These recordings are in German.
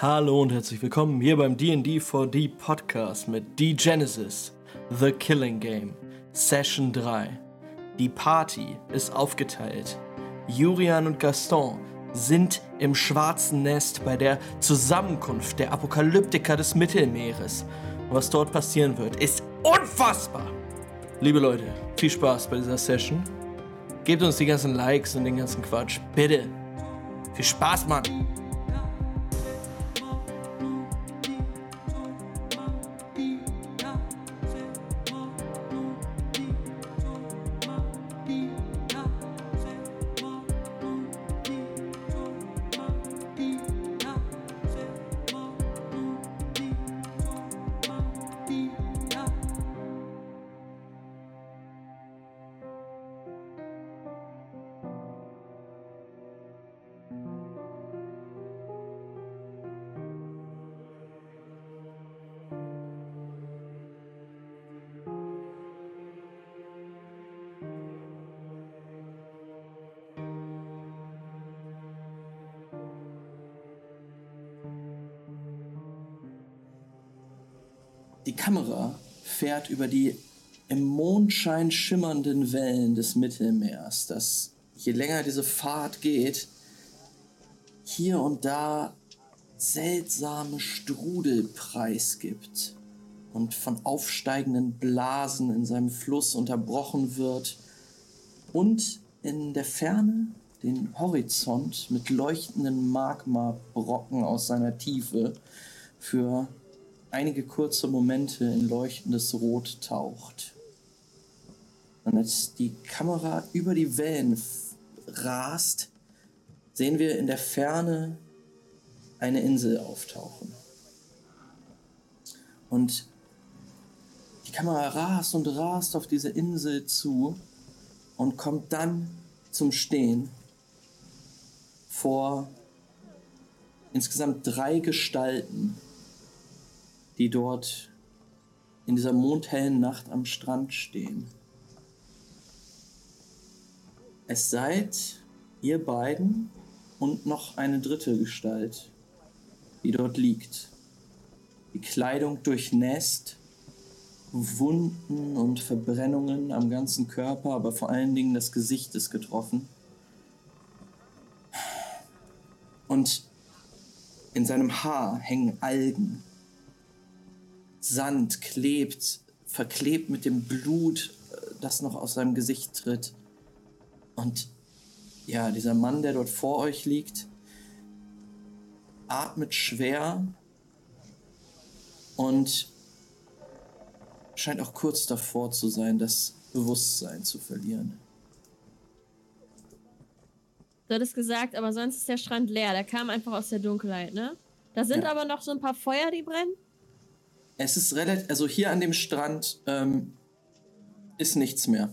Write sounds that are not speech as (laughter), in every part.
Hallo und herzlich willkommen hier beim D&D 4D Podcast mit D-Genesis, The Killing Game, Session 3. Die Party ist aufgeteilt. Jurian und Gaston sind im schwarzen Nest bei der Zusammenkunft der Apokalyptiker des Mittelmeeres. Und was dort passieren wird, ist unfassbar. Liebe Leute, viel Spaß bei dieser Session. Gebt uns die ganzen Likes und den ganzen Quatsch. Bitte. Viel Spaß, Mann. Fährt über die im Mondschein schimmernden Wellen des Mittelmeers, das je länger diese Fahrt geht, hier und da seltsame Strudel preisgibt und von aufsteigenden Blasen in seinem Fluss unterbrochen wird und in der Ferne den Horizont mit leuchtenden Magmabrocken aus seiner Tiefe für einige kurze Momente in leuchtendes Rot taucht. Und als die Kamera über die Wellen rast, sehen wir in der Ferne eine Insel auftauchen. Und die Kamera rast und rast auf diese Insel zu und kommt dann zum Stehen vor insgesamt drei Gestalten, die dort in dieser mondhellen Nacht am Strand stehen. Es seid ihr beiden und noch eine dritte Gestalt, die dort liegt. Die Kleidung durchnässt, Wunden und Verbrennungen am ganzen Körper, aber vor allen Dingen das Gesicht ist getroffen. Und in seinem Haar hängen Algen, Sand klebt, verklebt mit dem Blut, äh, das noch aus seinem Gesicht tritt. Und ja, dieser Mann, der dort vor euch liegt, atmet schwer und scheint auch kurz davor zu sein, das Bewusstsein zu verlieren. Du hattest gesagt, aber sonst ist der Strand leer. Der kam einfach aus der Dunkelheit, ne? Da sind Ja. aber noch so ein paar Feuer, die brennen. Es ist relativ, also hier an dem Strand ähm, ist nichts mehr.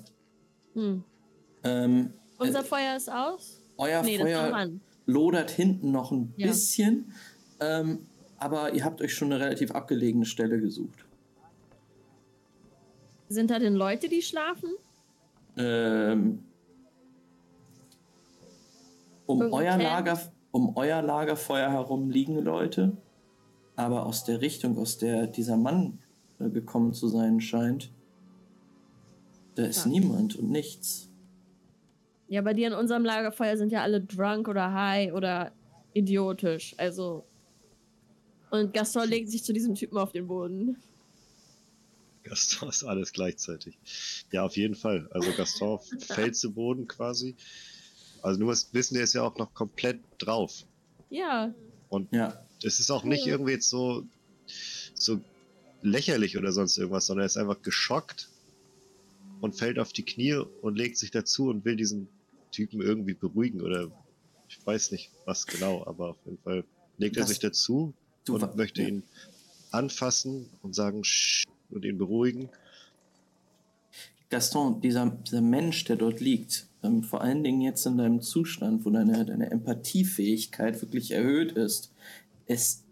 Hm. Ähm, Unser Feuer ist aus. euer Nee, Feuer lodert hinten noch ein Ja. bisschen, ähm, aber ihr habt euch schon eine relativ abgelegene Stelle gesucht. Sind da denn Leute, die schlafen? Ähm, um, Irgendein euer? Lager, um euer Lagerfeuer herum liegen Leute, aber aus der Richtung, aus der dieser Mann äh, gekommen zu sein scheint, da ist Ja. niemand und nichts. Ja, bei dir in unserem Lagerfeuer sind ja alle drunk oder high oder idiotisch. Also. Und Gaston legt sich zu diesem Typen auf den Boden. (laughs) Gaston ist alles gleichzeitig. Ja, auf jeden Fall. Also Gaston (laughs) fällt zu Boden quasi. Also du musst wissen, der ist ja auch noch komplett drauf. Ja, Und Ja, es ist auch nicht irgendwie jetzt so, so lächerlich oder sonst irgendwas, sondern er ist einfach geschockt und fällt auf die Knie und legt sich dazu und will diesen Typen irgendwie beruhigen oder ich weiß nicht was genau, aber auf jeden Fall legt er Das- sich dazu du und möchte ja. ihn anfassen und sagen "Sch" und ihn beruhigen. Gaston, dieser, dieser Mensch, der dort liegt, ähm, vor allen Dingen jetzt in deinem Zustand, wo deine, deine Empathiefähigkeit wirklich erhöht ist, ist,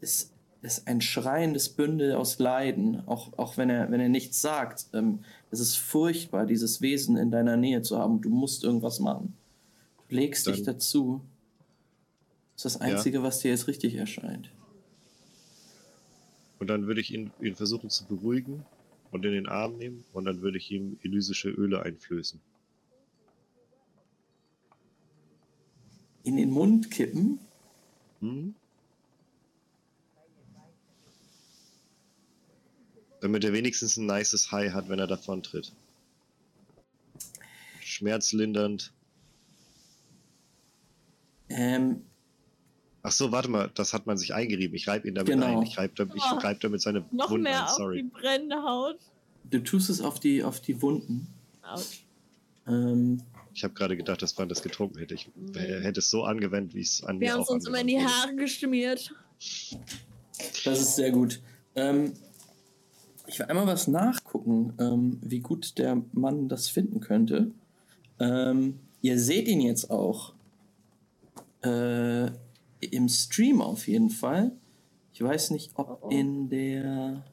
ist, ist ein schreiendes Bündel aus Leiden, auch, auch wenn, er, wenn er nichts sagt. Ähm, es ist furchtbar, dieses Wesen in deiner Nähe zu haben. Du musst irgendwas machen. Du legst dich Dann- dazu. Das ist das Einzige, was dir jetzt richtig erscheint. Und dann würde ich ihn, ihn versuchen zu beruhigen und in den Arm nehmen und dann würde ich ihm elysische Öle einflößen. In den Mund kippen? Hm? Damit er wenigstens ein nices High hat, wenn er davon tritt. Schmerzlindernd. Ähm, Ach so, warte mal, das hat man sich eingerieben. Ich reibe ihn damit Genau. ein. Ich reibe damit, ich Oh. reib damit seine Noch Wunden mehr auf Sorry. die brennende Haut. du tust es auf die, auf die Wunden. Autsch. Ähm, Ich habe gerade gedacht, dass man das getrunken hätte. Ich hätte es so angewendet, wie es an Wir mir haben auch es uns immer in die. Haare geschmiert. das ist sehr gut. Ähm, ich will einmal was nachgucken, ähm, wie gut der Mann das finden könnte. Ähm, ihr seht ihn jetzt auch äh, im Stream auf jeden Fall. Ich weiß nicht, ob Oh, oh. in der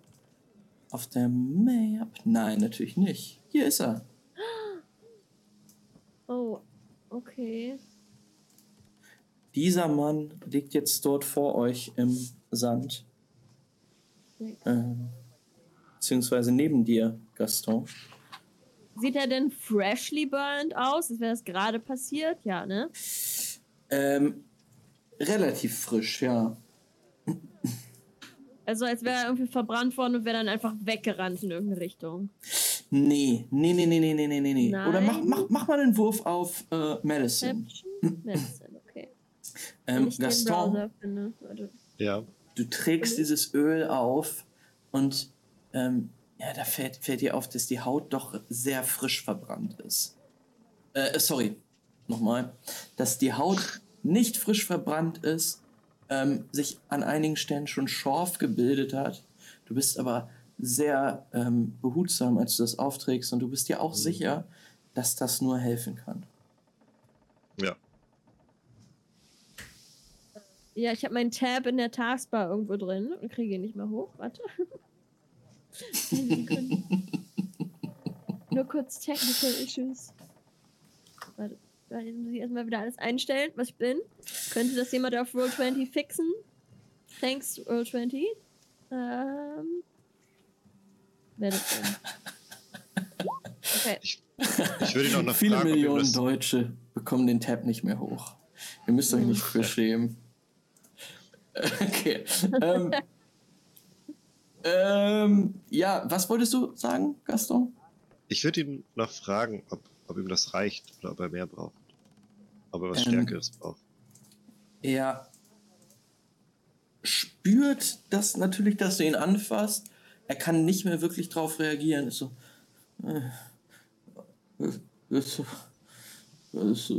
auf der Map. Nein, natürlich nicht. Hier ist er. (gasps) Oh, okay. Dieser Mann liegt jetzt dort vor euch im Sand. Ähm, beziehungsweise neben dir, Gaston. Sieht er denn freshly burned aus? Ist wäre das gerade passiert? Ja, ne? Ähm, relativ frisch, ja. Also als wäre er irgendwie verbrannt worden und wäre dann einfach weggerannt in irgendeine Richtung. Nee, nee, nee, nee, nee, nee, nee, nee. Nein. Oder mach, mach, mach mal einen Wurf auf äh, Medicine. Hm. Medicine, okay. Ähm, Gaston, finde, ja. du trägst dieses Öl auf und ähm, ja, da fällt, fällt dir auf, dass die Haut doch sehr frisch verbrannt ist. Äh, sorry, nochmal. Dass die Haut nicht frisch verbrannt ist, ähm, sich an einigen Stellen schon Schorf gebildet hat. Du bist aber sehr ähm, behutsam, als du das aufträgst und du bist dir auch sicher, dass das nur helfen kann. ja. Ja, ich habe meinen Tab in der Taskbar irgendwo drin und kriege ihn nicht mehr hoch. Warte. Eine. (laughs) Nur kurz Technical Issues. Warte, da muss ich erstmal wieder alles einstellen, was ich bin. Könnte das jemand auf Roll20 fixen? Thanks, Roll20. Ähm. Wer das denn? Okay. Ich würde ihn auch noch Viele fragen, ob ihm Millionen Deutsche bekommen den Tab nicht mehr hoch. Ihr müsst euch nicht für schämen. (laughs) Okay. Ähm, (laughs) ähm, ja, was wolltest du sagen, Gaston? ich würde ihn noch fragen, ob, ob ihm das reicht oder ob er mehr braucht. Ob er was Ähm. Stärkeres braucht. Er spürt das natürlich, dass du ihn anfasst. Er kann nicht mehr wirklich drauf reagieren. Ist so. Äh, das, das, das.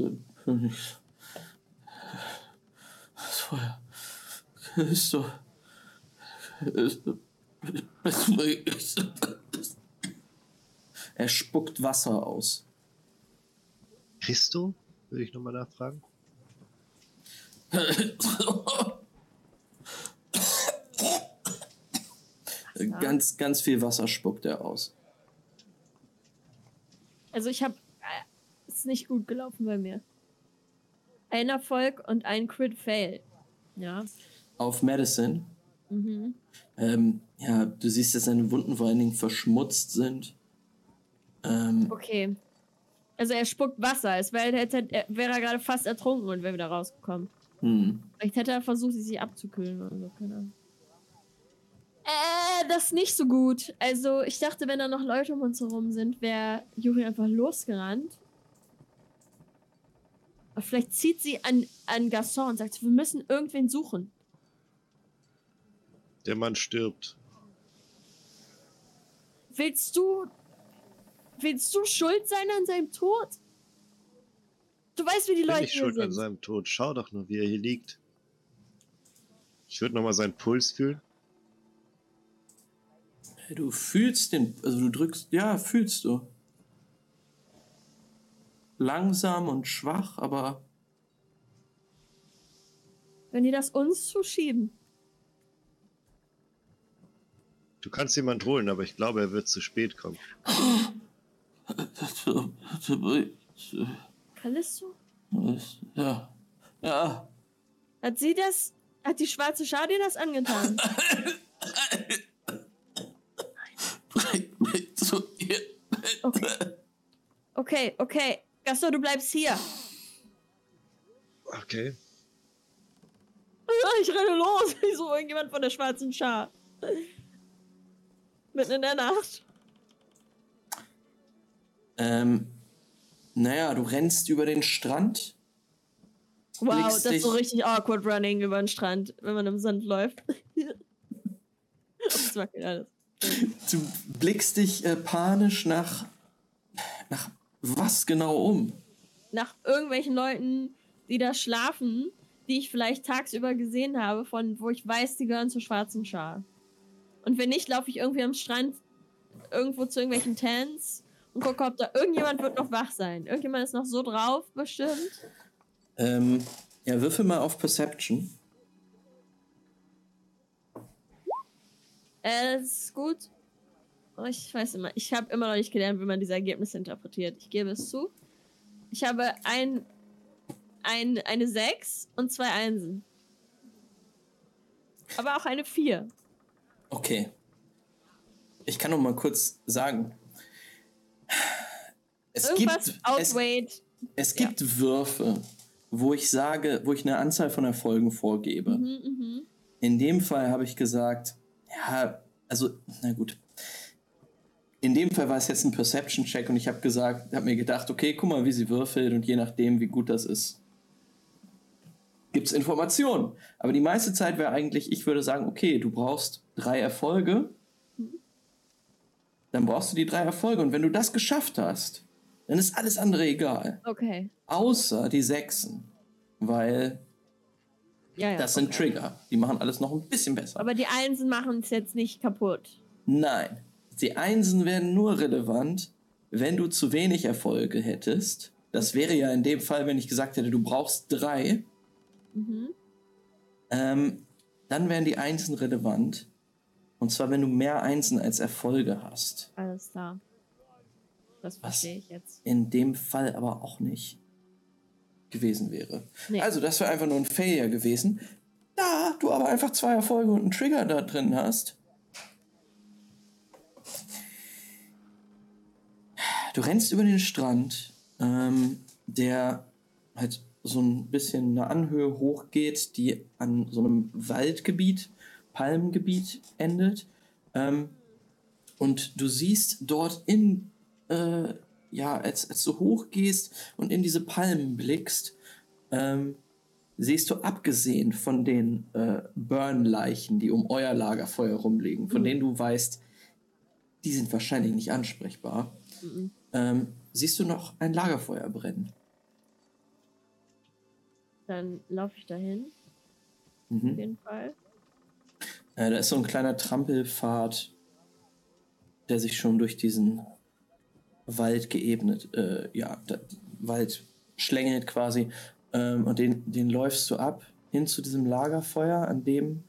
Das Feuer. Ist so. Ist, ist, er spuckt Wasser aus. Christo? Würde ich nochmal nachfragen. (laughs) Ganz, ganz viel Wasser spuckt er aus. Also ich habe äh, ist nicht gut gelaufen bei mir. Ein Erfolg und ein Crit Fail. Ja. Auf Medicine. Mhm. Ähm, ja, du siehst, dass seine Wunden vor allen Dingen verschmutzt sind. Ähm, Okay. Also er spuckt Wasser. Es wäre, hätte, er- wäre er gerade fast ertrunken und wäre wieder rausgekommen. hm. Vielleicht hätte er versucht, sie sich abzukühlen oder so, keine Ahnung. Äh, das ist nicht so gut. Also, ich dachte, wenn da noch Leute um uns herum sind, wäre Juri einfach losgerannt. Aber vielleicht zieht sie an, an Gaston und sagt, wir müssen irgendwen suchen. Der Mann stirbt. Willst du. Willst du schuld sein an seinem Tod? Du weißt, wie die Bin Leute ich schuld an sind. seinem Tod. Schau doch nur, wie er hier liegt. Ich würde nochmal seinen Puls fühlen. Du fühlst den, also du drückst, ja, fühlst du. Langsam und schwach, aber Wenn die das uns zuschieben. Du kannst jemand holen, aber ich glaube, er wird zu spät kommen. Callisto? ja, ja, Hat sie das, hat die schwarze Schar dir das angetan? Bring mich zu ihr. Okay. Okay, okay. Gaston, du bleibst hier. Okay. Ich renne los. Ich suche irgendjemand von der schwarzen Schar. Mitten in der Nacht. Ähm, naja, du rennst über den Strand. Wow, das ist so richtig awkward running über den Strand, wenn man im Sand läuft. (laughs) das wackelt alles. Du blickst dich äh, panisch nach, nach was genau um? Nach irgendwelchen Leuten, die da schlafen, die ich vielleicht tagsüber gesehen habe, von wo ich weiß, die gehören zur schwarzen Schar. Und wenn nicht, laufe ich irgendwie am Strand irgendwo zu irgendwelchen Tents und gucke, ob da irgendjemand wird noch wach sein. Irgendjemand ist noch so drauf, bestimmt. Ähm, ja, würfel mal auf Perception. Äh, das ist gut. Ich weiß immer, ich habe immer noch nicht gelernt, wie man diese Ergebnisse interpretiert. Ich gebe es zu. Ich habe ein, ein, eine 6 und zwei Einsen. Aber auch eine 4. Okay. Ich kann noch mal kurz sagen. Es Irgendwas gibt, es, outweighed. es ja. gibt Würfe, wo ich sage, wo ich eine Anzahl von Erfolgen vorgebe. Mhm, mhm. In dem Fall habe ich gesagt, ja, also, na gut. In dem Fall war es jetzt ein Perception-Check und ich habe gesagt, habe mir gedacht, okay, guck mal, wie sie würfelt und je nachdem, wie gut das ist, gibt es Informationen. Aber die meiste Zeit wäre eigentlich, ich würde sagen, okay, du brauchst drei Erfolge, dann brauchst du die drei Erfolge und wenn du das geschafft hast, dann ist alles andere egal. Okay. Außer die Sechsen, weil Ja, ja. das sind okay. Trigger. Die machen alles noch ein bisschen besser. Aber die Einsen machen es jetzt nicht kaputt. Nein, die Einsen werden nur relevant, wenn du zu wenig Erfolge hättest. Das wäre ja in dem Fall, wenn ich gesagt hätte, du brauchst drei. Mhm. Ähm, dann wären die Einsen relevant. Und zwar, wenn du mehr Einsen als Erfolge hast. Alles klar. Das Was? verstehe ich jetzt. In dem Fall aber auch nicht gewesen wäre. Nee. Also, das wäre einfach nur ein Failure gewesen. Da du aber einfach zwei Erfolge und einen Trigger da drin hast. Du rennst über den Strand, ähm, der halt so ein bisschen eine Anhöhe hochgeht, die an so einem Waldgebiet, Palmengebiet endet. Ähm, und du siehst dort in, äh, ja, als, als du hochgehst und in diese Palmen blickst, ähm, siehst du abgesehen von den äh, Burn-Leichen, die um euer Lagerfeuer rumliegen, von Mhm. denen du weißt, die sind wahrscheinlich nicht ansprechbar, Mhm. ähm, siehst du noch ein Lagerfeuer brennen. Dann laufe ich dahin, auf Mhm. jeden Fall. Äh, da ist so ein kleiner Trampelpfad, der sich schon durch diesen Wald geebnet, äh, ja, da, Wald schlängelt quasi. Ähm, und den, den läufst du ab hin zu diesem Lagerfeuer, an dem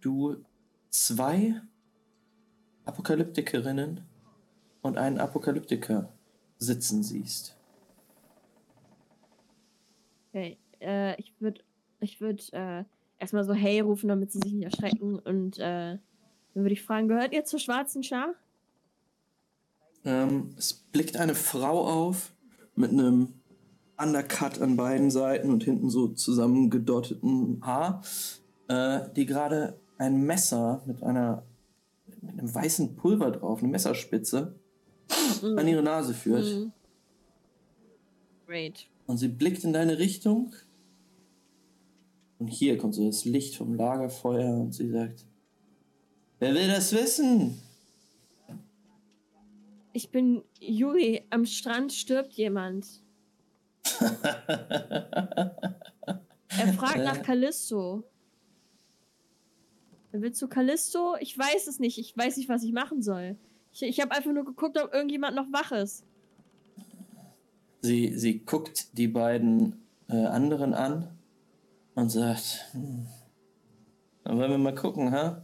du zwei Apokalyptikerinnen und einen Apokalyptiker sitzen siehst. Okay. Äh, ich würde ich würd, äh, erstmal so Hey rufen, damit sie sich nicht erschrecken. Und äh, dann würde ich fragen, gehört ihr zur schwarzen Schar? Ähm, es blickt eine Frau auf mit einem Undercut an beiden Seiten und hinten so zusammengedotteten Haar, äh, die gerade ein Messer mit einer mit einem weißen Pulver drauf, eine Messerspitze, an ihre Nase führt. Mhm. Great. Und sie blickt in deine Richtung. Und hier kommt so das Licht vom Lagerfeuer und sie sagt, wer will das wissen? Ich bin Juri. Am Strand stirbt jemand. Er fragt nach (laughs) Callisto. Willst du Callisto? Ich weiß es nicht. Ich weiß nicht, was ich machen soll. Ich, ich habe einfach nur geguckt, ob irgendjemand noch wach ist. Sie, sie guckt die beiden äh, anderen an und sagt, hm, dann wollen wir mal gucken, ha?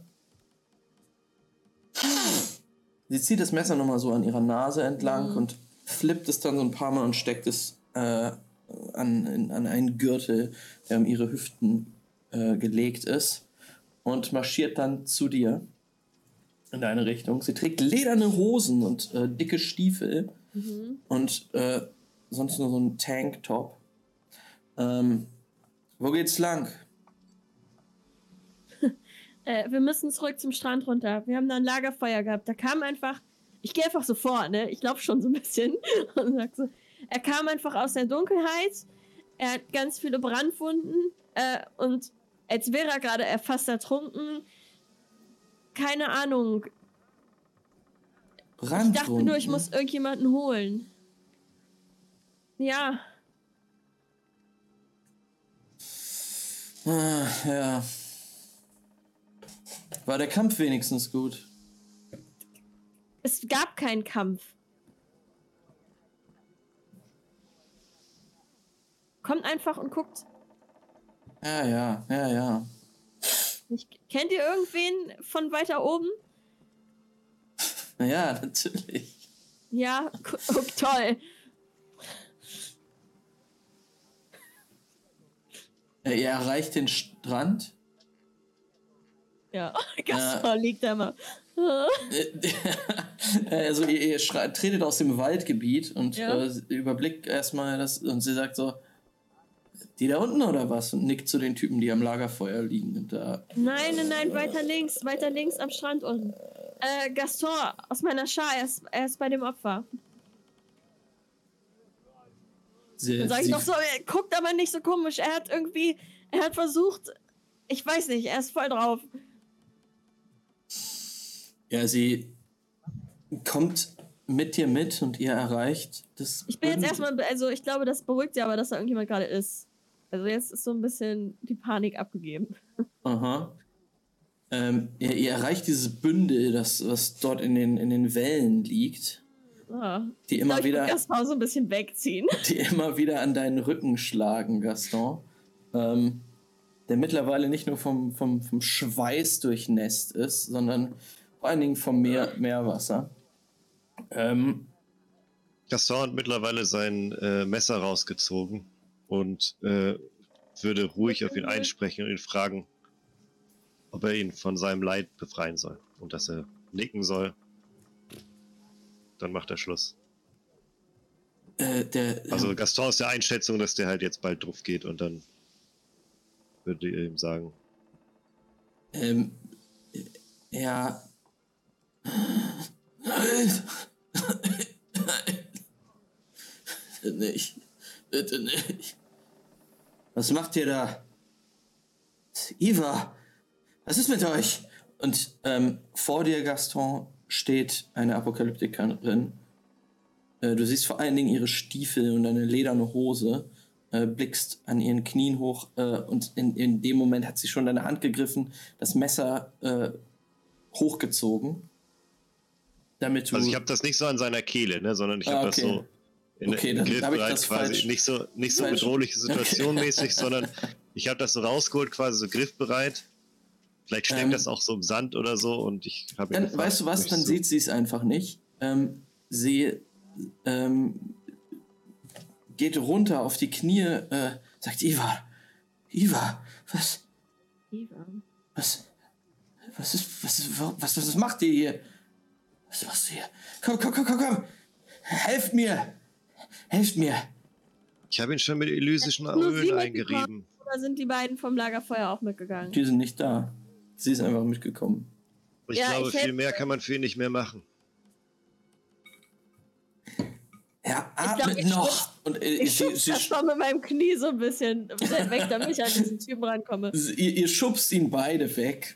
Sie zieht das Messer nochmal so an ihrer Nase entlang Mhm. und flippt es dann so ein paar Mal und steckt es äh, an, in, an einen Gürtel, der um ihre Hüften äh, gelegt ist und marschiert dann zu dir in deine Richtung. Sie trägt lederne Hosen und äh, dicke Stiefel Mhm. und äh, sonst nur so ein Tanktop. Ähm, wo geht's lang? (laughs) Äh, wir müssen zurück zum Strand runter. Wir haben da ein Lagerfeuer gehabt. Da kam einfach. Ich gehe einfach so vor, ne? Ich laufe schon so ein bisschen (laughs) und sag so. Er kam einfach aus der Dunkelheit. Er hat ganz viele Brandwunden. Äh, und als wäre er gerade er fast ertrunken. Keine Ahnung. Ich dachte nur, ich muss irgendjemanden holen. Ja, Ah, ja. War der Kampf wenigstens gut? es gab keinen Kampf. Kommt einfach und guckt. Ja, ja, ja, ja. Ich, kennt ihr irgendwen von weiter oben? Ja, natürlich. Ja, oh, toll. Äh, Ihr erreicht den Strand. Ja, (laughs) Gaspar liegt da mal. (laughs) Äh, also ihr, ihr tretet aus dem Waldgebiet und Ja. äh, überblickt erstmal das und sie sagt so, die da unten oder was? Und nickt zu den Typen, die am Lagerfeuer liegen. Und da, Nein, nein, nein, weiter links, weiter links am Strand unten. Äh, Gaston aus meiner Schar, er ist, er ist bei dem Opfer. Sie, Dann sag ich noch so, er guckt aber nicht so komisch. Er hat irgendwie, er hat versucht, ich weiß nicht, er ist voll drauf. ja, sie kommt mit dir mit und ihr erreicht das. Ich bin jetzt erstmal, also ich glaube, das beruhigt sie aber, dass da irgendjemand gerade ist. Also jetzt ist so ein bisschen die Panik abgegeben. Aha. Ähm, ihr, ihr erreicht dieses Bündel, das was dort in den, in den Wellen liegt, Ah. die immer ich wieder. würde erstmal so ein bisschen wegziehen. (laughs) die immer wieder an deinen Rücken schlagen, Gaston. Ähm, der mittlerweile nicht nur vom, vom, vom Schweiß durchnässt ist, sondern vor allen Dingen vom Meer, Meerwasser. Ähm, Gaston hat mittlerweile sein äh, Messer rausgezogen und äh, würde ruhig auf ihn einsprechen und ihn fragen, ob er ihn von seinem Leid befreien soll und dass er nicken soll. Dann macht er Schluss. äh, der, Also Gaston ist der Einschätzung, dass der halt jetzt bald drauf geht und dann würde ihr ihm sagen, ähm, ja. Nein. Nein. Bitte nicht. Bitte nicht. Was macht ihr da? Iva, was ist mit euch? Und ähm, vor dir, Gaston, steht eine Apokalyptikerin. Äh, du siehst vor allen Dingen ihre Stiefel und eine lederne Hose. Äh, blickst an ihren Knien hoch äh, und in, in dem Moment hat sie schon deine Hand gegriffen, das Messer hochgezogen. Damit du. also ich habe das nicht so an seiner Kehle, ne, sondern ich Ah, habe okay. das so in Okay, dann hab ich griffbereit das quasi, falsch- nicht so nicht so falsch- bedrohliche Situation (laughs) Okay. mäßig, sondern ich habe das so rausgeholt, quasi so griffbereit. Vielleicht steckt Ähm, das auch so im Sand oder so und ich habe Dann, weißt du was, dann sieht sie es einfach nicht. Ähm, sie ähm, geht runter auf die Knie, äh, sagt Iva, Iva, was, Eva. was, was ist, was, ist- was, was, was macht ihr hier? Was machst du hier? Komm, komm, komm, komm, komm, helft mir, helft mir. Ich habe ihn schon mit elysischen Ölen mitgekommen. eingerieben. Oder sind die beiden vom Lagerfeuer auch mitgegangen? Die sind nicht da. Sie ist einfach mitgekommen. Ich Ja, glaube, ich viel mehr kann man für ihn nicht mehr machen. Er glaub, atmet ich noch. Und äh, Ich sie, sie, das mit meinem Knie so ein bisschen weg, damit ich an diesen Typen rankomme. Ihr, ihr schubst ihn beide weg.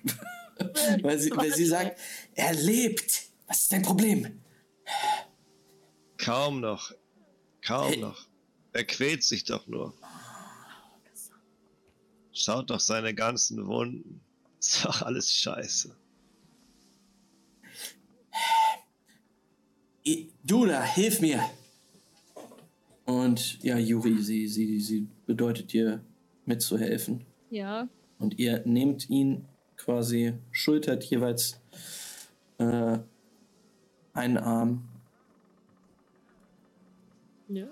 (laughs) weil, sie, weil sie sagt, er lebt. Was ist dein Problem? Kaum noch. Kaum Hey. noch. Er quält sich doch nur. Schaut doch seine ganzen Wunden. Ist doch alles scheiße. I- Du da, hilf mir. Und ja, Juri, sie, sie, sie bedeutet dir mitzuhelfen. Ja. Und ihr nehmt ihn quasi, schultert jeweils äh, einen Arm ja.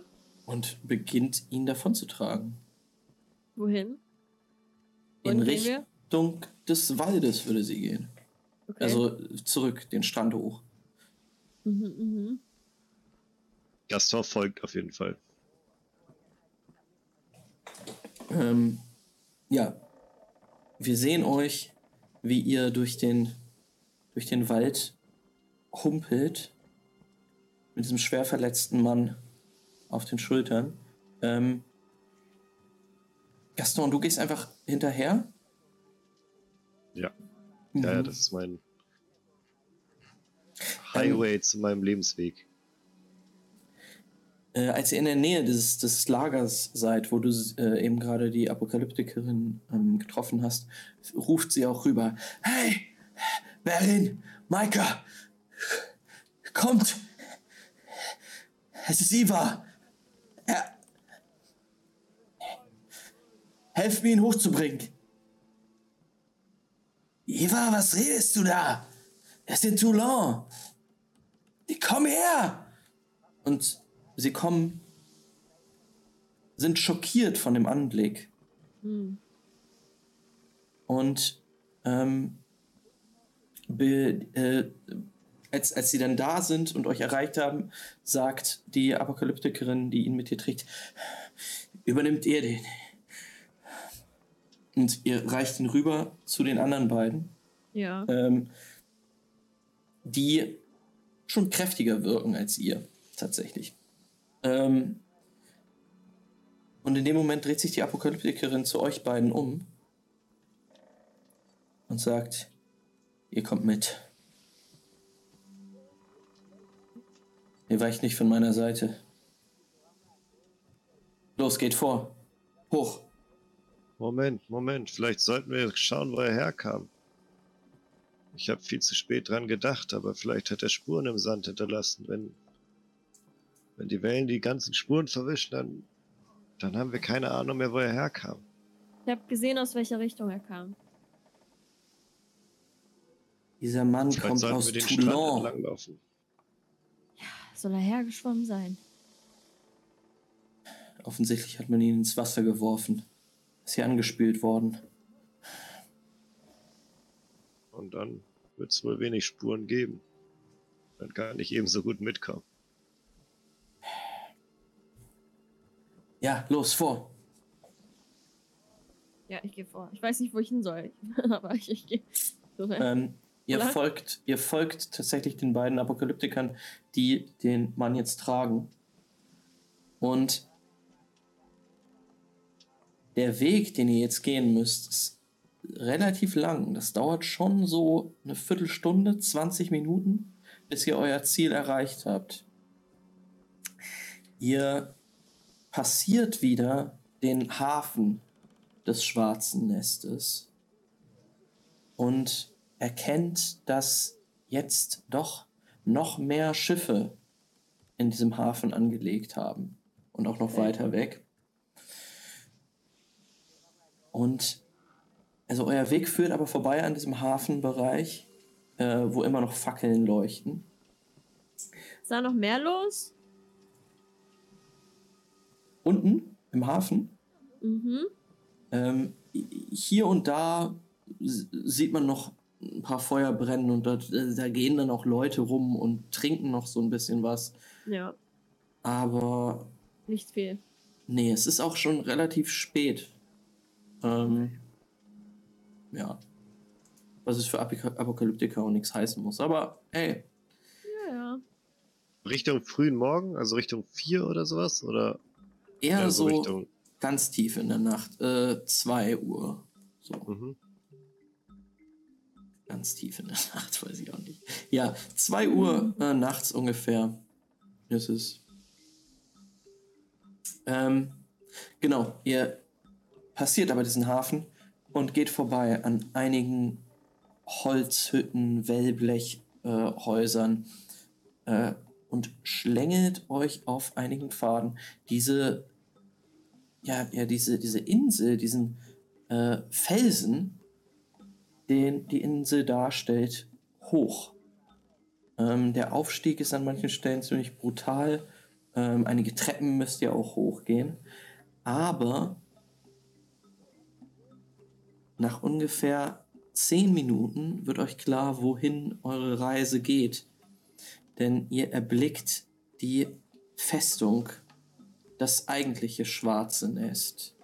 und beginnt ihn davonzutragen. Wohin? In Wohin gehen wir? Richtung des Waldes würde sie gehen. Okay. Also zurück, den Strand hoch. Mhm, mhm. Gaston folgt auf jeden Fall. Ähm, ja, wir sehen euch, wie ihr durch den, durch den Wald humpelt, mit diesem schwer verletzten Mann auf den Schultern. Ähm, Gaston, du gehst einfach hinterher? Ja. Ja, ja, Mhm. das ist mein Highway zu meinem Lebensweg. Äh, als ihr in der Nähe des, des Lagers seid, wo du äh, eben gerade die Apokalyptikerin ähm, getroffen hast, ruft sie auch rüber. Hey, Berin, Maika, kommt! Es ist Iva! Er, helft mir, ihn hochzubringen! Iva, was redest du da? Ist in Toulon! Komm her! Und sie kommen, sind schockiert von dem Anblick. Hm. Und ähm, be, äh, als, als sie dann da sind und euch erreicht haben, sagt die Apokalyptikerin, die ihn mit dir trägt, übernimmt ihr den. Und ihr reicht ihn rüber zu den anderen beiden, Ja. ähm, die schon kräftiger wirken als ihr, tatsächlich. Ähm, und in dem Moment dreht sich die Apokalyptikerin zu euch beiden um und sagt, ihr kommt mit. Ihr weicht nicht von meiner Seite. Los, geht vor. Hoch. Moment, Moment, vielleicht sollten wir schauen, wo er herkam. Ich habe viel zu spät dran gedacht, aber vielleicht hat er Spuren im Sand hinterlassen. Wenn, wenn die Wellen die ganzen Spuren verwischen, dann, dann haben wir keine Ahnung mehr, wo er herkam. Ich habe gesehen, aus welcher Richtung er kam. Dieser Mann Vielleicht kommt aus wir den Toulon. entlang laufen. Soll er hergeschwommen sein? Offensichtlich hat man ihn ins Wasser geworfen. Ist hier angespült worden. Und dann wird es wohl wenig Spuren geben. Dann kann ich ebenso gut mitkommen. Ja, los, vor. Ja, ich gehe vor. Ich weiß nicht, wo ich hin soll. (laughs) Aber ich, ich gehe. So, ne? Ähm, ihr, Oder? folgt, ihr folgt tatsächlich den beiden Apokalyptikern, die den Mann jetzt tragen. Und der Weg, den ihr jetzt gehen müsst, ist relativ lang. Das dauert schon so eine Viertelstunde, 20 Minuten, bis ihr euer Ziel erreicht habt. Ihr passiert wieder den Hafen des Schwarzen Nestes und erkennt, dass jetzt doch noch mehr Schiffe in diesem Hafen angelegt haben und auch noch weiter weg. Und also euer Weg führt aber vorbei an diesem Hafenbereich, äh, wo immer noch Fackeln leuchten. Ist da noch mehr los? Unten im Hafen Mhm. Ähm, hier und da sieht man noch ein paar Feuer brennen und dort, da gehen dann auch Leute rum und trinken noch so ein bisschen was. Ja, Aber nicht viel. nee, es ist auch schon relativ spät. Ähm, ja. Was es für Apika- Apokalyptiker auch nichts heißen muss. Aber hey, Ja, ja. Richtung frühen Morgen, also Richtung 4 oder sowas? Oder eher eher so Richtung. ganz tief in der Nacht. Äh, 2 Uhr. So. Mhm. Ganz tief in der (laughs) Nacht, weiß ich auch nicht. Ja, 2 Uhr äh, nachts ungefähr ist es. Ähm, genau, ihr passiert aber diesen Hafen und geht vorbei an einigen Holzhütten, Wellblechhäusern äh, äh, und schlängelt euch auf einigen Pfaden diese, ja, ja, diese, diese Insel, diesen äh, Felsen, den die Insel darstellt, hoch. Ähm, der Aufstieg ist an manchen Stellen ziemlich brutal. Ähm, einige Treppen müsst ihr auch hochgehen. Aber nach ungefähr zehn Minuten wird euch klar, wohin eure Reise geht. Denn ihr erblickt die Festung, das eigentliche schwarze Nest.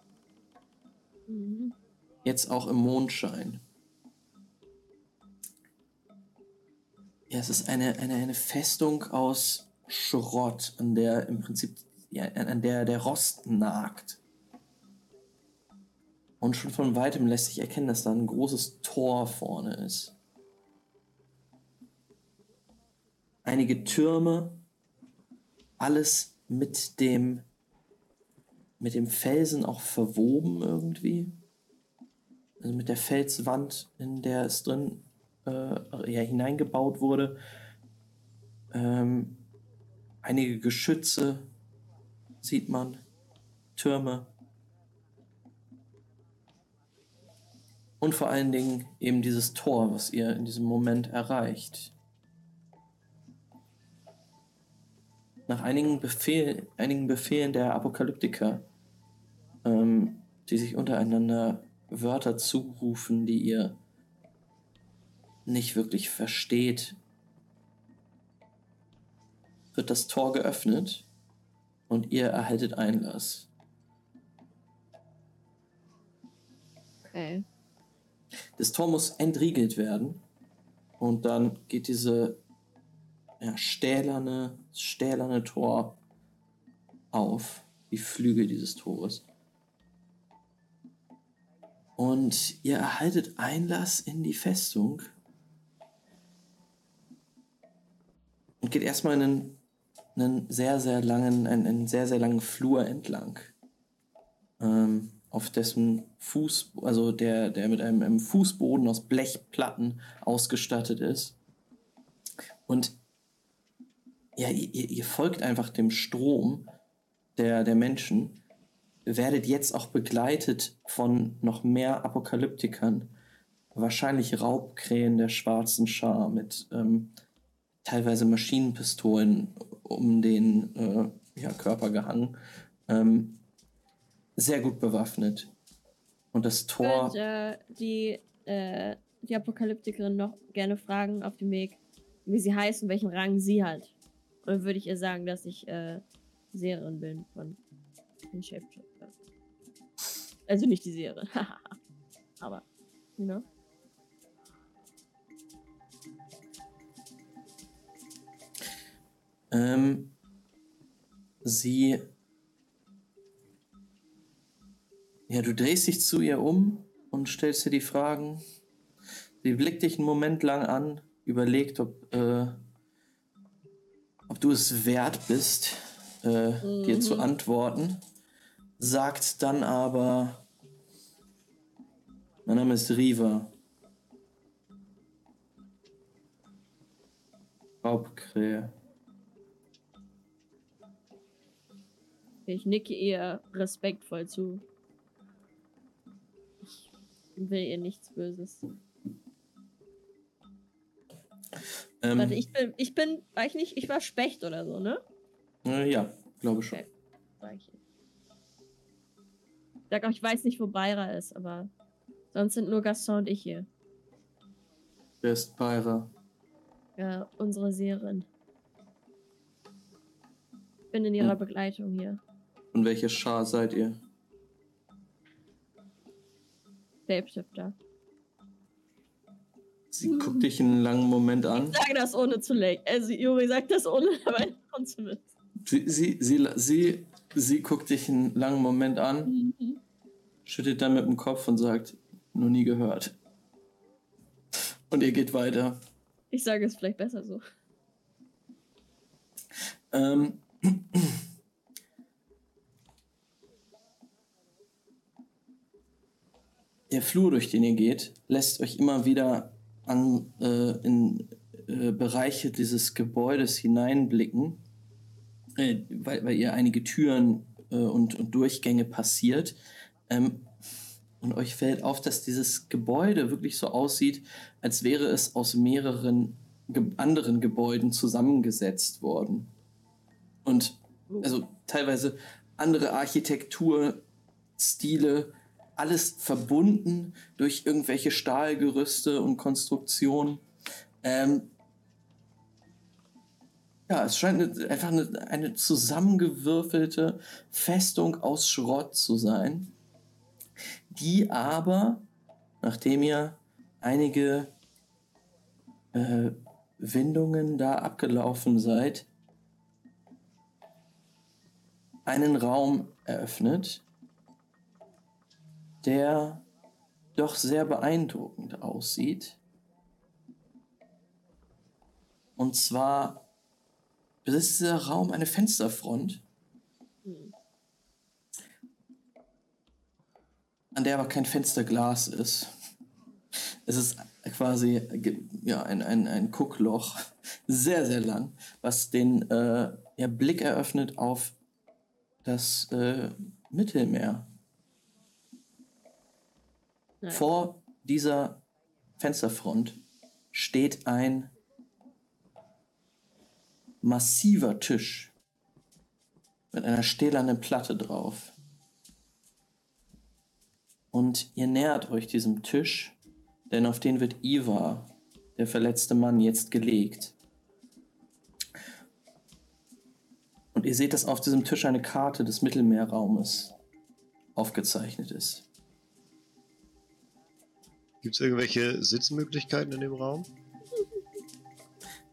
Mhm. Jetzt auch im Mondschein. Ja, es ist eine, eine, eine Festung aus Schrott, an der im Prinzip, ja, an der der Rost nagt. Und schon von weitem lässt sich erkennen, dass da ein großes Tor vorne ist. Einige Türme, alles mit dem, mit dem Felsen auch verwoben irgendwie. Also mit der Felswand, in der es drin äh, ja, hineingebaut wurde. Ähm, einige Geschütze sieht man, Türme. Und vor allen Dingen eben dieses Tor, was ihr in diesem Moment erreicht. Nach einigen, Befehl, einigen Befehlen der Apokalyptiker, ähm, die sich untereinander Wörter zurufen, die ihr nicht wirklich versteht, wird das Tor geöffnet und ihr erhaltet Einlass. Okay. Das Tor muss entriegelt werden und dann geht diese ja, stählerne, stählerne Tor auf, die Flügel dieses Tores. Und ihr erhaltet Einlass in die Festung und geht erstmal einen, einen sehr, sehr langen, einen, einen sehr, sehr langen Flur entlang. Ähm, auf dessen Fuß, also der, der mit einem, einem Fußboden aus Blechplatten ausgestattet ist. Und ja, ihr, ihr folgt einfach dem Strom der, der Menschen, werdet jetzt auch begleitet von noch mehr Apokalyptikern, wahrscheinlich Raubkrähen der schwarzen Schar mit ähm, teilweise Maschinenpistolen um den äh, ja, Körper gehangen. Ähm, sehr gut bewaffnet. Und das Tor. Und äh, die, äh, die Apokalyptikerin noch gerne fragen auf dem Weg, wie sie heißt und welchen Rang sie hat. Und dann würde ich ihr sagen, dass ich äh, Seherin bin von den Shapeshifter. Also nicht die Seherin. (laughs) Aber, you know. Ähm, sie. Ja, du drehst dich zu ihr um und stellst dir die Fragen. Sie blickt dich einen Moment lang an, überlegt, ob, äh, ob du es wert bist, äh, dir zu Mhm. antworten. Sagt dann aber: Mein Name ist Riva. Raubkrähe. Ich nicke ihr respektvoll zu. Will ihr nichts Böses. Ähm, Warte, ich bin, ich bin, war ich nicht, ich war Specht oder so, ne? äh, ja, glaube schon. Okay. Ich. Ich sag auch, ich weiß nicht, wo Beira ist, aber sonst sind nur Gaston und ich hier. Wer ist Beira? Ja, unsere Seherin. Ich bin in ihrer Hm. Begleitung hier. Und welche Schar seid ihr? Shapeshifter. Sie guckt dich einen langen Moment an. Sag das ohne zu lenken. Also, Juri sagt das ohne dabei schon zu wissen. Sie, sie, sie, sie, sie guckt dich einen langen Moment an, Mhm. schüttelt dann mit dem Kopf und sagt, noch nie gehört. Und ihr geht weiter. Ich sage es vielleicht besser so. Ähm, (clears throat) der Flur, durch den ihr geht, lässt euch immer wieder an, äh, in äh, Bereiche dieses Gebäudes hineinblicken, äh, weil, weil ihr einige Türen äh, und, und Durchgänge passiert. Ähm, und euch fällt auf, dass dieses Gebäude wirklich so aussieht, als wäre es aus mehreren ge anderen Gebäuden zusammengesetzt worden. Und also teilweise andere Architekturstile, alles verbunden durch irgendwelche Stahlgerüste und Konstruktionen. Ähm, ja, es scheint eine, einfach eine, eine zusammengewürfelte Festung aus Schrott zu sein, die aber, nachdem ihr einige äh, Windungen da abgelaufen seid, einen Raum eröffnet, der doch sehr beeindruckend aussieht. Und zwar besitzt dieser Raum eine Fensterfront, an der aber kein Fensterglas ist. Es ist quasi ja, ein, ein, ein Guckloch, sehr, sehr lang, was den äh, ja, Blick eröffnet auf das äh, Mittelmeer. Nein. Vor dieser Fensterfront steht ein massiver Tisch mit einer stählernen Platte drauf. Und ihr nähert euch diesem Tisch, denn auf den wird Iva, der verletzte Mann, jetzt gelegt. Und ihr seht, dass auf diesem Tisch eine Karte des Mittelmeerraumes aufgezeichnet ist. Gibt es irgendwelche Sitzmöglichkeiten in dem Raum?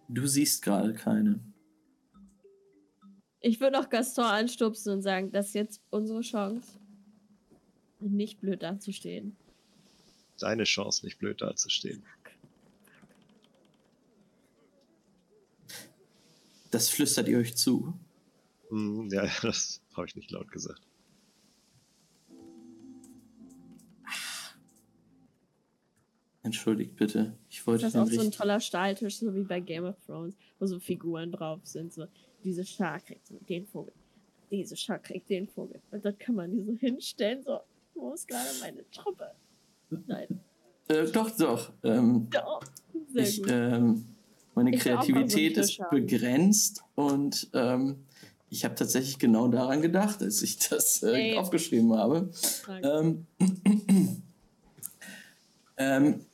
Du siehst gerade keine. Ich würde noch Gaston anstupsen und sagen, das ist jetzt unsere Chance. Nicht blöd dazustehen. Deine Chance, nicht blöd dazustehen. Das flüstert ihr euch zu. Hm, ja, (laughs) das habe ich nicht laut gesagt. Entschuldigt bitte. Ich wollte Das ist auch so ein toller Stahltisch, so wie bei Game of Thrones, wo so Figuren drauf sind. So, diese Schar kriegt den Vogel. Diese Schar kriegt den Vogel. Und dann kann man die so hinstellen, so, wo ist gerade meine Truppe? Nein. Äh, doch, doch. Ähm, Ja, sehr ich, gut. ähm, meine Ich Kreativität ist begrenzt und ähm, ich habe tatsächlich genau daran gedacht, als ich das äh, aufgeschrieben habe. Ähm, (clears throat) ähm,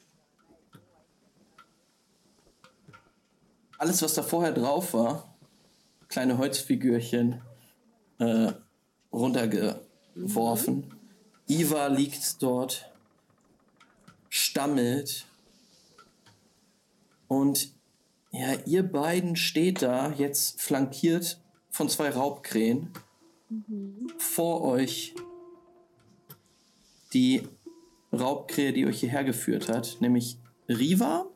alles, was da vorher drauf war, kleine Holzfigürchen äh, runtergeworfen. Iva liegt dort, stammelt. Und ja, ihr beiden steht da, jetzt flankiert von zwei Raubkrähen Mhm. vor euch die Raubkrähe, die euch hierher geführt hat, nämlich Riva.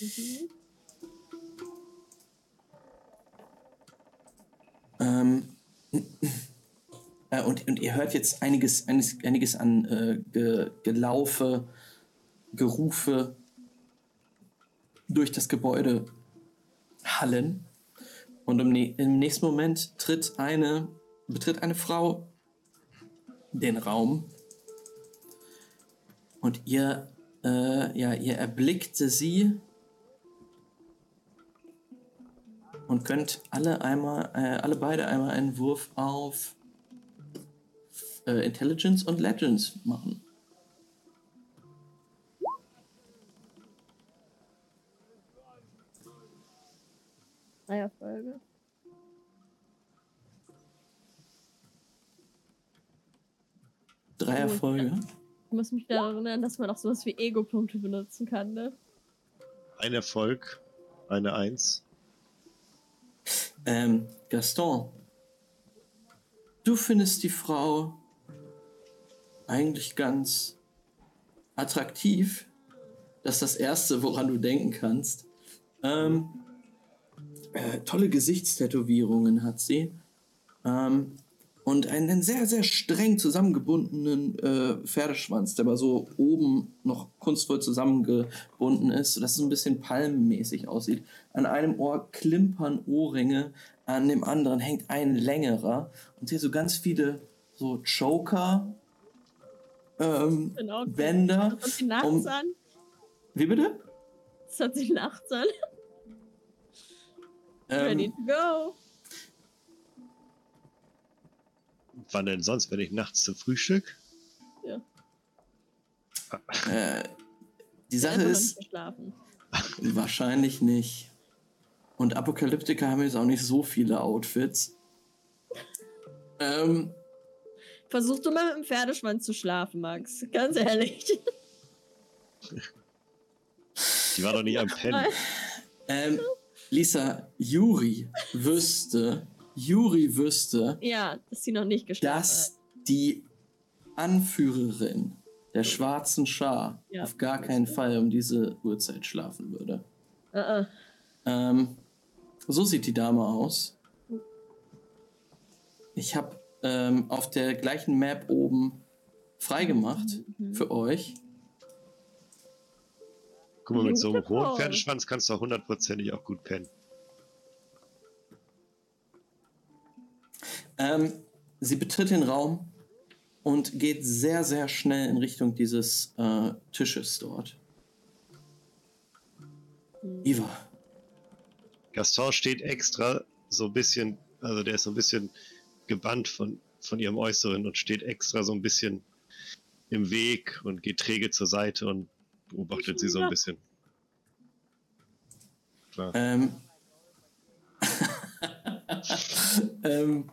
Mhm. Ähm, äh, und, und ihr hört jetzt einiges, einiges, einiges an äh, Ge Gelaufe, Gerufe durch das Gebäude hallen. Und im, nä- im nächsten Moment tritt eine, betritt eine Frau den Raum. Und ihr, äh, ja, ihr erblickte sie und könnt alle einmal, äh, alle beide einmal einen Wurf auf äh, Intelligence und Legends machen. Drei Erfolge. Drei. Erfolge. Ich muss mich daran erinnern, dass man auch sowas wie Ego-Punkte benutzen kann, ne? Ein Erfolg, eine Eins. Ähm, Gaston, du findest die Frau eigentlich ganz attraktiv. Das ist das Erste, woran du denken kannst. Ähm, äh, tolle Gesichtstätowierungen hat sie. Ähm, und einen sehr, sehr streng zusammengebundenen äh, Pferdeschwanz, der aber so oben noch kunstvoll zusammengebunden ist, sodass es ein bisschen palmenmäßig aussieht. An einem Ohr klimpern Ohrringe, an dem anderen hängt ein längerer. Und hier so ganz viele so Choker, ähm, Genau. Bänder. Das hat sie nachts um- an. Wie bitte? Das hat sie nachts an. Ready Ähm, to go. Wann denn sonst, wenn ich nachts zum Frühstück? Ja. Äh, die Sache ist, (laughs) wahrscheinlich nicht. Und Apokalyptiker haben jetzt auch nicht so viele Outfits. Ähm, Versuch du mal mit dem Pferdeschwanz zu schlafen, Max. Ganz ehrlich. Die war doch nicht am Pennen. ähm, Lisa, Juri wüsste, Juri wüsste, ja, dass sie noch nicht geschlafen dass die Anführerin der schwarzen Schar Ja. auf gar keinen Fall um diese Uhrzeit schlafen würde. Äh, äh. Ähm, so sieht die Dame aus. Ich habe ähm, auf der gleichen Map oben freigemacht Mhm. für euch. Guck mal, mit so einem hohen Pferdeschwanz kannst du auch hundertprozentig auch gut pennen. Ähm, sie betritt den Raum und geht sehr, sehr schnell in Richtung dieses äh, Tisches dort. Iva, Gaston steht extra so ein bisschen, also der ist so ein bisschen gebannt von, von ihrem Äußeren und steht extra so ein bisschen im Weg und geht träge zur Seite und beobachtet sie so ein bisschen. Klar. ähm, (laughs) ähm,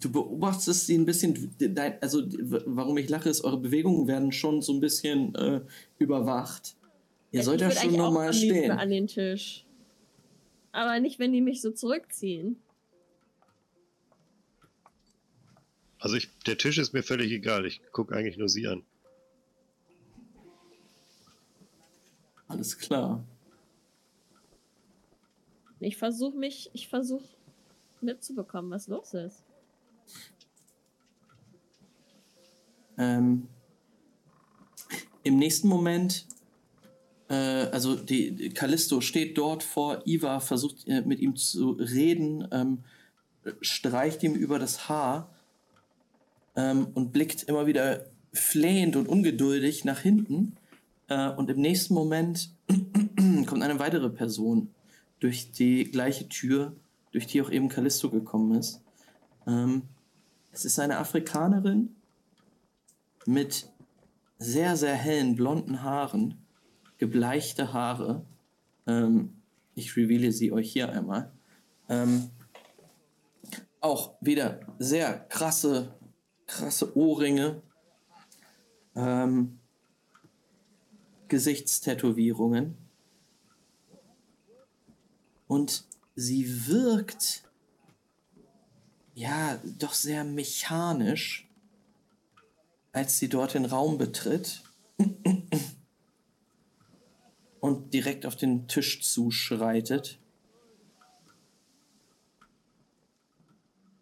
du beobachtest sie ein bisschen, dein, also warum ich lache, ist, eure Bewegungen werden schon so ein bisschen äh, überwacht. Ihr sollt ich ja schon liebsten stehen. an den Tisch. Aber nicht, wenn die mich so zurückziehen. Also ich, der Tisch ist mir völlig egal, ich gucke eigentlich nur sie an. Alles klar. Ich versuche mich, ich versuche mitzubekommen, was los ist. Ähm, Im nächsten Moment, äh, also die, Callisto steht dort vor Iva, versucht äh, mit ihm zu reden, ähm, streicht ihm über das Haar ähm, und blickt immer wieder flehend und ungeduldig nach hinten. Äh, und im nächsten Moment (clears throat) kommt eine weitere Person durch die gleiche Tür, durch die auch eben Callisto gekommen ist. Ähm, es ist eine Afrikanerin, mit sehr, sehr hellen blonden Haaren, gebleichte Haare. Ähm, ich reveale sie euch hier einmal. Ähm, auch wieder sehr krasse, krasse Ohrringe. Ähm, Gesichtstätowierungen. Und sie wirkt ja doch sehr mechanisch als sie dort den Raum betritt (laughs) und direkt auf den Tisch zuschreitet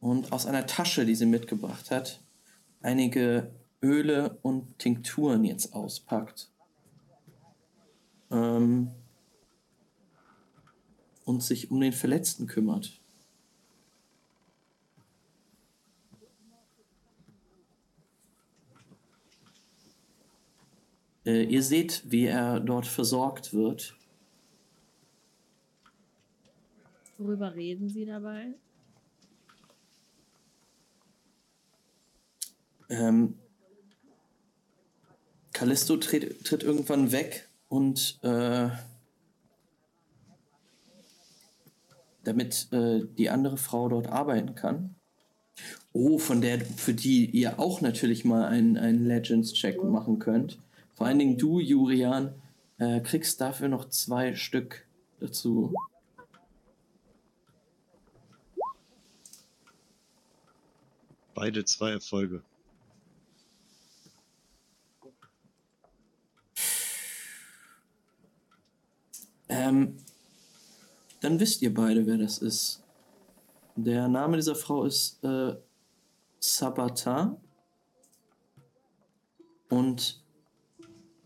und aus einer Tasche, die sie mitgebracht hat, einige Öle und Tinkturen jetzt auspackt. Ähm, und sich um den Verletzten kümmert. Äh, ihr seht, wie er dort versorgt wird. Worüber reden sie dabei? Ähm, Callisto tritt, tritt irgendwann weg und äh, damit äh, die andere Frau dort arbeiten kann. Oh, von der, für die ihr auch natürlich mal einen, einen Legends-Check machen könnt. Vor allen Dingen du, Jurian, äh, kriegst dafür noch zwei Stück dazu. Beide zwei Erfolge. Ähm, dann wisst ihr beide, wer das ist. Der Name dieser Frau ist äh, Sabata. Und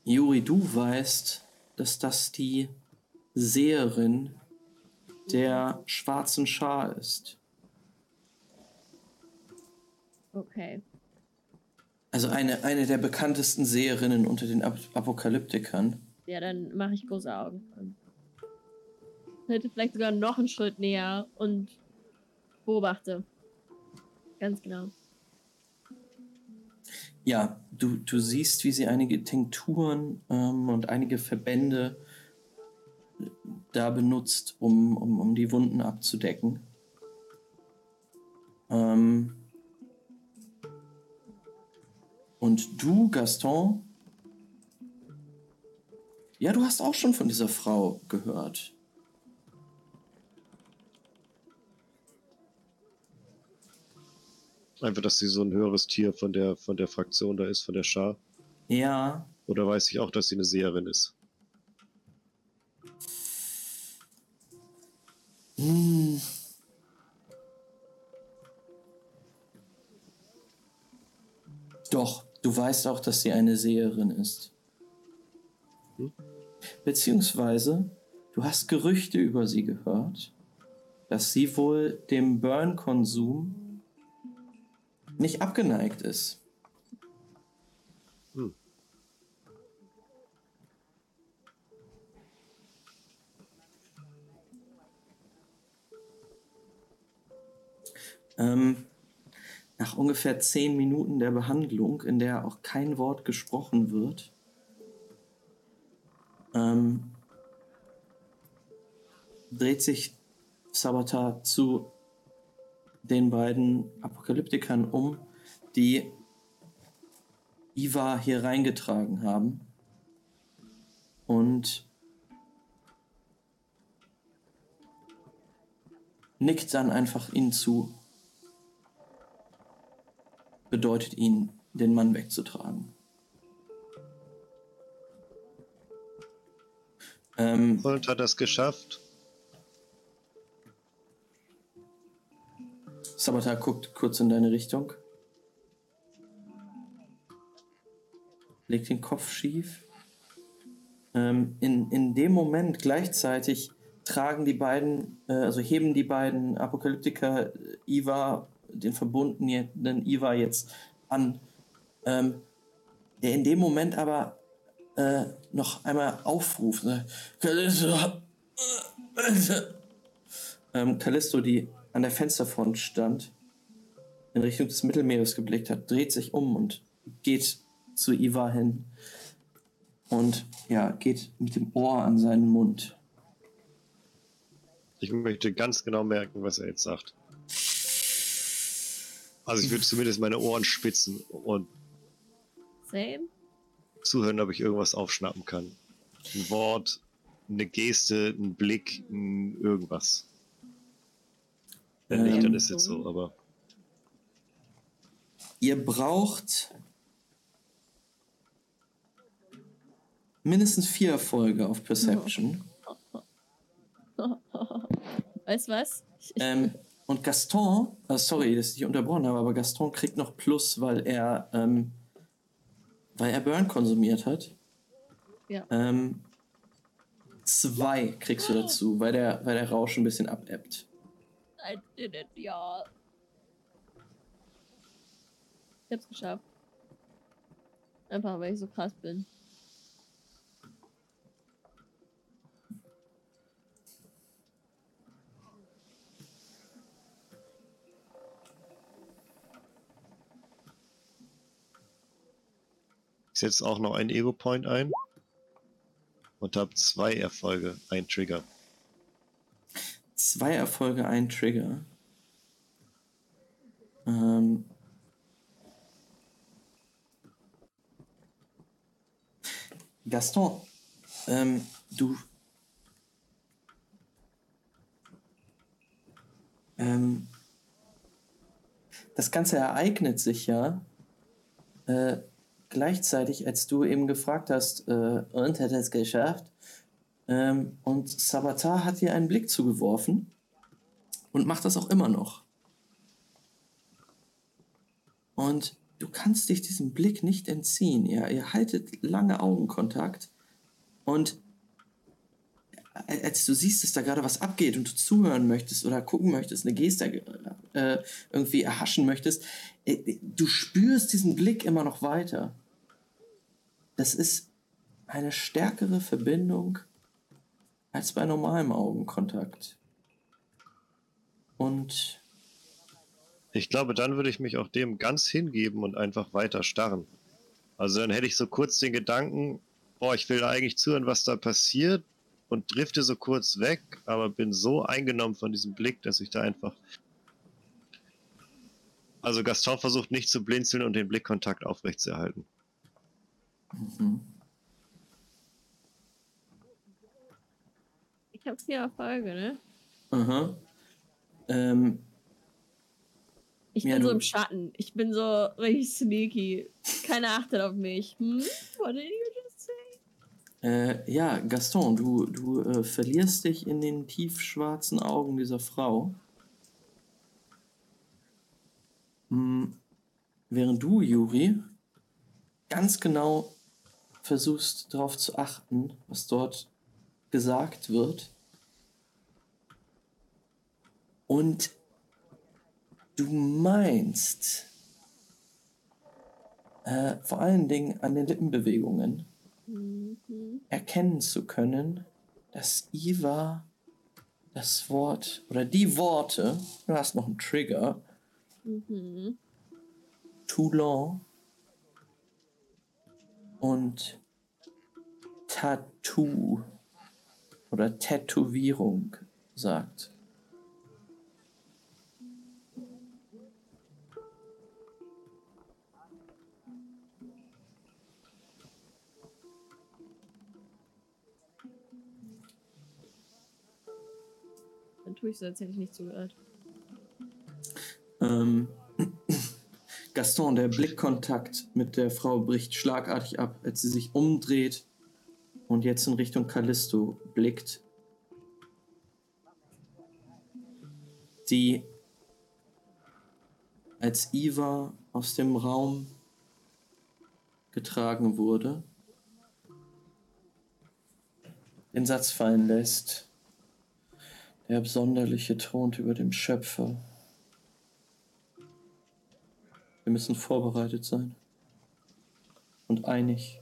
Juri, du weißt, dass das die Seherin der schwarzen Schar ist. Okay. Also eine, eine der bekanntesten Seherinnen unter den Ap Apokalyptikern. Ja, dann mache ich große Augen. Hätte vielleicht sogar noch einen Schritt näher und beobachte. Ganz genau. Ja, du, du siehst, wie sie einige Tinkturen ähm, und einige Verbände da benutzt, um, um, um die Wunden abzudecken. Ähm und du, Gaston, ja, du hast auch schon von dieser Frau gehört. Einfach, dass sie so ein höheres Tier von der, von der Fraktion da ist, von der Schar. Ja. Oder weiß ich auch, dass sie eine Seherin ist? Hm. Doch, du weißt auch, dass sie eine Seherin ist. Hm? Beziehungsweise, du hast Gerüchte über sie gehört, dass sie wohl dem Burn-Konsum nicht abgeneigt ist. Hm. Ähm, nach ungefähr zehn Minuten der Behandlung, in der auch kein Wort gesprochen wird, ähm, dreht sich Sabatar zu den beiden Apokalyptikern um, die Iva hier reingetragen haben. Und nickt dann einfach ihnen zu bedeutet ihn, den Mann wegzutragen. Ähm, Und hat das geschafft? Sabatar guckt kurz in deine Richtung. Legt den Kopf schief. Ähm, in, in dem Moment gleichzeitig tragen die beiden, äh, also heben die beiden Apokalyptiker Iva den verbundenen Iva jetzt an, ähm, der in dem Moment aber äh, noch einmal aufruft. Ne? Callisto, ähm, Callisto, die an der Fensterfront stand, in Richtung des Mittelmeeres geblickt hat, dreht sich um und geht zu Iva hin und ja, geht mit dem Ohr an seinen Mund. Ich möchte ganz genau merken, was er jetzt sagt. Also ich würde zumindest meine Ohren spitzen und Same. zuhören, ob ich irgendwas aufschnappen kann. Ein Wort, eine Geste, ein Blick, irgendwas. Wenn ähm, nicht, dann ist es so, aber. Ihr braucht mindestens vier Erfolge auf Perception. (laughs) Weißt du was? Ähm, und Gaston, äh, sorry, dass ich dich unterbrochen habe, aber Gaston kriegt noch Plus, weil er, ähm, weil er Burn konsumiert hat. Ja. Ähm, zwei kriegst du dazu, weil der, weil der Rausch ein bisschen abebbt. I did it, ja. Ich hab's geschafft. Einfach weil ich so krass bin. setze auch noch einen Ego-Point ein und habe zwei Erfolge, ein Trigger. Zwei Erfolge, ein Trigger. Ähm Gaston, ähm, du. Ähm, das Ganze ereignet sich ja äh, gleichzeitig, als du eben gefragt hast, äh, und hat es geschafft? Ähm, und Sabatar hat dir einen Blick zugeworfen und macht das auch immer noch. Und du kannst dich diesem Blick nicht entziehen. Ihr, ihr haltet lange Augenkontakt und als du siehst, dass da gerade was abgeht und du zuhören möchtest oder gucken möchtest, eine Geste äh, irgendwie erhaschen möchtest, äh, du spürst diesen Blick immer noch weiter. Das ist eine stärkere Verbindung als bei normalem Augenkontakt. Und Ich glaube, dann würde ich mich auch dem ganz hingeben und einfach weiter starren. Also dann hätte ich so kurz den Gedanken, boah, ich will eigentlich zuhören, was da passiert und drifte so kurz weg, aber bin so eingenommen von diesem Blick, dass ich da einfach. Also Gaston versucht nicht zu blinzeln und den Blickkontakt aufrechtzuerhalten. Mhm. Habe vier Erfolge, ne? Aha. Ähm, Ich Ja, bin so du- im Schatten. Ich bin so richtig sneaky. Keiner achtet auf mich. Hm? What did you just say? äh, ja, Gaston, du, du äh, verlierst dich in den tiefschwarzen Augen dieser Frau. Hm, während du, Juri, ganz genau versuchst darauf zu achten, was dort gesagt wird. Und du meinst, äh, vor allen Dingen an den Lippenbewegungen, Mhm. erkennen zu können, dass Iva das Wort oder die Worte, du hast noch einen Trigger, Mhm. Toulon und Tattoo oder Tätowierung sagt. Dann tue ich so, als hätte ich nicht zugehört. Ähm, (clears throat) Gaston, der Blickkontakt mit der Frau bricht schlagartig ab, als sie sich umdreht und jetzt in Richtung Callisto blickt. Die, als Iva aus dem Raum getragen wurde, den Satz fallen lässt. Der Absonderliche thront über dem Schöpfer. Wir müssen vorbereitet sein. Und einig.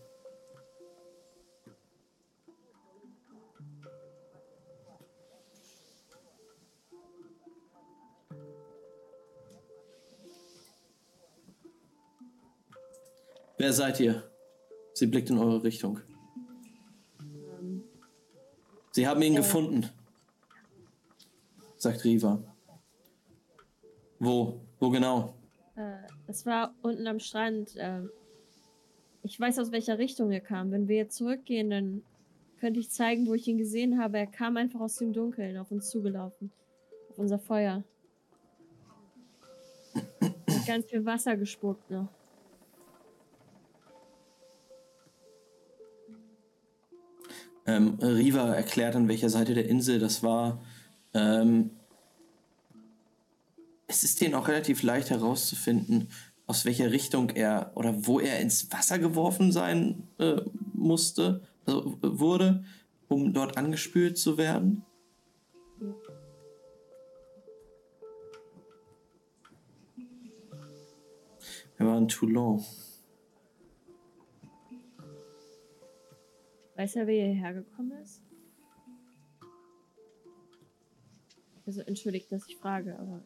Wer seid ihr? Sie blickt in eure Richtung. Sie haben ihn gefunden, sagt Riva. Wo? Wo genau? äh, es war unten am Strand. ähm, ich weiß, aus welcher Richtung er kam. Wenn wir jetzt zurückgehen, dann könnte ich zeigen, wo ich ihn gesehen habe. Er kam einfach aus dem Dunkeln auf uns zugelaufen. Auf unser Feuer. Hat ganz viel Wasser gespuckt noch. Ähm, Riva erklärt, an welcher Seite der Insel das war. Ähm, es ist denen auch relativ leicht herauszufinden, aus welcher Richtung er oder wo er ins Wasser geworfen sein äh, musste, also wurde, um dort angespült zu werden. Er war in Toulon. Weiß er, wie er hergekommen ist? Also entschuldigt, dass ich frage, aber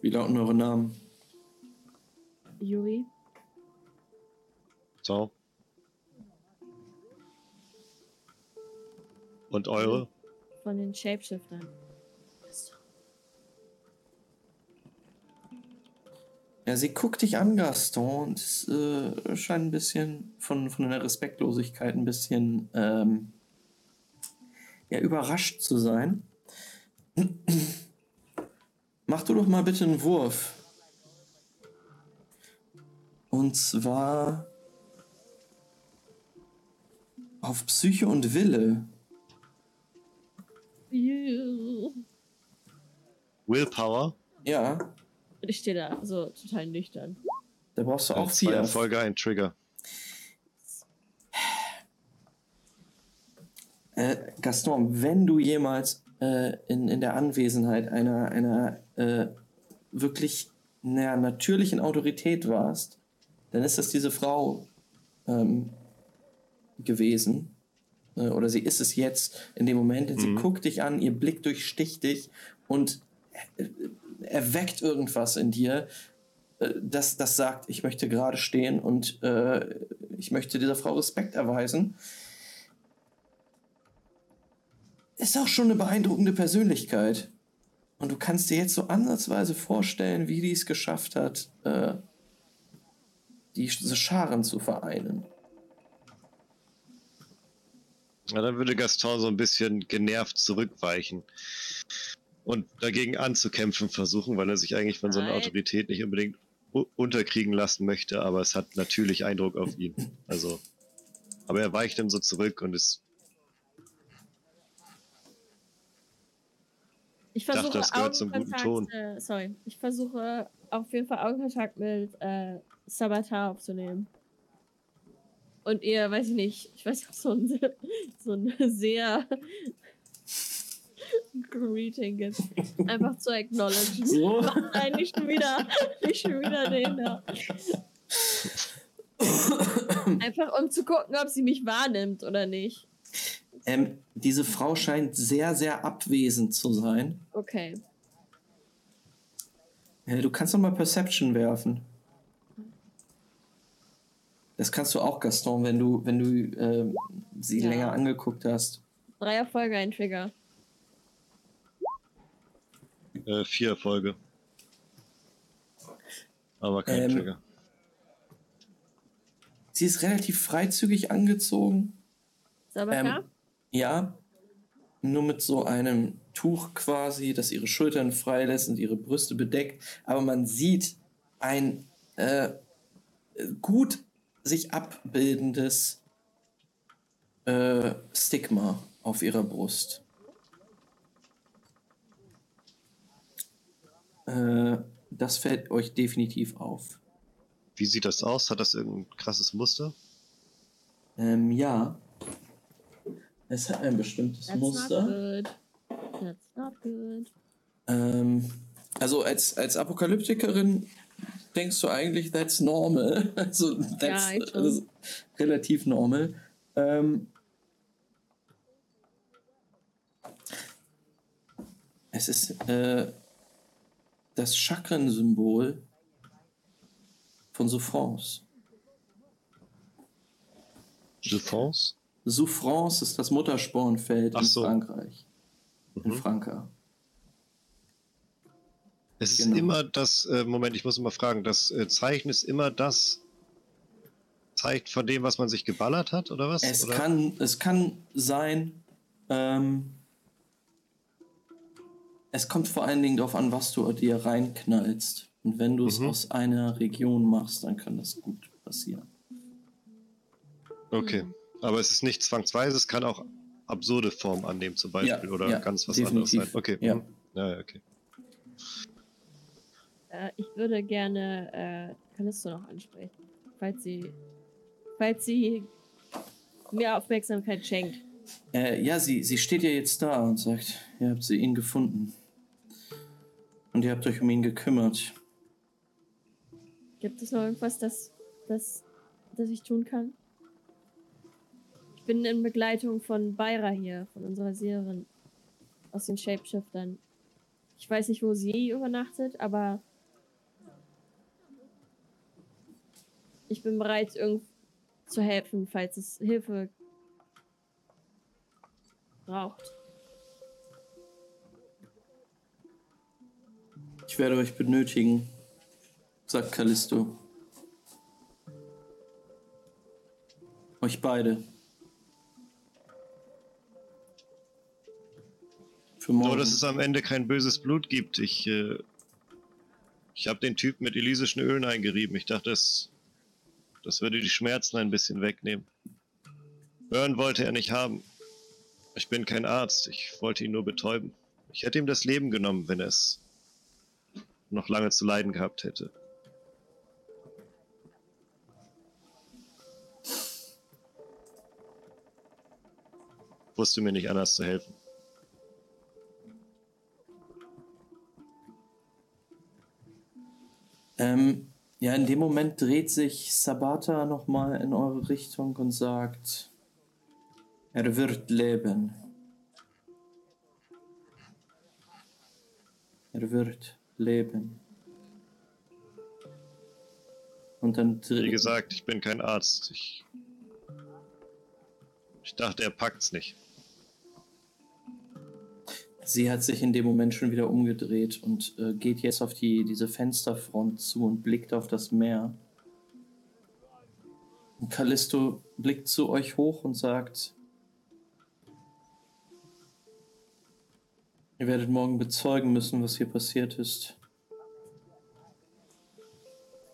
Wie lauten eure Namen? Yuri, So. Und eure? von den Shapeshiftern. Ja, sie guckt dich an, Gaston, und es äh, scheint ein bisschen von, von der Respektlosigkeit ein bisschen ähm, ja, überrascht zu sein. Mach du doch mal bitte einen Wurf. Und zwar auf Psyche und Wille. Willpower? Ja, Und ich stehe da so total nüchtern. da brauchst du auch Zwei vier. Erfolge, ein Trigger. Äh, Gaston, wenn du jemals äh, in, in der Anwesenheit einer, einer äh, wirklich naja, natürlichen Autorität warst, dann ist das diese Frau ähm, gewesen. Äh, oder sie ist es jetzt in dem Moment, denn sie Mhm. guckt dich an, ihr Blick durchsticht dich und äh, erweckt irgendwas in dir, äh, das, das sagt, ich möchte gerade stehen und äh, ich möchte dieser Frau Respekt erweisen. Ist auch schon eine beeindruckende Persönlichkeit. Und du kannst dir jetzt so ansatzweise vorstellen, wie die es geschafft hat, äh, diese Scharen zu vereinen. Ja, dann würde Gaston so ein bisschen genervt zurückweichen und dagegen anzukämpfen versuchen, weil er sich eigentlich von so einer. Autorität nicht unbedingt unterkriegen lassen möchte, aber es hat natürlich Eindruck auf ihn. Also, aber er weicht dann so zurück und ist, Ich dachte, versuche das gehört zum guten Augenkontakt, Äh, sorry. Ich versuche auf jeden Fall Augenkontakt mit äh, Sabatar aufzunehmen. Und ihr, weiß ich nicht, ich weiß nicht, so ein, (laughs) so ein sehr (laughs) Greeting gibt. Einfach zu acknowledgen. (laughs) So? Nein, nicht schon wieder. Nicht schon wieder den da. Einfach um zu gucken, ob sie mich wahrnimmt oder nicht. Ähm, diese Frau scheint sehr, sehr abwesend zu sein. Okay. Äh, du kannst doch mal Perception werfen. Das kannst du auch, Gaston, wenn du, wenn du äh, sie Ja. länger angeguckt hast. Drei Erfolge, ein Trigger. äh, vier Erfolge. Aber kein Ähm, Trigger. Sie ist relativ freizügig angezogen. Sabatar? Ähm, Ja, nur mit so einem Tuch quasi, das ihre Schultern frei lässt und ihre Brüste bedeckt. Aber man sieht ein äh, gut sich abbildendes äh, Stigma auf ihrer Brust. Äh, das fällt euch definitiv auf. Wie sieht das aus? Hat das irgendein krasses Muster? Ähm, ja. Es hat ein bestimmtes That's Muster. not good. That's not good. Ähm, also als, als Apokalyptikerin denkst du eigentlich, that's normal. (laughs) Also that's Ja, also, relativ normal. Ähm, es ist äh, das Chakrensymbol von Souffrance. Souffrance? Souffrance ist das Mutterspornfeld Ach in so. Frankreich. In Mhm. Franka. Es ist Genau. immer das, äh, Moment, ich muss mal fragen, das äh, Zeichen ist immer das Zeichen von dem, was man sich geballert hat, oder was? Es oder? kann, es kann sein, ähm, es kommt vor allen Dingen darauf an, was du dir reinknallst. Und wenn du es Mhm. aus einer Region machst, dann kann das gut passieren. Okay. Aber es ist nicht zwangsweise, es kann auch absurde Formen annehmen, zum Beispiel, Ja, oder ja, ganz was definitiv. anderes sein. Okay. Ja. mhm. Ja, ja, okay. Äh, ich würde gerne äh, Callisto noch ansprechen. Falls sie, falls sie mehr Aufmerksamkeit schenkt. Äh, ja, sie, sie steht ja jetzt da und sagt, ihr habt sie ihn gefunden. Und ihr habt euch um ihn gekümmert. Gibt es noch irgendwas, das, das, das ich tun kann? Ich bin in Begleitung von Beira hier, von unserer Seherin aus den Shapeshiftern. Ich weiß nicht, wo sie übernachtet, aber ich bin bereit, irgend zu helfen, falls es Hilfe braucht. Ich werde euch benötigen, sagt Callisto. Euch beide. Für morgen. Nur, dass es am Ende kein böses Blut gibt. Ich, äh, ich habe den Typ mit elysischen Ölen eingerieben. Ich dachte, das, das würde die Schmerzen ein bisschen wegnehmen. Burn wollte er nicht haben. Ich bin kein Arzt. Ich wollte ihn nur betäuben. Ich hätte ihm das Leben genommen, wenn er es noch lange zu leiden gehabt hätte. Wusste mir nicht anders zu helfen. Ähm, ja, in dem Moment dreht sich Sabata nochmal in eure Richtung und sagt, er wird leben. Er wird leben. Und dann Wie gesagt, ich bin kein Arzt. Ich, ich dachte, er packt's nicht. Sie hat sich in dem Moment schon wieder umgedreht und äh, geht jetzt auf die, diese Fensterfront zu und blickt auf das Meer. Und Callisto blickt zu euch hoch und sagt, ihr werdet morgen bezeugen müssen, was hier passiert ist.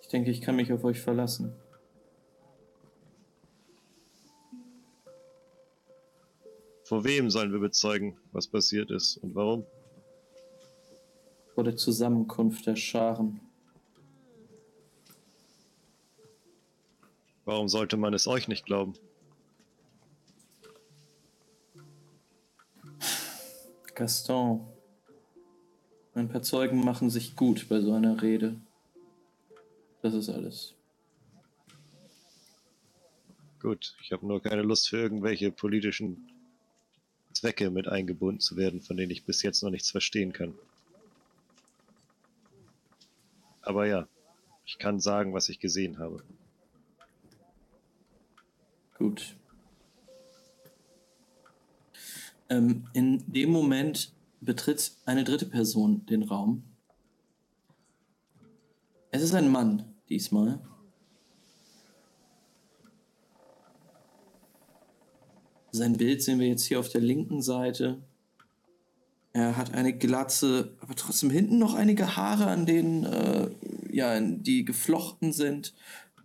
Ich denke, ich kann mich auf euch verlassen. Vor wem sollen wir bezeugen, was passiert ist und warum? Vor der Zusammenkunft der Scharen. Warum sollte man es euch nicht glauben? Gaston, ein paar Zeugen machen sich gut bei so einer Rede. Das ist alles. Gut, ich habe nur keine Lust für irgendwelche politischen Zwecke mit eingebunden zu werden, von denen ich bis jetzt noch nichts verstehen kann. Aber ja, ich kann sagen, was ich gesehen habe. Gut. Ähm, in dem Moment betritt eine dritte Person den Raum. Es ist ein Mann diesmal. Sein Bild sehen wir jetzt hier auf der linken Seite. Er hat eine Glatze, aber trotzdem hinten noch einige Haare, an denen äh, ja, die geflochten sind.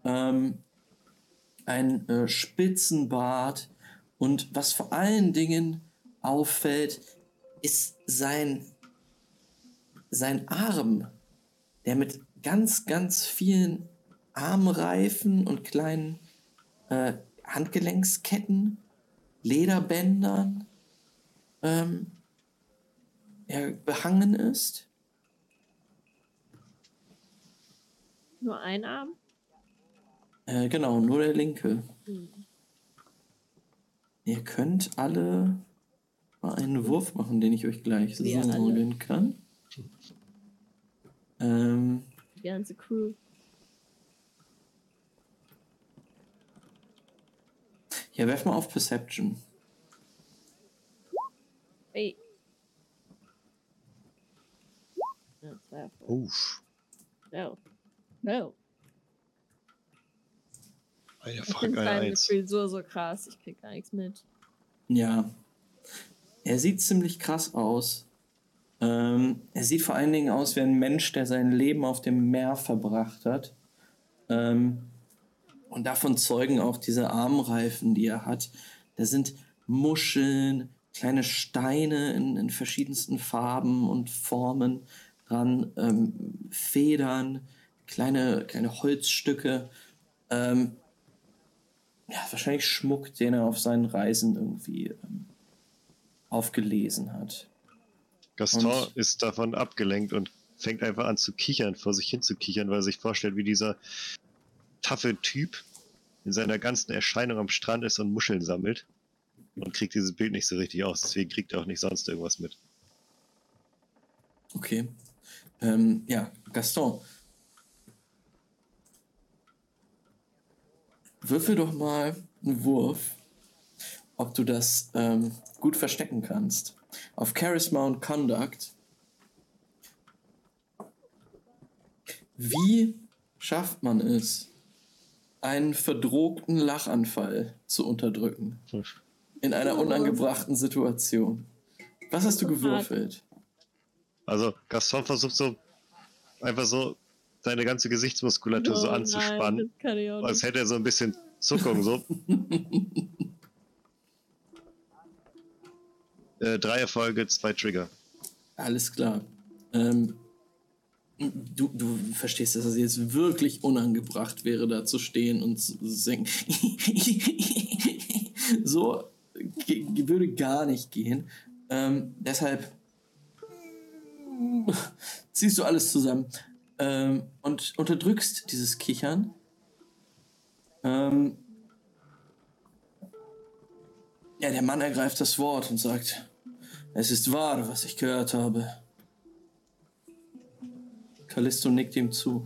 Ähm, ein äh, Spitzenbart und was vor allen Dingen auffällt, ist sein, sein Arm, der mit ganz, ganz vielen Armreifen und kleinen äh, Handgelenksketten, Lederbändern ähm, er behangen ist. Nur ein Arm? Äh, genau, nur der linke. Hm. Ihr könnt alle mal einen Wurf machen, den ich euch gleich sagen kann. Ähm, Die ganze Crew. Ja, werf mal auf Perception. Ey. Ja, zwei Erfolge. Uff. No. No. Eine Ich Frage, finde eine sein Eins. Gefühl so, so krass. Ich krieg gar nichts mit. Ja. Er sieht ziemlich krass aus. Ähm, er sieht vor allen Dingen aus wie ein Mensch, der sein Leben auf dem Meer verbracht hat. Ähm, und davon zeugen auch diese Armreifen, die er hat. Da sind Muscheln, kleine Steine in, in verschiedensten Farben und Formen dran, ähm, Federn, kleine, kleine Holzstücke. Ähm, ja, wahrscheinlich Schmuck, den er auf seinen Reisen irgendwie ähm, aufgelesen hat. Gaston Und- ist davon abgelenkt und fängt einfach an zu kichern, vor sich hin zu kichern, weil er sich vorstellt, wie dieser taffe Typ in seiner ganzen Erscheinung am Strand ist und Muscheln sammelt. Und kriegt dieses Bild nicht so richtig aus. Deswegen kriegt er auch nicht sonst irgendwas mit. Okay. Ähm, ja, Gaston. Würfel doch mal einen Wurf, ob du das ähm, gut verstecken kannst. Auf Charisma und Conduct. Wie schafft man es, einen verdrohten Lachanfall zu unterdrücken? In einer Oh. unangebrachten Situation. Was hast du gewürfelt? Also Gaston versucht so einfach so seine ganze Gesichtsmuskulatur so Oh nein, anzuspannen, das kann ich auch als hätte er so ein bisschen Zuckung so. (laughs) äh, drei Erfolge, zwei Trigger. Alles klar. Ähm, du, du verstehst, dass es jetzt wirklich unangebracht wäre, da zu stehen und zu singen. (laughs) so würde gar nicht gehen. Ähm, deshalb ziehst du alles zusammen ähm, und unterdrückst dieses Kichern. Ähm, ja, der Mann ergreift das Wort und sagt, es ist wahr, was ich gehört habe. Callisto nickt ihm zu.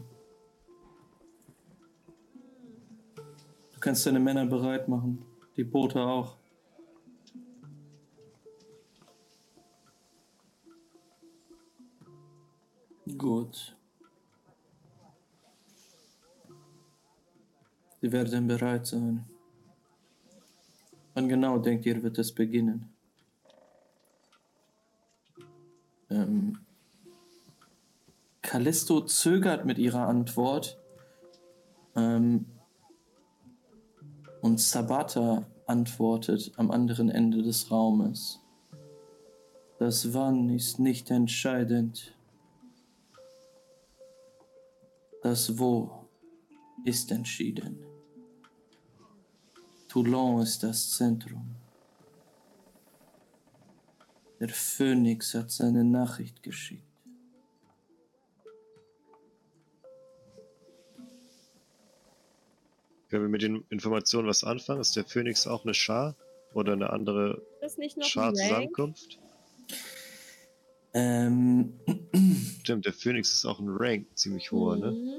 Du kannst deine Männer bereit machen. Die Boote auch. Gut. Sie werden bereit sein. Wann genau denkt ihr, wird es beginnen? Ähm, Callisto zögert mit ihrer Antwort. Ähm, und Sabata antwortet am anderen Ende des Raumes. Das Wann ist nicht entscheidend. Das Wo ist entschieden. Toulon ist das Zentrum. Der Phönix hat seine Nachricht geschickt. Können wir mit den Informationen was anfangen? Ist der Phönix auch eine Schar oder eine andere? Schar-Zusammenkunft? Ähm, (clears throat) Stimmt, der Phönix ist auch ein Rank, ziemlich hoher, ne? Mhm.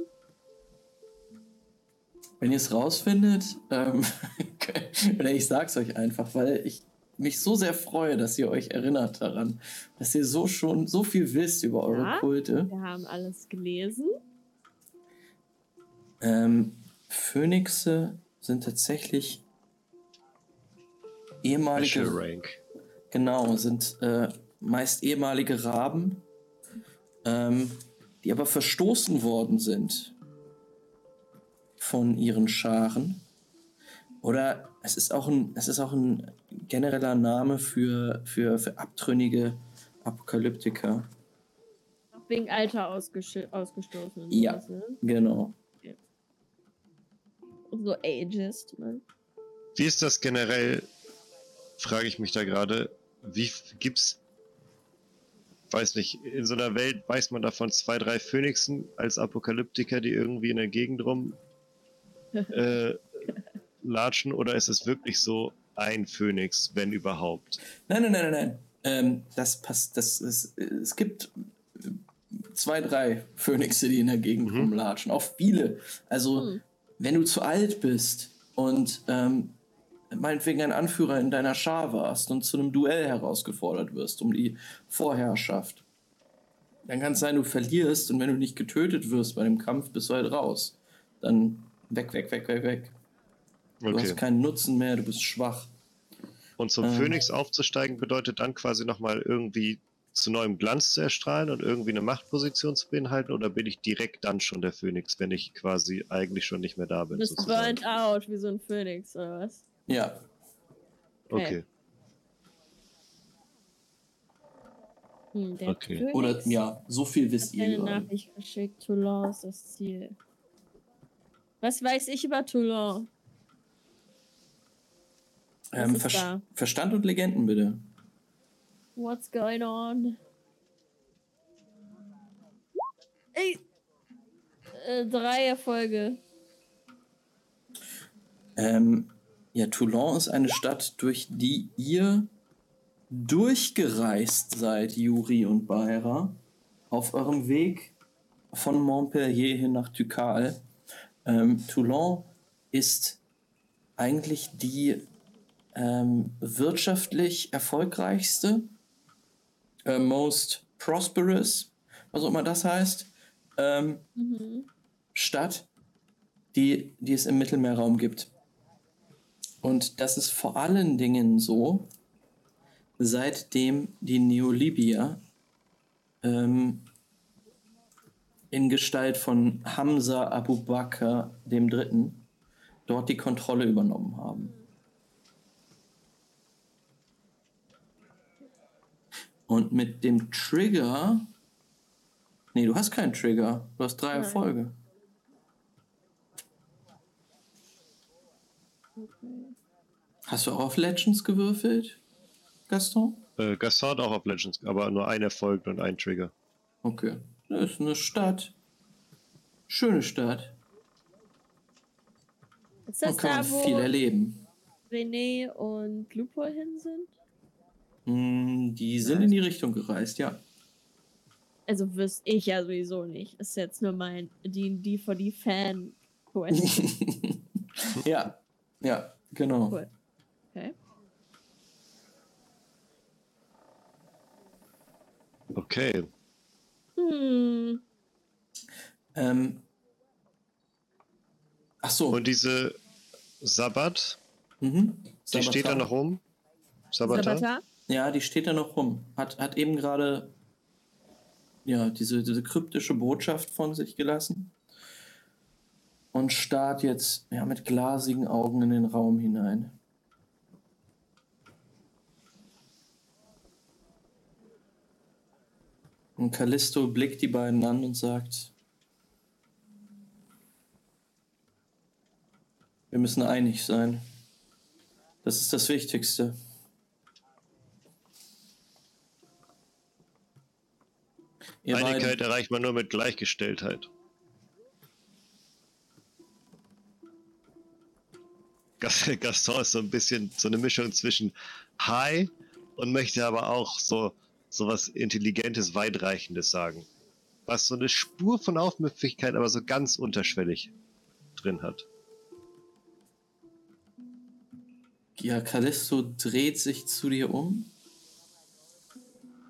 wenn ihr es rausfindet, ähm, (laughs) oder ich sag's euch einfach, weil ich mich so sehr freue, dass ihr euch erinnert daran, dass ihr so schon so viel wisst über eure Ja. Kulte. Wir haben alles gelesen. Ähm, Phönixe sind tatsächlich ehemalige. Genau, sind äh, meist ehemalige Raben, ähm, die aber verstoßen worden sind von ihren Scharen. Oder es ist auch ein, es ist auch ein genereller Name für, für, für abtrünnige Apokalyptiker. Auch wegen Alter ausgestoßen. Ja. Ne? Genau. So ageist. Ne? Wie ist das generell, frage ich mich da gerade, wie gibt's, weiß nicht, in so einer Welt weiß man davon zwei, drei Phönixen als Apokalyptiker, die irgendwie in der Gegend rum (laughs) äh, latschen, oder ist es wirklich so ein Phönix, wenn überhaupt? Nein, nein, nein, nein, nein. Ähm, das passt. Das ist, es gibt zwei, drei Phönixe, die in der Gegend Mhm. rumlatschen. Auch viele. Also, Hm. Wenn du zu alt bist und ähm, meinetwegen ein Anführer in deiner Schar warst und zu einem Duell herausgefordert wirst um die Vorherrschaft, dann kann es sein, du verlierst und wenn du nicht getötet wirst bei dem Kampf, bist du halt raus. Dann weg, weg, weg, weg, weg. Du Okay. hast keinen Nutzen mehr, du bist schwach. Und zum Ähm. Phönix aufzusteigen bedeutet dann quasi nochmal irgendwie zu neuem Glanz zu erstrahlen und irgendwie eine Machtposition zu beinhalten oder bin ich direkt dann schon der Phönix, wenn ich quasi eigentlich schon nicht mehr da Du bin? bist sozusagen? burnt out wie so ein Phönix oder was? Ja, Okay. Hm, der Okay. Phönix oder ja, so viel wisst ihr. eine gerade. Nachricht geschickt. Toulon ist das Ziel. Was weiß ich über Toulon? Ähm, Ver da? Verstand und Legenden bitte. What's going on? Ey! Äh, drei Erfolge. Ähm, ja, Toulon ist eine Stadt, durch die ihr durchgereist seid, Juri und Baera, auf eurem Weg von Montpellier hin nach Ducal. Ähm, Toulon ist eigentlich die ähm, wirtschaftlich erfolgreichste, äh, most prosperous, was auch immer das heißt, ähm, Mhm. Stadt, die, die es im Mittelmeerraum gibt. Und das ist vor allen Dingen so, seitdem die Neolibier ähm, in Gestalt von Hamza Abu Bakr III. dort die Kontrolle übernommen haben. Und mit dem Trigger. Nee, du hast keinen Trigger. Du hast drei Nein. Erfolge. Okay. Hast du auch auf Legends gewürfelt, Gaston? Äh, Gaston hat auch auf Legends, aber nur ein Erfolg und ein Trigger. Okay. Das ist eine Stadt. Schöne Stadt. Ist Da das kann da, man wo viel erleben. René und Lupo hin sind? Hm, Die sind in die Richtung gereist, ja. Also wüsste ich ja sowieso nicht. Ist jetzt nur mein D&D for die Fan Question. (laughs) ja, ja, genau. Cool. Okay. Okay. Hm. Ähm, ach so. Und diese Sabbat, mhm. die steht da Sabatar. noch rum? Sabata? Sabata? Ja, die steht da noch rum. Hat, hat eben gerade ja, diese, diese kryptische Botschaft von sich gelassen und starrt jetzt ja, mit glasigen Augen in den Raum hinein. Und Callisto blickt die beiden an und sagt, wir müssen einig sein. Das ist das Wichtigste. Ihr Einigkeit erreicht man nur mit Gleichgestelltheit. Gas- (laughs) Gaston ist so ein bisschen so eine Mischung zwischen High und möchte aber auch so, so was Intelligentes, Weitreichendes sagen. Was so eine Spur von Aufmüpfigkeit, aber so ganz unterschwellig drin hat. ja, Callisto dreht sich zu dir um.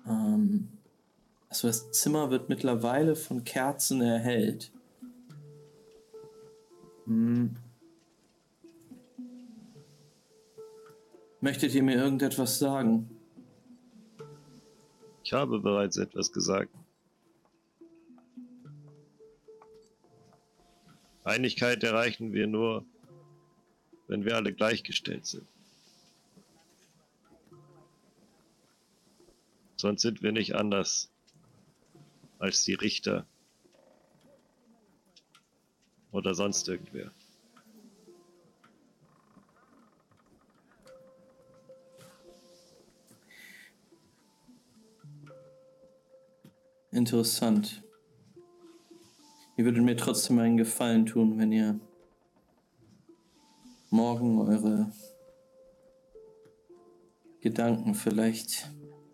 Ähm, also das Zimmer wird mittlerweile von Kerzen erhellt. Hm. Möchtet ihr mir irgendetwas sagen? Ich habe bereits etwas gesagt. Einigkeit erreichen wir nur, wenn wir alle gleichgestellt sind. Sonst sind wir nicht anders als die Richter oder sonst irgendwer. Interessant. Ihr würdet mir trotzdem einen Gefallen tun, wenn ihr morgen eure Gedanken vielleicht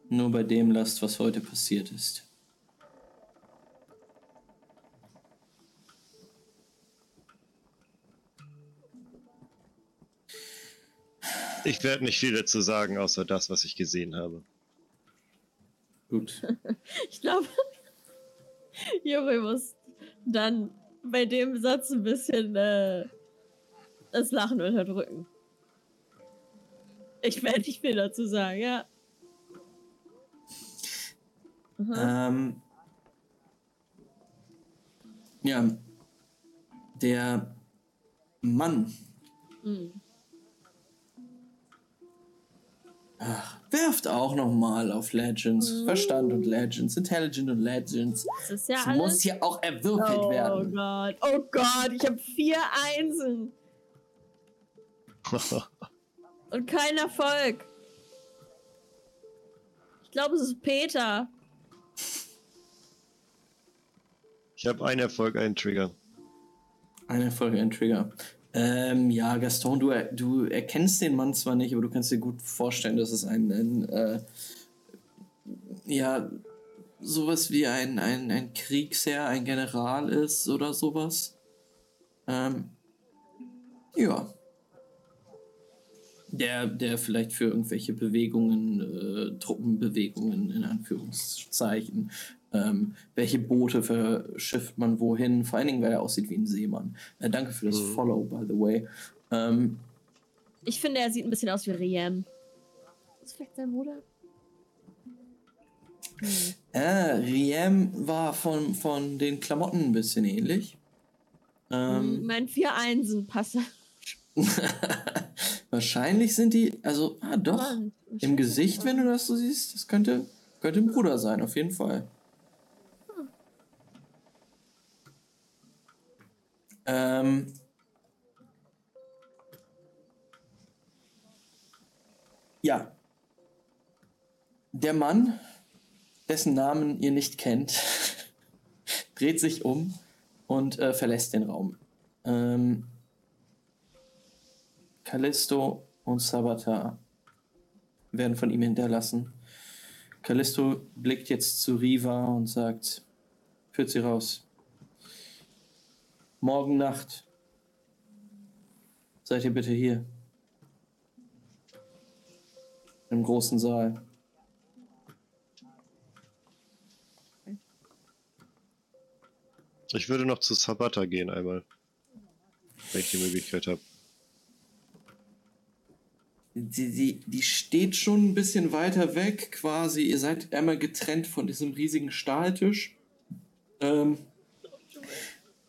nur bei dem lasst, was heute passiert ist. Ich werde nicht viel dazu sagen, außer das, was ich gesehen habe. Gut. (laughs) Ich glaube, Juri muss dann bei dem Satz ein bisschen äh, das Lachen unterdrücken. Ich werde nicht viel dazu sagen, ja. Ähm, ja, der Mann Hm. Ach, werft auch noch mal auf Legends, Mhm. Verstand und Legends, Intelligent und Legends. Das ist ja Es alles. muss hier auch erwürfelt oh werden. Gott, oh Gott, ich habe vier Einsen (laughs) und kein Erfolg. Ich glaube, es ist Peter. ich habe einen Erfolg, einen Trigger. Eine Folge, ein Trigger. Ähm, ja, Gaston, du, du erkennst den Mann zwar nicht, aber du kannst dir gut vorstellen, dass es ein, ein äh, ja, sowas wie ein, ein, ein Kriegsherr, ein General ist oder sowas. Ähm, ja. Der, der vielleicht für irgendwelche Bewegungen, äh, Truppenbewegungen in Anführungszeichen, ähm, welche Boote verschifft man wohin, vor allen Dingen, weil er aussieht wie ein Seemann. Äh, danke für das Mhm. Follow, by the way. Ähm, Ich finde, er sieht ein bisschen aus wie Riem. Ist vielleicht sein Bruder? Hm. äh, Riem war von, von den Klamotten ein bisschen ähnlich. Ähm, mein vier Einsen passt. (laughs) wahrscheinlich sind die, also, ah, doch. Mann, Im Gesicht, wenn du das so siehst, das könnte, könnte ein Bruder sein, auf jeden Fall. Ähm. Ja. Der Mann, dessen Namen ihr nicht kennt, (laughs) dreht sich um und äh, verlässt den Raum. Ähm, Callisto und Sabatar werden von ihm hinterlassen. Callisto blickt jetzt zu Riva und sagt, führt sie raus. Morgen Nacht seid ihr bitte hier. Im großen Saal. Ich würde noch zu Sabata gehen einmal. Wenn ich die Möglichkeit habe. Die, die, die steht schon ein bisschen weiter weg, quasi. Ihr seid einmal getrennt von diesem riesigen Stahltisch. Ähm,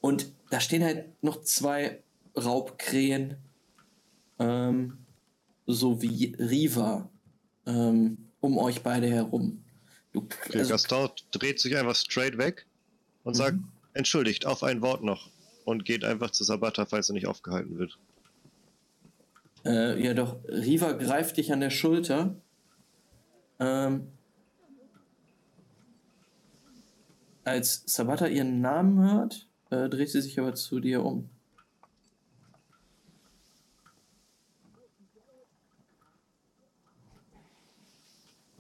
und da stehen halt noch zwei Raubkrähen, ähm, sowie Riva, ähm, um euch beide herum. Du, also, Gaston dreht sich einfach straight weg und sagt, Mhm. entschuldigt, auf ein Wort noch. Und geht einfach zu Sabata, falls er nicht aufgehalten wird. Äh, ja, doch, Riva greift dich an der Schulter. Ähm, als Sabata ihren Namen hört, äh, dreht sie sich aber zu dir um.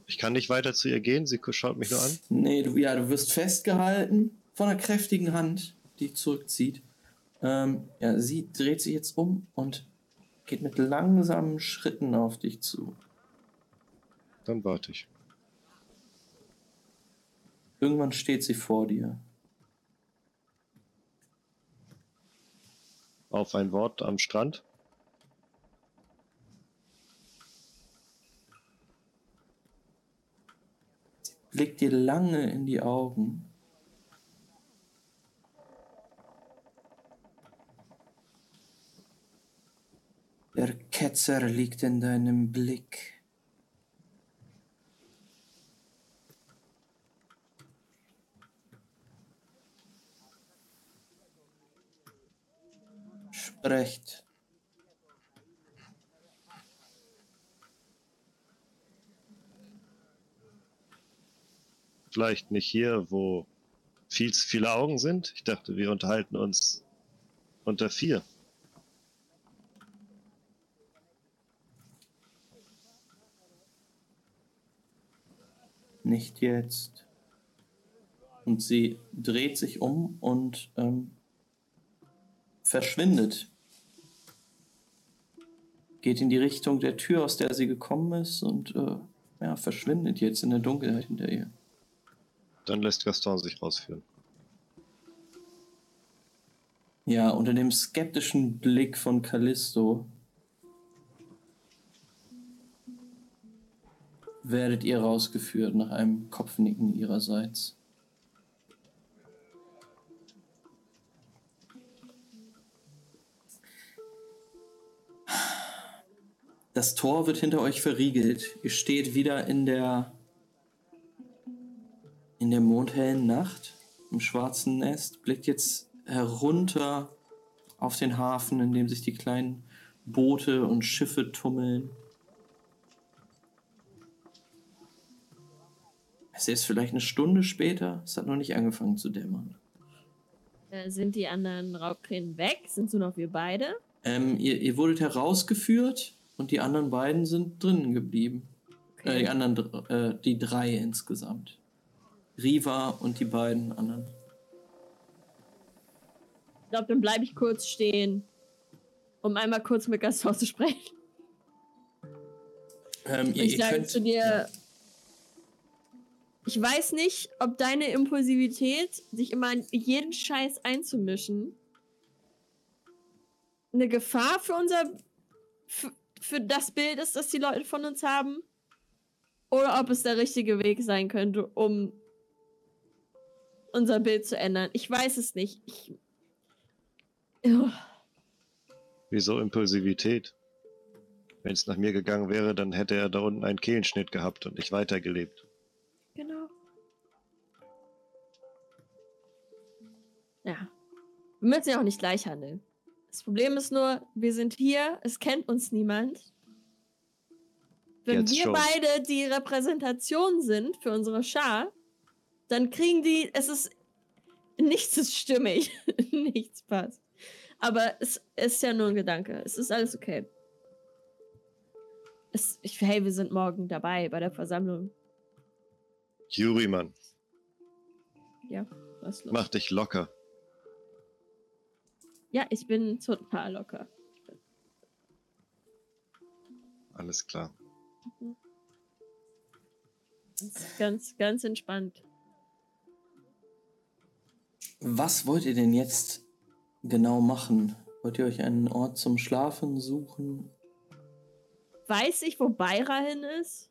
Ich kann nicht weiter zu ihr gehen, sie schaut mich nur an. Nee, du, ja, du wirst festgehalten von einer kräftigen Hand, die zurückzieht. Ähm, ja, sie dreht sich jetzt um und geht mit langsamen Schritten auf dich zu. Dann warte ich. Irgendwann steht sie vor dir. Auf ein Wort am Strand. blickt dir lange in die Augen. Der Ketzer liegt in deinem Blick. Sprecht. Vielleicht nicht hier, wo viel zu viele Augen sind. Ich dachte, wir unterhalten uns unter vier. Nicht jetzt. Und sie dreht sich um und ähm, verschwindet. Geht in die Richtung der Tür, aus der sie gekommen ist und äh, ja, verschwindet jetzt in der Dunkelheit hinter ihr. Dann lässt Gaston sich rausführen. Ja, unter dem skeptischen Blick von Callisto werdet ihr rausgeführt nach einem Kopfnicken ihrerseits. Das Tor wird hinter euch verriegelt. Ihr steht wieder in der in der mondhellen Nacht im schwarzen Nest, blickt jetzt herunter auf den Hafen, in dem sich die kleinen Boote und Schiffe tummeln. Es ist vielleicht eine Stunde später, es hat noch nicht angefangen zu dämmern. Äh, sind die anderen Raubkrähen weg? Sind nur noch wir beide? Ähm, ihr, ihr wurdet herausgeführt und die anderen beiden sind drinnen geblieben. Äh, die anderen, äh, die drei insgesamt. Riva und die beiden anderen. Ich glaube, dann bleibe ich kurz stehen, um einmal kurz mit Gaston zu sprechen. Ähm, ihr, Ich sage zu dir, ich weiß nicht, ob deine Impulsivität, sich immer in jeden Scheiß einzumischen, eine Gefahr für unser, für, für das Bild ist, das die Leute von uns haben, oder ob es der richtige Weg sein könnte, um unser Bild zu ändern. Ich weiß es nicht. Ich. Wieso Impulsivität? Wenn es nach mir gegangen wäre, dann hätte er da unten einen Kehlenschnitt gehabt und nicht weitergelebt. Genau. Ja. Wir müssen ja auch nicht gleich handeln. Das Problem ist nur, wir sind hier, es kennt uns niemand. Wenn Jetzt wir schon. beide die Repräsentation sind für unsere Schar, dann kriegen die, es ist, nichts ist stimmig. (laughs) nichts passt. Aber es ist ja nur ein Gedanke. Es ist alles okay. Es, ich, hey, wir sind morgen dabei bei der Versammlung. Juri, Mann, Ja, was los? mach dich locker. Ja, ich bin total locker. Alles klar. Ganz, ganz, ganz entspannt. Was wollt ihr denn jetzt genau machen? Wollt ihr euch einen Ort zum Schlafen suchen? Weiß ich, wo Beira hin ist?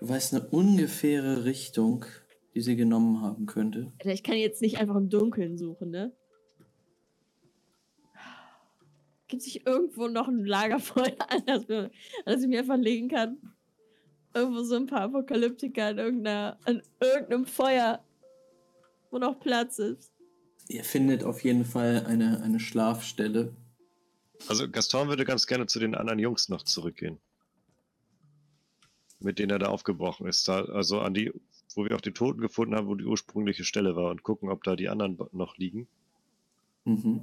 Du weißt eine ungefähre Richtung, die sie genommen haben könnte. Ich kann jetzt nicht einfach im Dunkeln suchen, ne? Gibt es nicht irgendwo noch ein Lagerfeuer, (laughs) an das, wir, an das ich mir einfach legen kann? Irgendwo so ein paar Apokalyptiker an, irgendeiner, an irgendeinem Feuer, wo noch Platz ist. Ihr findet auf jeden Fall eine, eine Schlafstelle. Also Gaston würde ganz gerne zu den anderen Jungs noch zurückgehen. Mit denen er da aufgebrochen ist. Da, also an die, wo wir auch die Toten gefunden haben, wo die ursprüngliche Stelle war und gucken, ob da die anderen noch liegen. Mhm.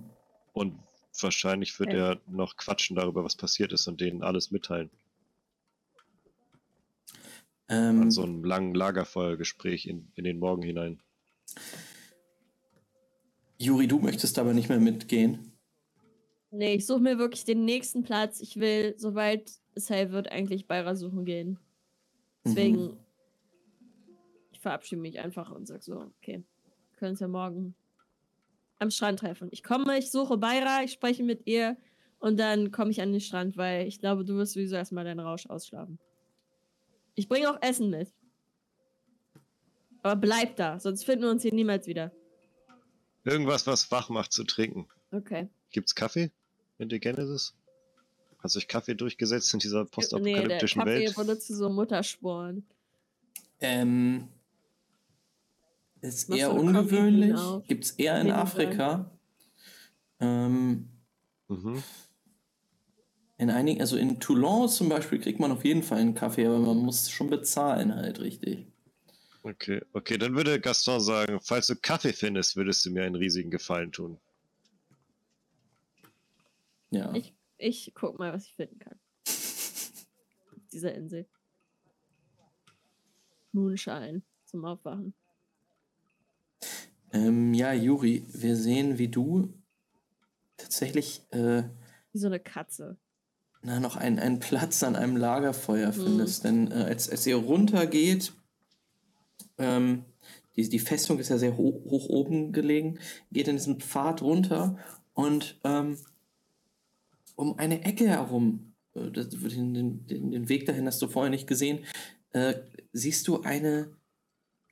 Und wahrscheinlich wird Okay. er noch quatschen darüber, was passiert ist und denen alles mitteilen. Ähm, An so einem langen Lagerfeuergespräch in, in den Morgen hinein. Juri, du möchtest aber nicht mehr mitgehen. Nee, ich suche mir wirklich den nächsten Platz. Ich will, sobald es hell wird, eigentlich Beira suchen gehen. Deswegen, Mhm. ich verabschiede mich einfach und sag so, okay, wir können uns ja morgen am Strand treffen. Ich komme, ich suche Beira, ich spreche mit ihr und dann komme ich an den Strand, weil ich glaube, du wirst sowieso erstmal deinen Rausch ausschlafen. Ich bringe auch Essen mit. Aber bleib da, sonst finden wir uns hier niemals wieder. Irgendwas, was wach macht zu trinken. Okay. Gibt's Kaffee in der Genesis? Hat sich Kaffee durchgesetzt in dieser Nee, der postapokalyptischen Kaffee Welt? benutzt so Muttersporen. Ähm, ist Machst eher ungewöhnlich. Gibt es eher in Afrika. Ähm, Mhm. in einigen, also in Toulon zum Beispiel kriegt man auf jeden Fall einen Kaffee, aber man muss schon bezahlen halt richtig. Okay, okay, dann würde Gaston sagen, falls du Kaffee findest, würdest du mir einen riesigen Gefallen tun. Ja. Ich, ich guck mal, was ich finden kann. Auf dieser Insel. Moonshine zum Aufwachen. Ähm, ja, Juri, wir sehen, wie du tatsächlich äh, Wie so eine Katze. na, noch einen, einen Platz an einem Lagerfeuer Mhm. findest. Denn äh, als, als ihr runtergeht, ähm, die, die Festung ist ja sehr hoch, hoch oben gelegen, geht in diesen Pfad runter und ähm, um eine Ecke herum, äh, den, den, den Weg dahin hast du vorher nicht gesehen, äh, siehst du eine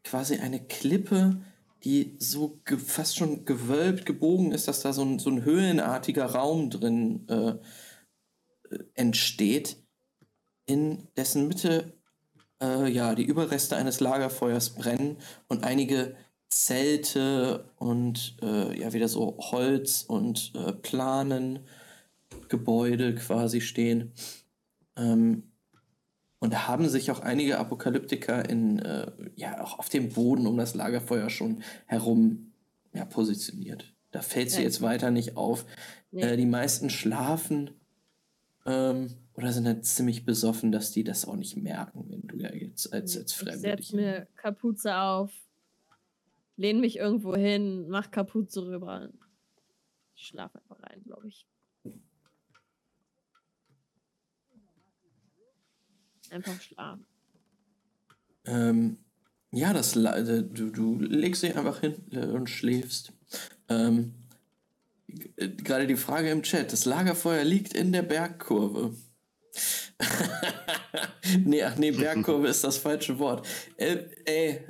quasi eine Klippe, die so fast schon gewölbt, gebogen ist, dass da so ein, so ein höhlenartiger Raum drin äh, äh, entsteht, in dessen Mitte äh, ja, die Überreste eines Lagerfeuers brennen und einige Zelte und äh, ja wieder so Holz und äh, Planen, Gebäude quasi stehen. Ähm, und da haben sich auch einige Apokalyptiker in, äh, ja, auch auf dem Boden um das Lagerfeuer schon herum ja, positioniert. Da fällt sie Ja. jetzt weiter nicht auf. Nee. Äh, die meisten schlafen ähm, oder sind halt ziemlich besoffen, dass die das auch nicht merken, wenn du ja jetzt als, als ich Fremde setz dich- mir Kapuze auf, lehne mich irgendwo hin, mach Kapuze rüber. Ich schlafe einfach rein, glaube ich. Einfach schlafen. Ähm, ja, das, äh, du, du legst dich einfach hin äh, und schläfst. Ähm, äh, Gerade die Frage im Chat: Das Lagerfeuer liegt in der Bergkurve. (laughs) nee, ach nee, Bergkurve ist das falsche Wort. Äh, ey,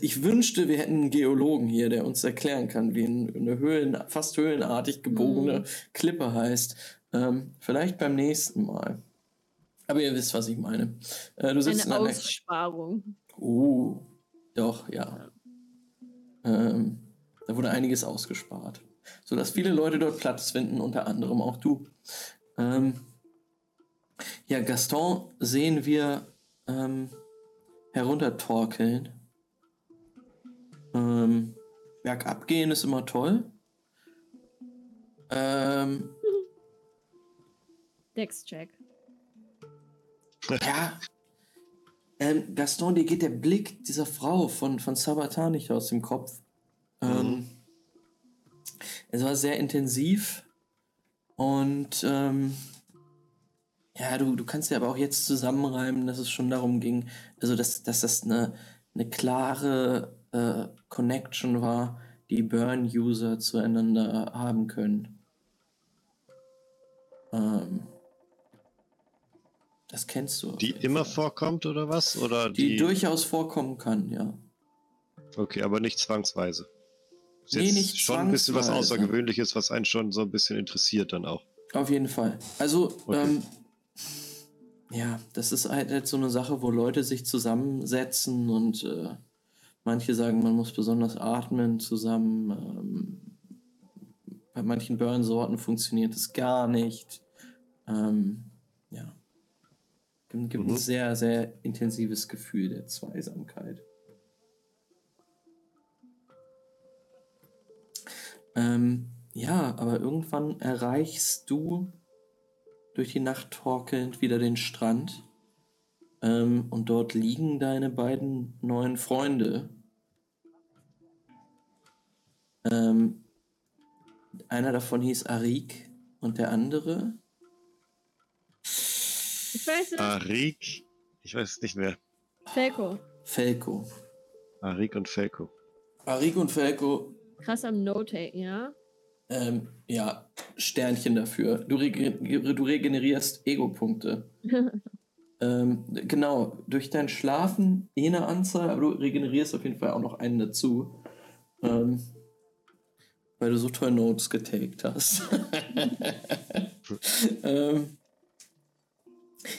ich wünschte, wir hätten einen Geologen hier, der uns erklären kann, wie ein- eine Höhlen, fast höhlenartig gebogene Hm. Klippe heißt. Ähm, vielleicht beim nächsten Mal. Aber ihr wisst, was ich meine. Äh, du sitzt Eine in einer Aussparung. Oh, doch, ja. Ähm, da wurde einiges ausgespart. Sodass viele Leute dort Platz finden, unter anderem auch du. Ähm, ja, Gaston sehen wir ähm, heruntertorkeln. Ähm, bergab gehen ist immer toll. Ähm, Dex-Check. Ja. Ähm, Gaston, dir geht der Blick dieser Frau von, von Sabatar nicht aus dem Kopf. Ähm, es war sehr intensiv und ähm, ja, du, du kannst ja aber auch jetzt zusammenreimen, dass es schon darum ging, also dass, dass das eine, eine klare äh, Connection war, die Burn-User zueinander haben können. Ähm, das kennst du. Die immer Fall. vorkommt oder was? Oder Die, die. durchaus vorkommen kann, ja. okay, aber nicht zwangsweise. Ist Nee, jetzt nicht schon ein bisschen was zwangsweise. Außergewöhnliches, was einen schon so ein bisschen interessiert dann auch. Auf jeden Fall. Also, Okay. ähm, ja, das ist halt, halt so eine Sache, wo Leute sich zusammensetzen und äh, manche sagen, man muss besonders atmen zusammen. Ähm, bei manchen Burn-Sorten funktioniert es gar nicht. Ähm. Gibt, gibt Mhm. ein sehr, sehr intensives Gefühl der Zweisamkeit. Ähm, ja, aber irgendwann erreichst du durch die Nacht torkelnd wieder den Strand. Ähm, und dort liegen deine beiden neuen Freunde. Ähm, einer davon hieß Arik und der andere. Weiß nicht. Arik, ich weiß es nicht mehr. Felko. Felko. Arik und Felko. Arik und Felko, Krass am Note-Taken, ja? ähm, ja, Sternchen dafür. Du, rege du regenerierst Ego-Punkte. (laughs) ähm, genau, durch dein Schlafen eh eine Anzahl, aber du regenerierst auf jeden Fall auch noch einen dazu. Ähm, weil du so toll Notes getaked hast. (laughs) (laughs) ähm,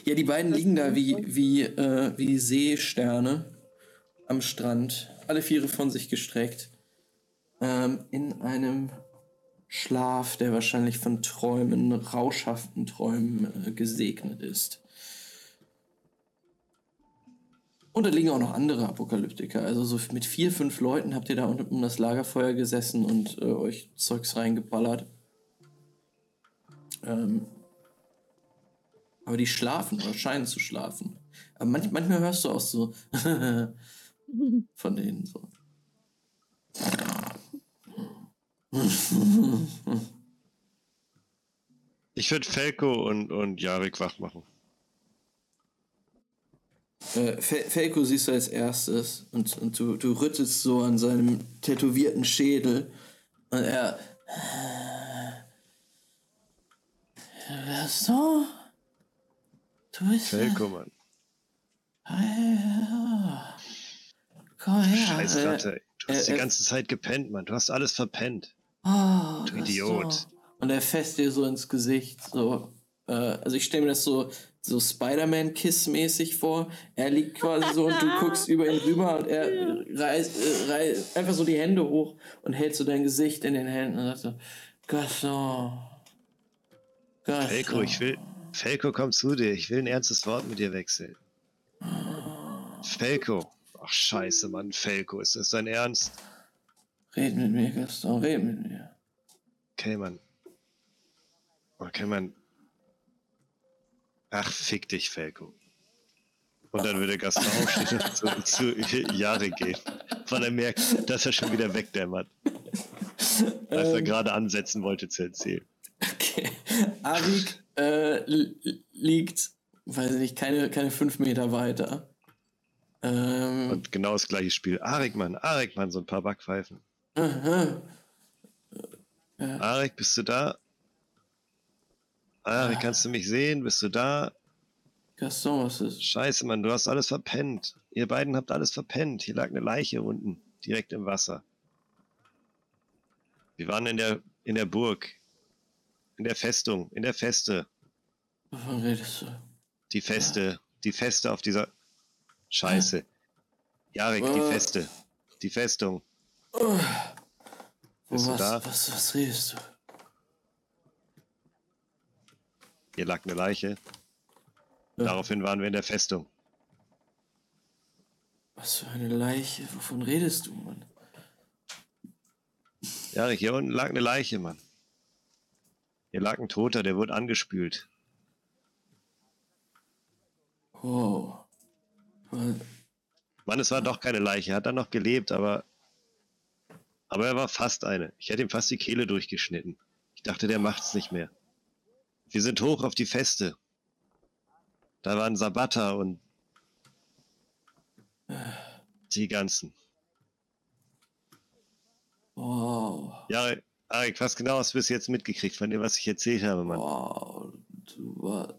ja, die beiden liegen da wie, wie, äh, wie Seesterne am Strand, alle Viere von sich gestreckt, ähm, in einem Schlaf, der wahrscheinlich von Träumen, rauschhaften Träumen äh, gesegnet ist. Und da liegen auch noch andere Apokalyptiker. Also so mit vier, fünf Leuten habt ihr da unten um das Lagerfeuer gesessen und äh, euch Zeugs reingeballert. Ähm, aber die schlafen oder scheinen zu schlafen. Aber manch, manchmal hörst du auch so (laughs) von denen so. Ich würde Felko und, und Jarek wach machen. Äh, Fel Felko siehst du als erstes und, und du, du rüttelst so an seinem tätowierten Schädel und er. Was so? Du bist. Felko, Mann. Ah, Komm her. Scheiß äh. Du hast äh, die äh, ganze Zeit gepennt, Mann. Du hast alles verpennt. Oh, Du Idiot. So. Und er fässt dir so ins Gesicht. So. Äh, also ich stelle mir das so, so Spider-Man-Kiss-mäßig vor. Er liegt quasi so und du guckst über ihn rüber und er (laughs) reißt, äh, reißt einfach so die Hände hoch und hält so dein Gesicht in den Händen und sagt so, Gaston. Gaston. Felko, ich will. Felko, komm zu dir. Ich will ein ernstes Wort mit dir wechseln. Felko. Ach, scheiße, Mann. Felko, ist das dein Ernst? Red mit mir, Gaston, red mit mir. Okay, Mann. Okay, Mann. Ach, fick dich, Felko. Und dann würde Gaston aufstehen und (laughs) zu, zu Jahre gehen. Weil er merkt, dass er schon wieder wegdämmert. Als er Ähm. gerade ansetzen wollte zu erzählen. Okay. (laughs) Arik äh, li- liegt, weiß ich nicht, keine, keine fünf Meter weiter. Ähm, Und genau das gleiche Spiel. Arik, Mann, Arik, Mann, so ein paar Backpfeifen. aha. Arik, bist du da? Arik, kannst du mich sehen? Bist du da? Gaston, was ist? Scheiße, Mann, du hast alles verpennt. Ihr beiden habt alles verpennt. Hier lag eine Leiche unten, direkt im Wasser. Wir waren in der, in der Burg. In der Festung, in der Feste. Wovon redest du? Die Feste, die Feste auf dieser. Scheiße. Jarek, die Äh. Feste. Die Festung. Wo, Bist du was, da? was, was redest du? Hier lag eine Leiche. Ja. Daraufhin waren wir in der Festung. Was für eine Leiche? Wovon redest du, Mann? Jarek, hier unten lag eine Leiche, Mann. Hier lag ein Toter, der wurde angespült. Oh. Mann, es war doch keine Leiche. Er hat dann noch gelebt, aber. Aber er war fast eine. Ich hätte ihm fast die Kehle durchgeschnitten. Ich dachte, der macht's nicht mehr. Wir sind hoch auf die Feste. Da waren Sabata und die ganzen. Wow. Ja, Arik, was genau hast du bis jetzt mitgekriegt von dem, was ich erzählt habe, Mann? Wow. Du, war,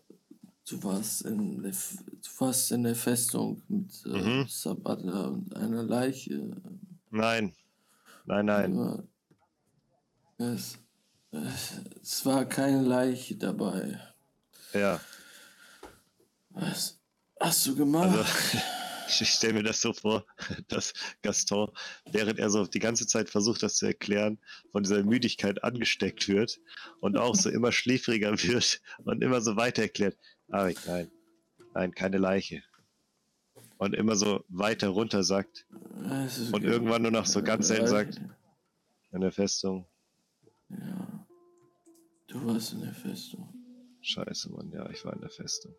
du, warst in der, du warst in der Festung mit äh, Mhm. Sabata und einer Leiche. Nein. Nein, nein. Es, es, es war keine Leiche dabei. Ja. Was hast du gemacht? Also, ich stelle mir das so vor, dass Gaston, während er so die ganze Zeit versucht, das zu erklären, von dieser Müdigkeit angesteckt wird und auch so immer schläfriger wird und immer so weiter erklärt. Arik, nein, nein, keine Leiche. Und immer so weiter runter sagt und irgendwann nur noch so ganz selten sagt, in der Festung, Ja. Du warst in der Festung. scheiße, Mann, ja, ich war in der Festung.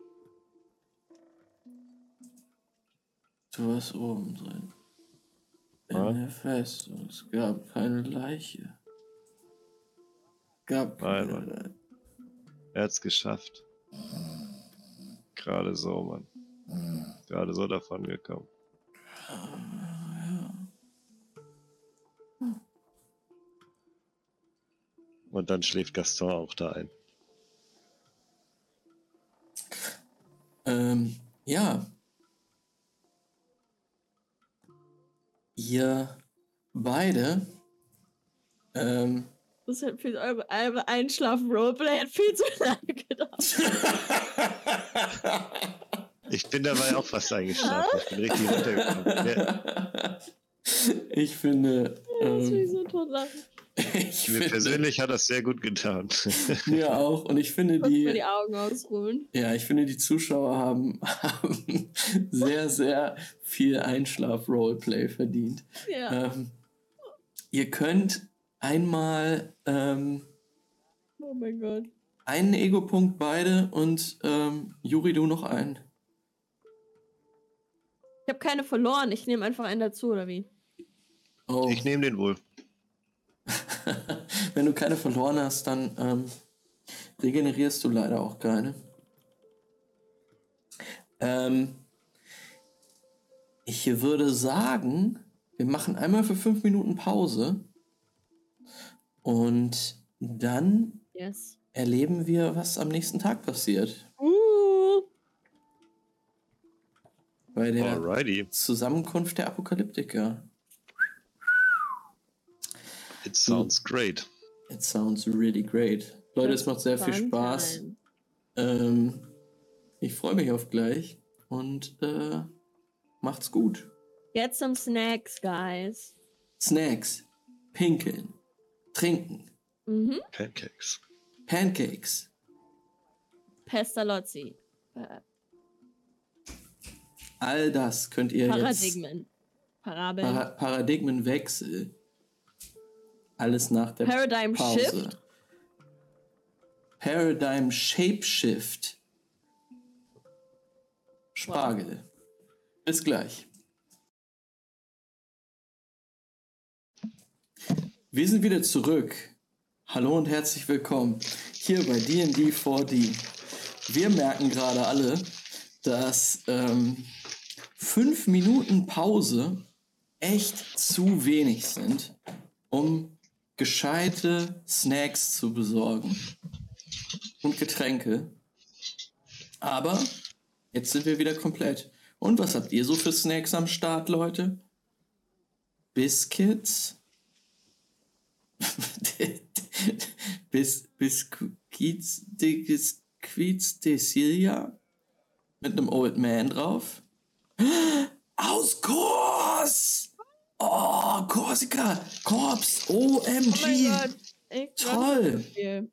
Du warst oben drin. In der Festung. Es gab keine Leiche. Gab Nein, keine Mann. Leiche. Er hat's geschafft. Gerade so, Mann. Gerade so davon gekommen. Und dann schläft Gaston auch da ein. Ähm, ja. Ihr beide ähm, Das hat viel, eure, eure Einschlafen-Roleplay hat viel zu lange gedauert. (laughs) Ich bin dabei auch fast eingeschlafen. Ich bin richtig runtergekommen. Ja, (laughs) ich finde, Das will ich ähm, so tot lachen. (laughs) ich mir finde persönlich hat das sehr gut getan. (laughs) mir auch und ich finde die die, Augen ausruhen. ja, ich finde die Zuschauer haben, (laughs) haben sehr, sehr viel Einschlaf-Roleplay verdient. Ja. Ähm, ihr könnt einmal ähm, Oh mein Gott. einen Ego-Punkt beide und ähm, Juri, du noch einen. Ich habe keine verloren. Ich nehme einfach einen dazu, oder wie? Oh. Ich nehme den wohl. (laughs) Wenn du keine verloren hast, dann ähm, regenerierst du leider auch keine. Ähm, ich würde sagen, wir machen einmal für fünf Minuten Pause und dann Yes. erleben wir, was am nächsten Tag passiert. Uh. Bei der Alrighty. Zusammenkunft der Apokalyptiker. It sounds great. It sounds really great. Leute, es macht sehr viel Fun Spaß. Ähm, ich freue mich auf gleich und äh, macht's gut. Get some snacks, guys. Snacks, pinkeln, trinken, Mhm. Pancakes. Pancakes. Pestalozzi. Äh, All das könnt ihr jetzt. Paradigmen. Parabeln. Para Paradigmenwechsel. Alles nach der Paradigm Pause. Shift. Paradigm Shapeshift. Spargel. Bis gleich. Wir sind wieder zurück. Hallo und herzlich willkommen hier bei D&D 4D. Wir merken gerade alle, dass ähm, fünf Minuten Pause echt zu wenig sind, um gescheite Snacks zu besorgen und Getränke. Aber jetzt sind wir wieder komplett. Und was habt ihr so für Snacks am Start, Leute? Biscuits? (laughs) Bis, Biscuits, de- Biscuits de Celia? Mit einem Old Man drauf? (gasps) Aus Kurs! Oh, Korsika! Korps! Oh mein OMG! Gott. Ich Toll!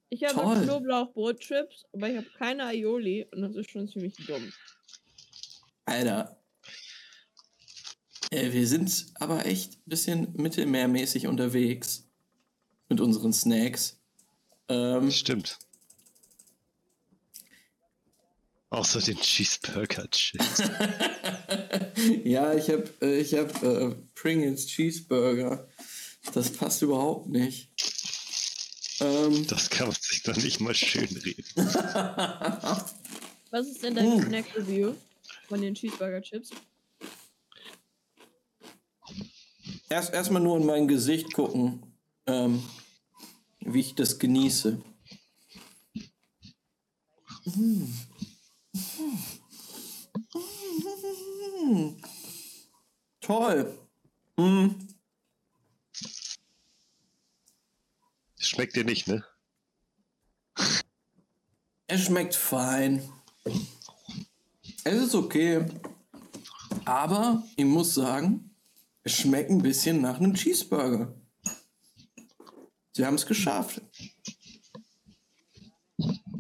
Ich habe Toll. Knoblauchbrotchips, aber ich habe keine Aioli und das ist schon ziemlich dumm. Alter. Äh, wir sind aber echt ein bisschen mittelmeermäßig unterwegs mit unseren Snacks. Ähm, Stimmt. Außer den Cheeseburger-Chips. (laughs) (laughs) Ja, ich habe äh, ich hab, äh, Pringles Cheeseburger. Das passt überhaupt nicht. Ähm, Das kann man sich doch nicht mal schön reden. (laughs) Was ist denn dein Mm. Snack-Review von den Cheeseburger-Chips? erst erstmal nur in mein Gesicht gucken, ähm, wie ich das genieße. Mm. Mm. Toll. Mm. Schmeckt dir nicht, ne? Es schmeckt fein. Es ist okay. Aber ich muss sagen, es schmeckt ein bisschen nach einem Cheeseburger. Sie haben es geschafft.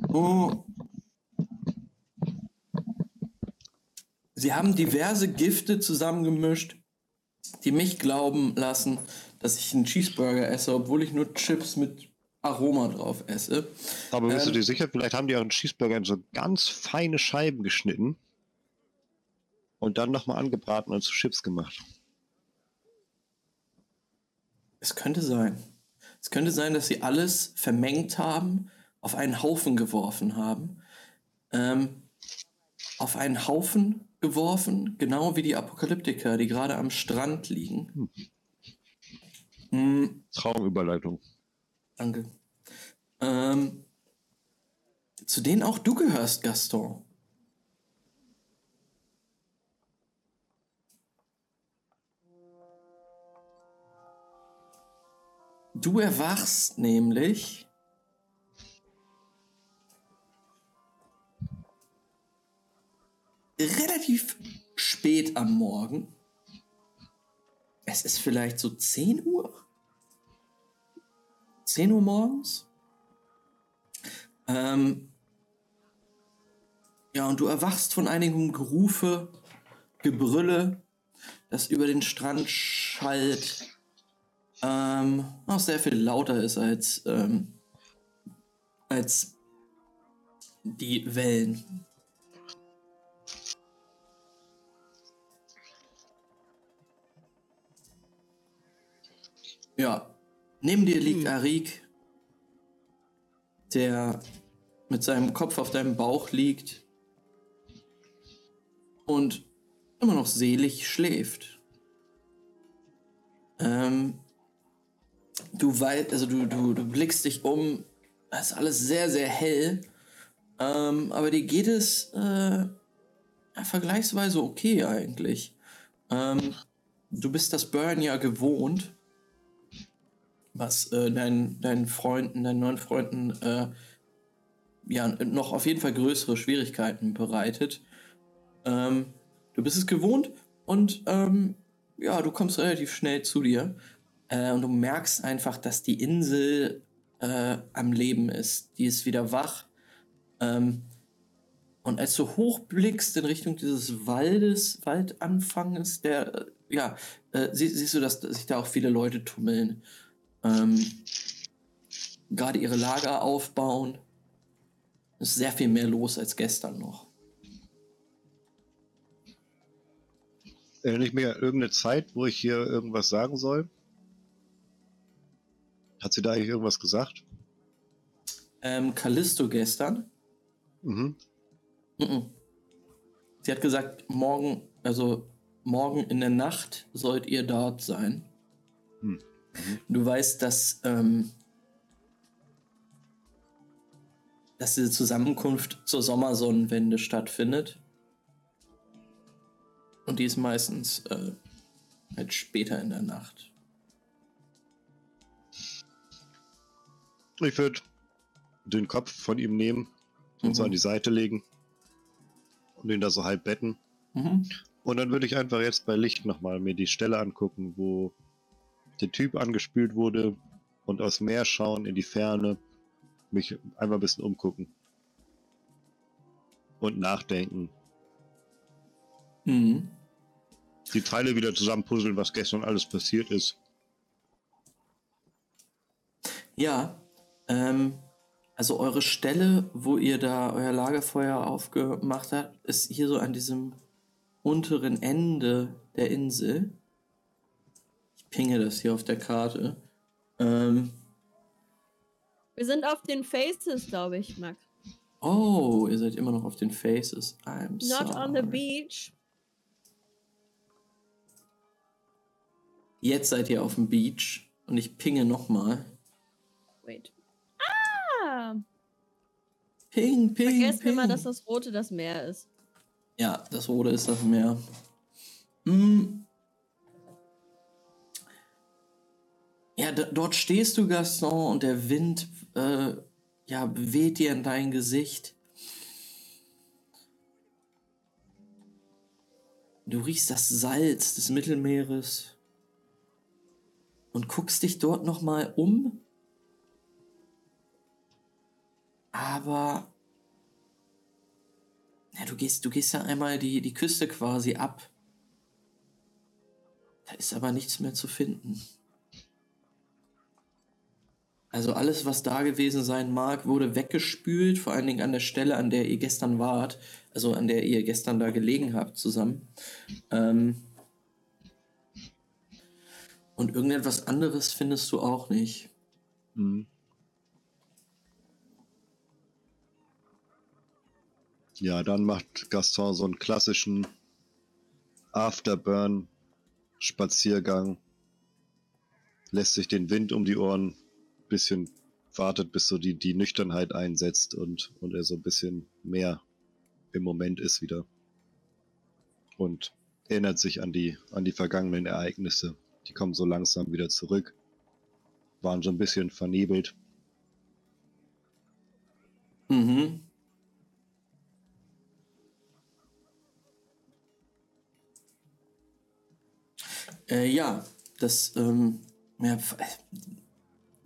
Oh. Sie haben diverse Gifte zusammengemischt, die mich glauben lassen, dass ich einen Cheeseburger esse, obwohl ich nur Chips mit Aroma drauf esse. Aber bist du Ähm. dir sicher, vielleicht haben die auch einen Cheeseburger in so ganz feine Scheiben geschnitten und dann nochmal angebraten und zu Chips gemacht. Es könnte sein. Es könnte sein, dass sie alles vermengt haben, auf einen Haufen geworfen haben. Ähm, auf einen Haufen geworfen, genau wie die Apokalyptiker, die gerade am Strand liegen. Hm, Traumüberleitung. danke. Ähm, zu denen auch du gehörst, Gaston. Du erwachst nämlich relativ spät am Morgen. Es ist vielleicht so 10 Uhr. 10 Uhr morgens. Ähm, ja, und du erwachst von einigem Gerufe, Gebrülle, das über den Strand schallt. Ähm, auch sehr viel lauter ist als, ähm, als die Wellen. Ja, neben dir liegt Arik, der mit seinem Kopf auf deinem Bauch liegt und immer noch selig schläft. Ähm, du weißt, also du, du, du blickst dich um, es ist alles sehr, sehr hell, ähm, aber dir geht es äh, vergleichsweise okay eigentlich. Ähm, du bist das Burn ja gewohnt, was äh, deinen, deinen Freunden, deinen neuen Freunden äh, ja noch auf jeden Fall größere Schwierigkeiten bereitet. Ähm, du bist es gewohnt und ähm, ja, du kommst relativ schnell zu dir äh, und du merkst einfach, dass die Insel äh, am Leben ist. Die ist wieder wach. Ähm, und als du hochblickst in Richtung dieses Waldes, Waldanfanges, der, äh, ja, äh, sie, siehst du, dass sich da auch viele Leute tummeln. Ähm, gerade ihre Lager aufbauen. Es ist sehr viel mehr los als gestern noch. Erinnere ich mich an irgendeine Zeit, wo ich hier irgendwas sagen soll? Hat sie da eigentlich irgendwas gesagt? Ähm, Callisto gestern. Mhm. Mhm. Sie hat gesagt, morgen, also morgen in der Nacht sollt ihr dort sein. Hm. Du weißt, dass, ähm, dass diese Zusammenkunft zur Sommersonnenwende stattfindet. Und die ist meistens äh, halt später in der Nacht. Ich würde den Kopf von ihm nehmen und so Mhm. an die Seite legen und ihn da so halb betten. Mhm. Und dann würde ich einfach jetzt bei Licht nochmal mir die Stelle angucken, wo der Typ angespült wurde und aus Meer schauen in die Ferne, mich einfach ein bisschen umgucken. Und nachdenken. Mhm. Die Teile wieder zusammenpuzzeln, was gestern alles passiert ist. Ja, ähm, also eure Stelle, wo ihr da euer Lagerfeuer aufgemacht habt, ist hier so an diesem unteren Ende der Insel. Pinge das hier auf der Karte. Ähm, Wir sind auf den Faces, glaube ich, Max. oh, ihr seid immer noch auf den Faces. I'm Not on the sorry. beach. Jetzt seid ihr auf dem Beach und ich pinge nochmal. Wait. Ah! Ping, ping, Vergesst ping. immer, dass das Rote das Meer ist. Ja, das Rote ist das Meer. Hm. Ja, dort stehst du, Gaston, und der Wind äh, ja, weht dir in dein Gesicht. Du riechst das Salz des Mittelmeeres und guckst dich dort nochmal um. Aber ja, du gehst, du gehst ja einmal die, die Küste quasi ab. Da ist aber nichts mehr zu finden. Also alles, was da gewesen sein mag, wurde weggespült, vor allen Dingen an der Stelle, an der ihr gestern wart, also an der ihr gestern da gelegen habt zusammen. Ähm und irgendetwas anderes findest du auch nicht. Mhm. Ja, dann macht Gaston so einen klassischen Afterburn-Spaziergang, lässt sich den Wind um die Ohren, bisschen wartet, bis so die, die Nüchternheit einsetzt und, und er so ein bisschen mehr im Moment ist wieder. Und erinnert sich an die, an die vergangenen Ereignisse. Die kommen so langsam wieder zurück. Waren so ein bisschen vernebelt. Mhm. Äh, ja, das, ähm, ja,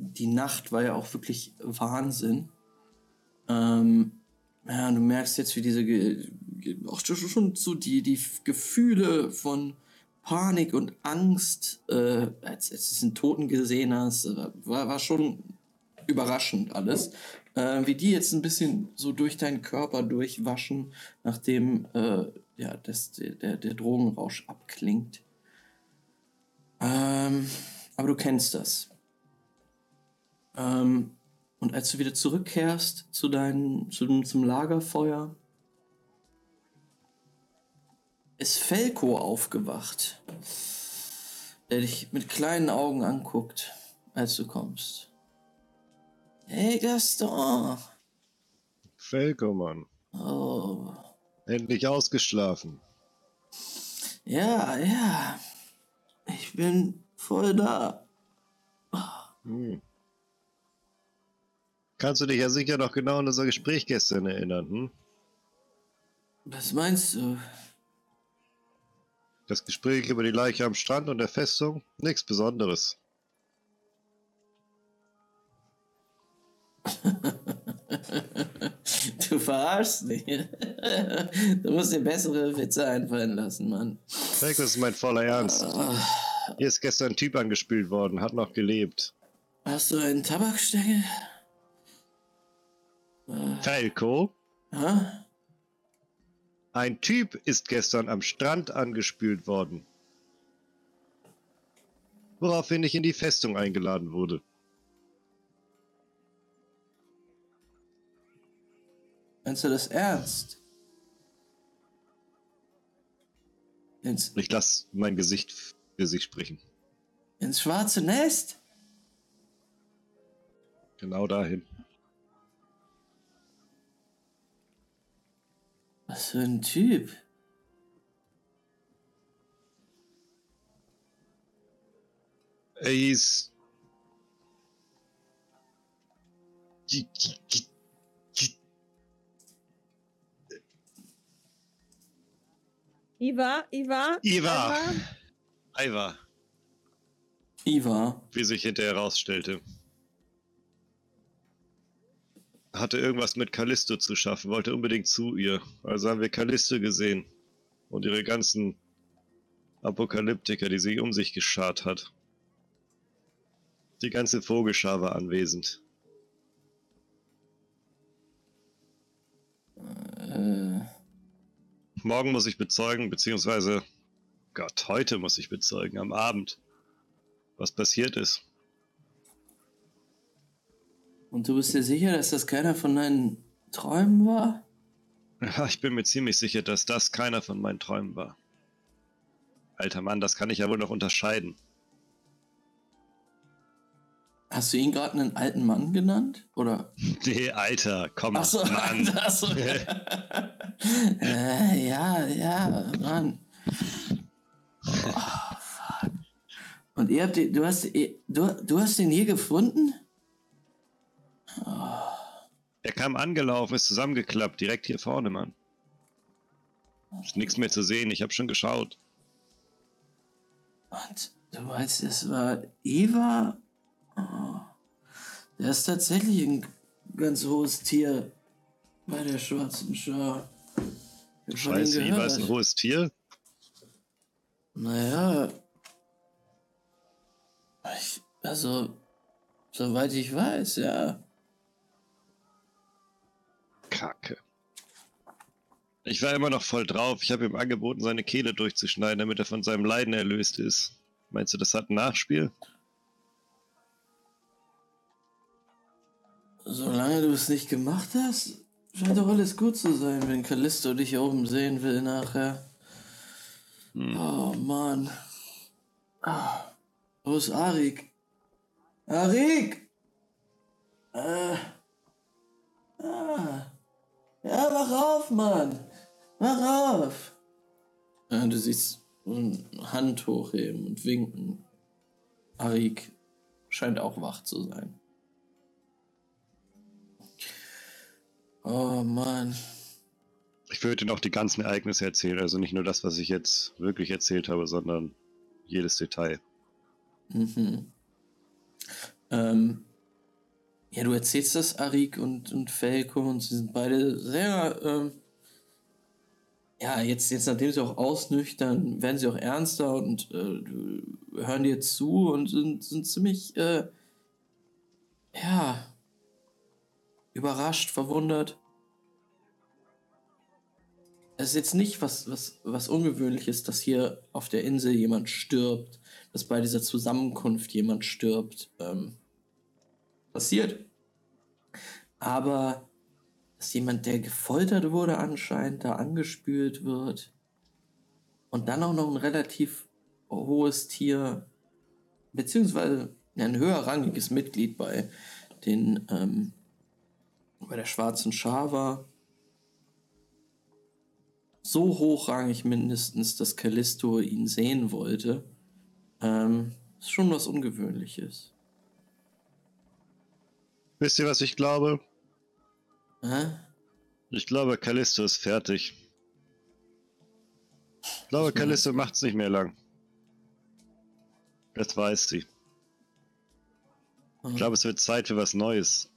die Nacht war ja auch wirklich Wahnsinn. Ähm, ja, du merkst jetzt, wie diese, Ge auch schon- so die, die Gefühle von Panik und Angst, äh, als, als du diesen Toten gesehen hast, äh, war, war schon überraschend alles. Äh, wie die jetzt ein bisschen so durch deinen Körper durchwaschen, nachdem äh, ja, das, der, der Drogenrausch abklingt. Ähm, aber du kennst das. Ähm, und als du wieder zurückkehrst zu deinem, zu, zum Lagerfeuer, ist Felko aufgewacht, der dich mit kleinen Augen anguckt, als du kommst. Hey Gaston! Felko, Mann. Oh, Endlich ausgeschlafen. ja, ja. Ich bin voll da. Hm. Kannst du dich ja sicher noch genau an unser Gespräch gestern erinnern, hm? Was meinst du? Das Gespräch über die Leiche am Strand und der Festung? Nichts Besonderes. (laughs) Du verarschst mich. Du musst dir bessere Witze einfallen lassen, Mann. Felko, das ist mein voller Ernst. Hier ist gestern ein Typ angespült worden, hat noch gelebt. Hast du einen Tabakstengel? Felko? Ha? Ein Typ ist gestern am Strand angespült worden. Woraufhin ich in die Festung eingeladen wurde. Meinst du das ernst? Ins, Ich lass mein Gesicht für sich sprechen. ins schwarze Nest? Genau dahin. Was für ein Typ. Er Gi- Iva, Iva. Iva. Iva, Iva. wie sich hinterher herausstellte. Hatte irgendwas mit Callisto zu schaffen, wollte unbedingt zu ihr. Also haben wir Callisto gesehen. Und ihre ganzen Apokalyptiker, die sie um sich geschart hat. Die ganze Vogelschar war anwesend. Äh, morgen muss ich bezeugen, beziehungsweise Gott, heute muss ich bezeugen, am Abend, was passiert ist. Und du bist dir sicher, dass das keiner von deinen Träumen war? Ja, ich bin mir ziemlich sicher, dass das keiner von meinen Träumen war. Alter Mann, das kann ich ja wohl noch unterscheiden. Hast du ihn gerade einen alten Mann genannt? Oder? (laughs) Nee, Alter, komm, Achso, Mann. Achso. (laughs) äh, ja, ja, Mann. Oh, fuck. Und ihr habt den, du hast, du, du hast den hier gefunden? Er kam angelaufen, ist zusammengeklappt, direkt hier vorne, Mann. Ist nichts mehr zu sehen, ich habe schon geschaut. Und du meinst, es war Eva? Oh. Der ist tatsächlich ein ganz hohes Tier bei der schwarzen Schar. Scheiße, Eva ist ein hohes Tier. Naja. Ich, also, soweit ich weiß, ja. Kacke. Ich war immer noch voll drauf. Ich habe ihm angeboten, seine Kehle durchzuschneiden, damit er von seinem Leiden erlöst ist. Meinst du, das hat ein Nachspiel? Solange du es nicht gemacht hast, scheint doch alles gut zu sein, wenn Callisto dich oben sehen will nachher. Hm. Oh Mann. Ah, wo ist Arik? Arik! Äh. Ah. Ja, wach auf, Mann! Wach auf! Ja, du siehst Hand hochheben und winken. Arik scheint auch wach zu sein. Oh Mann. Ich würde Ihnen auch die ganzen Ereignisse erzählen, also nicht nur das, was ich jetzt wirklich erzählt habe, sondern jedes Detail. Mhm. Ähm, ja, du erzählst das, Arik und, und Felko, und sie sind beide sehr, ähm, ja, jetzt, jetzt nachdem sie auch ausnüchtern, werden sie auch ernster und äh, hören dir zu und sind, sind ziemlich, äh, ja, überrascht, verwundert. Es ist jetzt nicht was, was, was Ungewöhnliches, dass hier auf der Insel jemand stirbt, dass bei dieser Zusammenkunft jemand stirbt. Ähm, passiert. Aber dass jemand, der gefoltert wurde, anscheinend da angespült wird und dann auch noch ein relativ hohes Tier, beziehungsweise ein höherrangiges Mitglied bei den ähm, bei der schwarzen Schar war. So hochrangig mindestens, dass Callisto ihn sehen wollte. Ähm, ist schon was Ungewöhnliches. Wisst ihr, was ich glaube? Hä? Ich glaube, Callisto ist fertig. Ich glaube, Ich mein- Callisto macht's nicht mehr lang. Das weiß sie. Ich glaube, es wird Zeit für was Neues.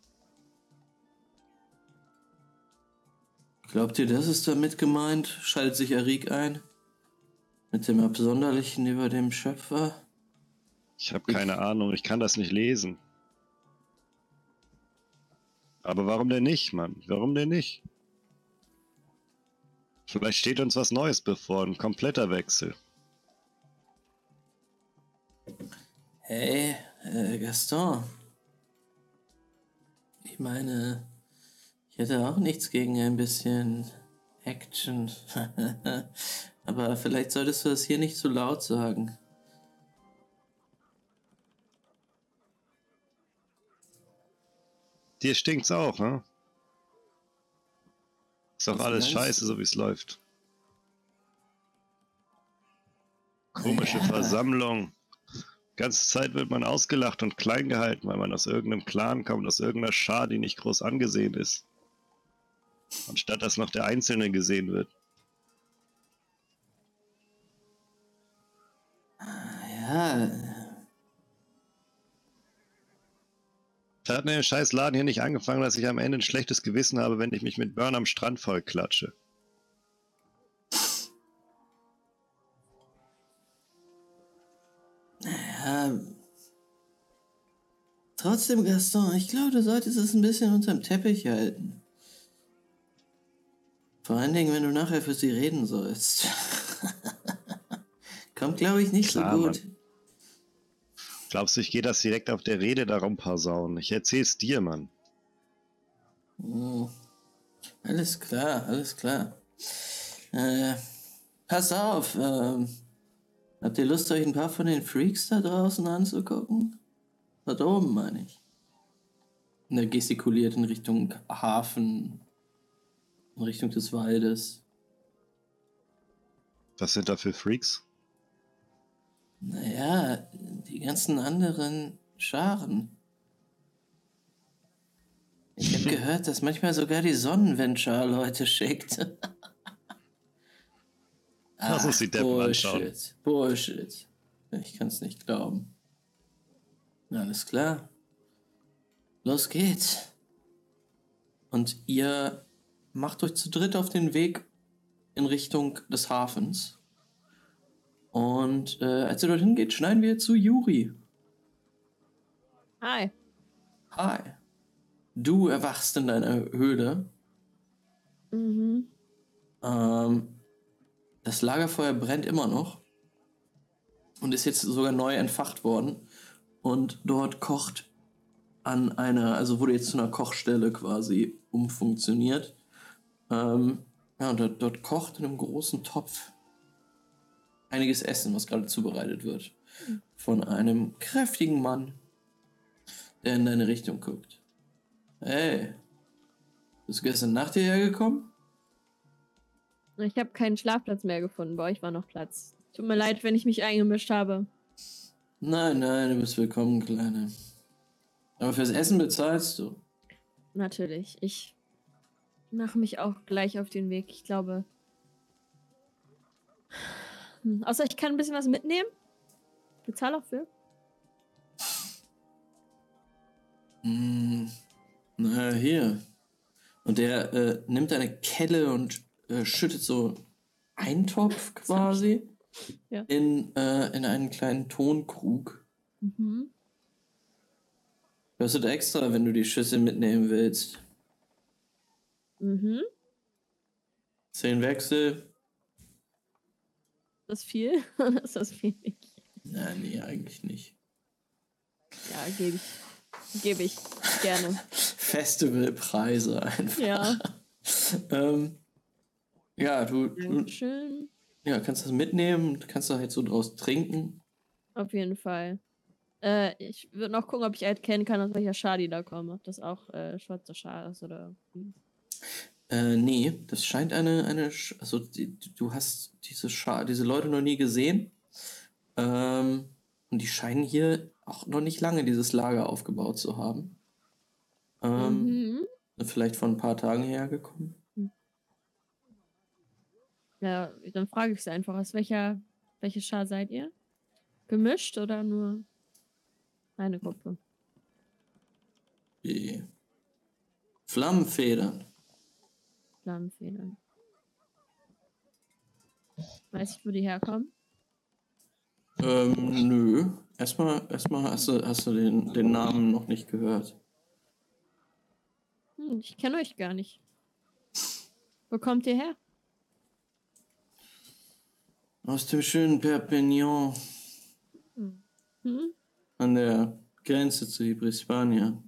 Glaubt ihr, das ist damit gemeint? Schaltet sich Arik ein? Mit dem Absonderlichen über dem Schöpfer? Ich habe keine Ahnung, ich kann das nicht lesen. Aber warum denn nicht, Mann? Warum denn nicht? Vielleicht steht uns was Neues bevor, ein kompletter Wechsel. Hey, äh, Gaston. Ich meine, ich hätte auch nichts gegen ein bisschen Action. (laughs) Aber vielleicht solltest du das hier nicht zu laut sagen. Dir stinkt's auch, ne? Ist doch Was alles scheiße, so wie es läuft. Komische. (laughs) Versammlung. Ganze Zeit wird man ausgelacht und klein gehalten, weil man aus irgendeinem Clan kommt, aus irgendeiner Schar, die nicht groß angesehen ist. Anstatt dass noch der Einzelne gesehen wird. Ja, hat mir der scheiß Laden hier nicht angefangen, dass ich am Ende ein schlechtes Gewissen habe, wenn ich mich mit Burn am Strand voll klatsche. ja. Trotzdem, Gaston, ich glaube, du solltest es ein bisschen unterm Teppich halten. Vor allen Dingen, wenn du nachher für sie reden sollst. (laughs) Kommt, glaube ich, nicht Klar, so gut. Glaubst du, ich gehe das direkt auf der Rede darum pausauen? Ich erzähl's dir, Mann. Hm. Alles klar, alles klar. Äh, pass auf, ähm, habt ihr Lust, euch ein paar von den Freaks da draußen anzugucken? Dort oben, meine ich. Und er gestikuliert in Richtung Hafen, in Richtung des Waldes. Was sind da für Freaks? Naja, die ganzen anderen Scharen. Ich habe (laughs) gehört, dass manchmal sogar die Sonnenventure Leute schickt. Lass uns die Deppen anschauen. Bullshit. Bullshit. Ich kann es nicht glauben. Alles klar. Los geht's. Und ihr macht euch zu dritt auf den Weg in Richtung des Hafens. Und äh, als ihr dorthin geht, schneiden wir zu Juri. Hi. Hi. Du erwachst in deiner Höhle. Mhm. Ähm, das Lagerfeuer brennt immer noch und ist jetzt sogar neu entfacht worden. Und dort kocht an einer, also wurde jetzt zu einer Kochstelle quasi umfunktioniert. Ähm, ja, und dort, dort kocht in einem großen Topf einiges Essen, was gerade zubereitet wird. Von einem kräftigen Mann, der in deine Richtung guckt. Hey, bist du gestern Nacht hierher gekommen? Ich habe keinen Schlafplatz mehr gefunden. Bei euch war noch Platz. Tut mir leid, wenn ich mich eingemischt habe. Nein, nein, du bist willkommen, Kleine. Aber fürs Essen bezahlst du. Natürlich. Ich mache mich auch gleich auf den Weg. Ich glaube. Hm, außer ich kann ein bisschen was mitnehmen. Ich bezahle auch für. Hm, na, hier. Und der äh, nimmt eine Kelle und äh, schüttet so Eintopf quasi Ja. in, äh, in einen kleinen Tonkrug. Mhm. Kostet extra, wenn du die Schüssel mitnehmen willst. Mhm. Zehn Wechsel. Das viel. (laughs) das ist wenig. Nein, nee, eigentlich nicht. Ja, gebe ich. Gebe ich. Gerne. Festivalpreise einfach. Ja. (laughs) ähm, ja, du, du Dankeschön. ja, kannst das mitnehmen, kannst da halt so draus trinken. Auf jeden Fall. Äh, ich würde noch gucken, ob ich erkennen kann, aus welcher Schar die da kommen. Ob das auch äh, schwarzer Schar ist oder. Hm. Äh, nee, das scheint eine, eine, also die, du hast diese Scha diese Leute noch nie gesehen. Ähm, und die scheinen hier auch noch nicht lange dieses Lager aufgebaut zu haben. Ähm, Mhm. Vielleicht von ein paar Tagen hergekommen. Ja, dann frage ich sie einfach, aus welcher, welche Schar seid ihr? Gemischt oder nur eine Gruppe? Die Flammenfedern. Flammenfedern. Weißt du, wo die herkommen? Ähm, nö. Erstmal, erstmal hast du, hast du den, den Namen noch nicht gehört. Hm, ich kenne euch gar nicht. Wo kommt ihr her? Aus dem schönen Perpignan Hm? an der Grenze zu Hispania.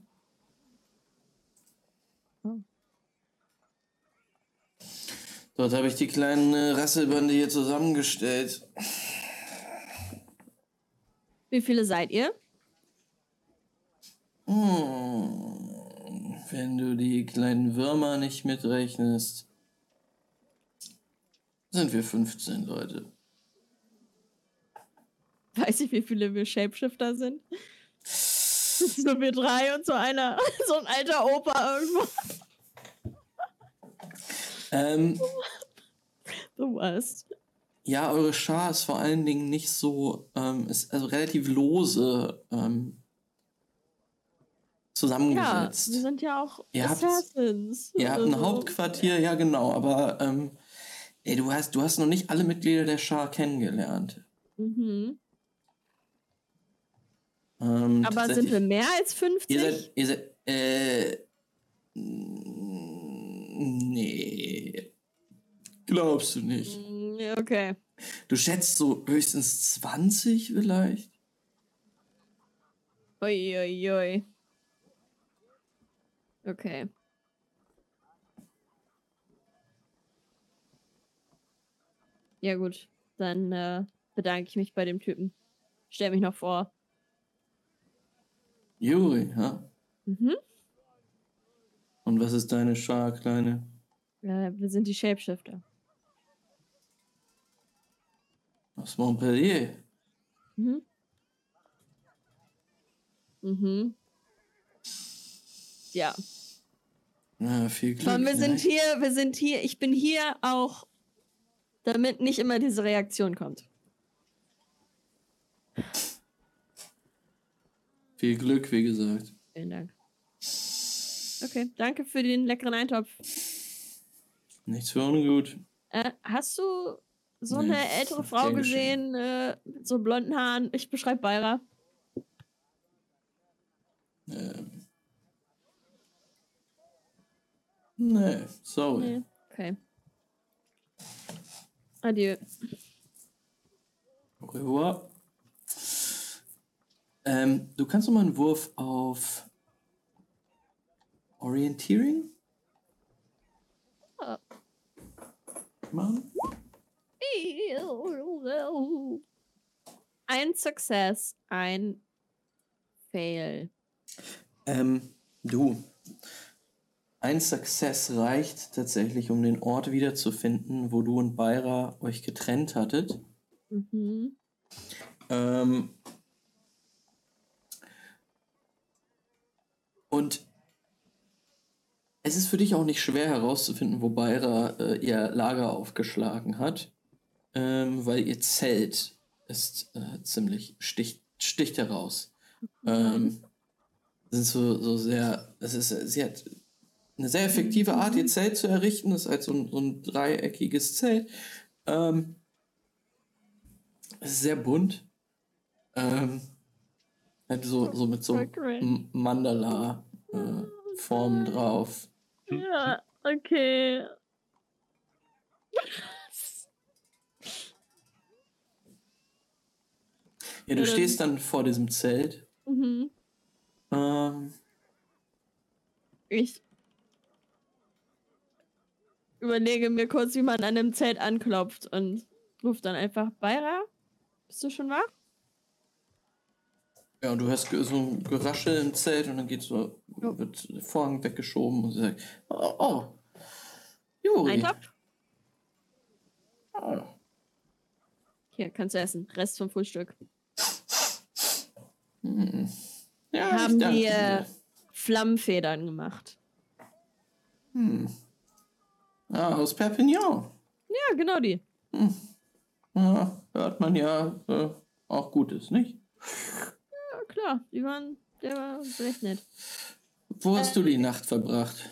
Dort habe ich die kleinen äh, Rasselbande hier zusammengestellt. Wie viele seid ihr? Hm, wenn du die kleinen Würmer nicht mitrechnest, sind wir 15 Leute. Weiß ich, wie viele wir Shapeshifter sind? (laughs) so wir drei und so einer, (laughs) so ein alter Opa irgendwo. Ähm, Du weißt. ja, eure Schar ist vor allen Dingen nicht so, ähm, ist also relativ lose ähm, Ja, zusammengesetzt. wir sind ja auch Ihr habt- Assassins. Ihr habt ein Hauptquartier, ja genau, aber ähm, ey, du hast, du hast noch nicht alle Mitglieder der Schar kennengelernt. Mhm. Ähm, Aber sind wir mehr als 50? Ihr seid, ihr seid, äh, nee. Glaubst du nicht? Mm, ja, Okay. Du schätzt so höchstens 20 vielleicht? Uiuiui. Ui, ui. Okay. Ja gut, dann äh, bedanke ich mich bei dem Typen. Stell mich noch vor. Juri, ja? Mhm. Und was ist deine Schar, Kleine? Äh, wir sind die Shapeshifter. Aus Montpellier. Mhm. Mhm. Ja. Na, viel Glück. Und wir ne? sind hier, wir sind hier, ich bin hier auch, damit nicht immer diese Reaktion kommt. Viel Glück, wie gesagt. Vielen Dank. Okay, danke für den leckeren Eintopf. Nichts für ungut. Äh, hast du so Nee, eine ältere Frau gesehen, äh, mit so blonden Haaren? Ich beschreibe Beira. Ähm. Nee, sorry. Nee. Okay. Adieu. Au revoir. Ähm, du kannst noch mal einen Wurf auf Orientierung Ah. machen. Ein Success, ein Fail. Ähm, du. Ein Success reicht tatsächlich, um den Ort wiederzufinden, wo du und Beira euch getrennt hattet. Mhm. Ähm, und es ist für dich auch nicht schwer herauszufinden, wo Beira äh, ihr Lager aufgeschlagen hat, ähm, weil ihr Zelt ist äh, ziemlich sticht, sticht heraus. Ähm, sind so, so sehr, es ist, sie hat eine sehr effektive Art, ihr Zelt zu errichten. Das ist halt so ein, so ein dreieckiges Zelt. Ähm, es ist sehr bunt. Ähm, halt so, so mit so Mandala-Formen drauf. Ja, okay. Ja, du Ähm. stehst dann vor diesem Zelt. Mhm. Ähm, Ich überlege mir kurz, wie man an dem Zelt anklopft und ruft dann einfach Beira. Bist du schon wach? ja, und du hast ge- so ein Geraschel im Zelt und dann geht so, wird der Vorhang weggeschoben und sie sagt, oh, oh Juri. Ein Topf? Oh. Hier, kannst du essen. Rest vom Frühstück. Hm. Ja, Haben äh, Flammenfedern gemacht. Hm. Ah, aus Perpignan. Ja, genau die. Ja, hört man ja äh, auch Gutes, nicht? Ja, klar. Die waren, der war recht nett. Wo hast du die Nacht verbracht?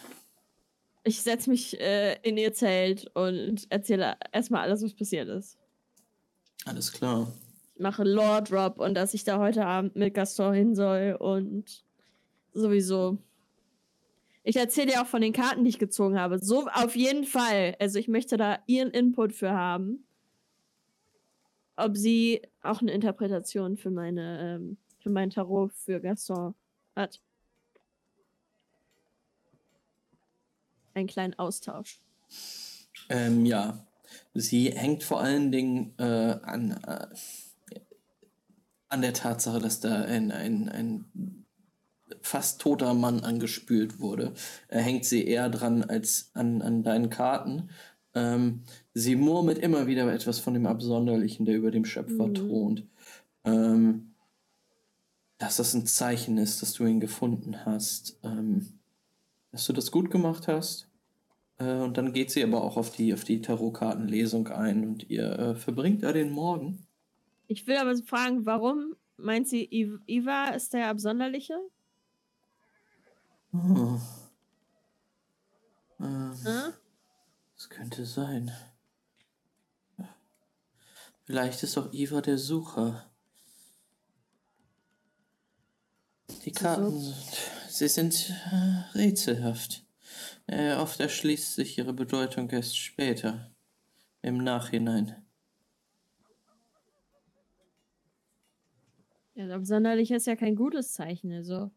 Ich setze mich äh, in ihr Zelt und erzähle erstmal alles, was passiert ist. Alles klar. Mache Lore Drop und dass ich da heute Abend mit Gaston hin soll und sowieso. Ich erzähle dir auch von den Karten, die ich gezogen habe. So auf jeden Fall. Also ich möchte da ihren Input für haben. Ob sie auch eine Interpretation für meine, ähm, für mein Tarot für Gaston hat. Einen kleinen Austausch. Ähm, ja. Sie hängt vor allen Dingen äh, an, äh, an der Tatsache, dass da ein, ein, ein fast toter Mann angespült wurde. Äh, hängt sie eher dran als an, an deinen Karten. Ähm, sie murmelt immer wieder etwas von dem Absonderlichen, der über dem Schöpfer Mhm. thront. Ähm, dass das ein Zeichen ist, dass du ihn gefunden hast. Ähm, dass du das gut gemacht hast. Äh, und dann geht sie aber auch auf die, auf die Tarotkartenlesung ein und ihr äh, verbringt da den Morgen. Ich will aber so fragen, warum meint sie, Iv- Iva ist der Absonderliche? Oh. Ähm, Hm? das könnte sein. Vielleicht ist auch Iva der Sucher. Die Karten sind, sie sind äh, rätselhaft. Äh, oft erschließt sich ihre Bedeutung erst später. im Nachhinein. Ja, absonderlich ist ja kein gutes Zeichen, also.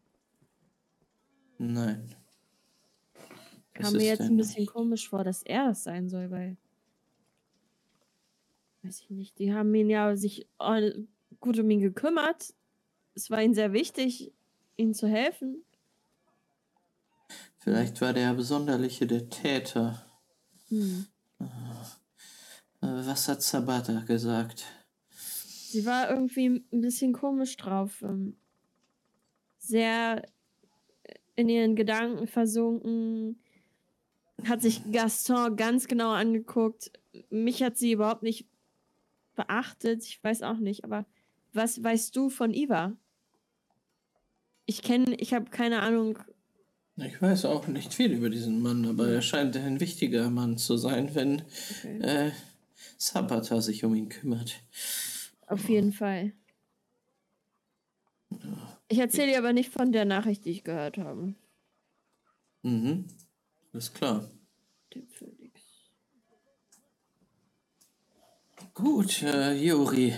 Nein. Kam mir jetzt ein bisschen komisch vor, dass er das sein soll, weil. Weiß ich nicht. Die haben ihn ja sich all- gut um ihn gekümmert. Es war ihnen sehr wichtig, ihnen zu helfen. Vielleicht war der Besonderliche der Täter. Hm. Äh, Was hat Sabata gesagt? Sie war irgendwie ein bisschen komisch drauf. ähm, Sehr in ihren Gedanken versunken. Hat sich Gaston ganz genau angeguckt. Mich hat sie überhaupt nicht beachtet. Ich weiß auch nicht. Aber was weißt du von Iva? Ich kenne, ich habe keine Ahnung. Ich weiß auch nicht viel über diesen Mann, aber er scheint ein wichtiger Mann zu sein, wenn Okay. äh, Sabata sich um ihn kümmert. Auf jeden Fall. Ich erzähle dir aber nicht von der Nachricht, die ich gehört habe. Mhm. Ist klar. Dem Felix. Gut, äh, Juri.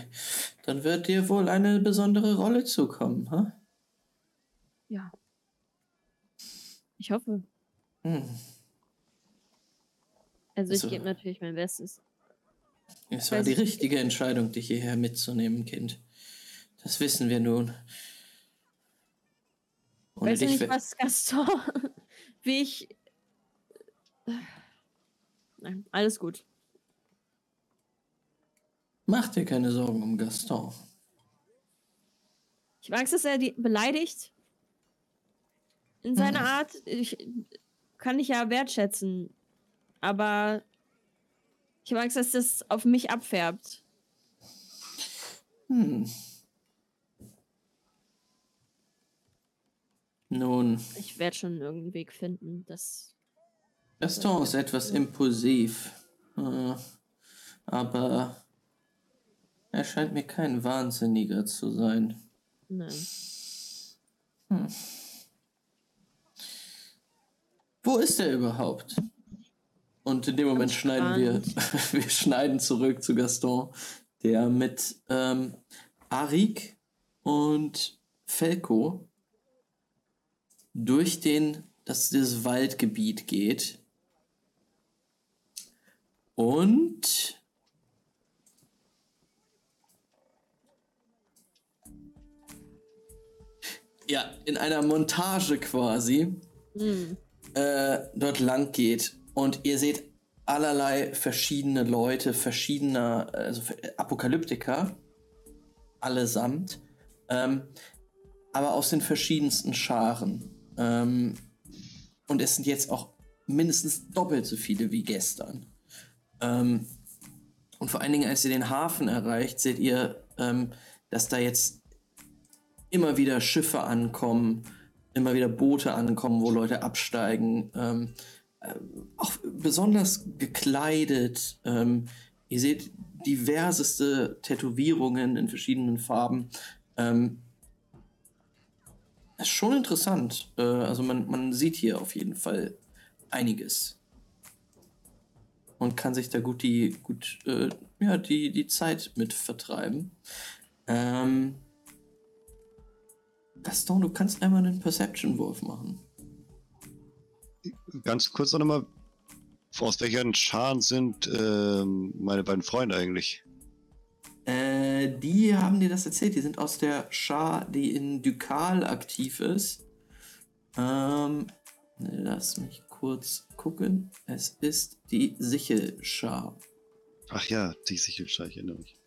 Dann wird dir wohl eine besondere Rolle zukommen, ha? Ja. Ich hoffe. Hm. Also ich So. gebe natürlich mein Bestes. Es war Weiß die ich- richtige Entscheidung, dich hierher mitzunehmen, Kind. Das wissen wir nun. Ohne Weißt du nicht, was Gaston, (laughs) wie ich... Nein, alles gut. Mach dir keine Sorgen um Gaston. Ich mag es, dass er die beleidigt. In seiner Mhm. Art. Ich, kann ich ja wertschätzen. Aber ich mag es, dass das auf mich abfärbt. Hm. Nun, Ich werde schon irgendeinen Weg finden, dass... Gaston ist etwas impulsiv. Äh, aber er scheint mir kein Wahnsinniger zu sein. Nein. Wo ist er überhaupt? Und in dem Moment schneiden wir, (laughs) wir schneiden zurück zu Gaston, der mit ähm, Arik und Felko durch den, das, dieses Waldgebiet geht. Und ja, in einer Montage quasi Hm. äh, dort lang geht und ihr seht allerlei verschiedene Leute, verschiedener, also Apokalyptiker, allesamt, ähm, aber aus den verschiedensten Scharen. Ähm, und es sind jetzt auch mindestens doppelt so viele wie gestern. Ähm, und vor allen Dingen, als ihr den Hafen erreicht, seht ihr, ähm, dass da jetzt immer wieder Schiffe ankommen, immer wieder Boote ankommen, wo Leute absteigen. Ähm, äh, auch besonders gekleidet. Ähm, ihr seht diverseste Tätowierungen in verschiedenen Farben. Ähm, ist schon interessant. Äh, also man, man sieht hier auf jeden Fall einiges. Und kann sich da gut die, gut, äh, ja, die, die Zeit mit vertreiben. Ähm, Gaston, du kannst einmal einen Perception-Wurf machen. Ganz kurz noch mal, aus welchen Scharen sind ähm, meine beiden Freunde eigentlich? Äh, die haben dir das erzählt. Die sind aus der Schar, die in Dukal aktiv ist. Ähm, lass mich kurz gucken. Es ist die Sichel-Schar. Ach ja, die Sichelschar, ich erinnere mich.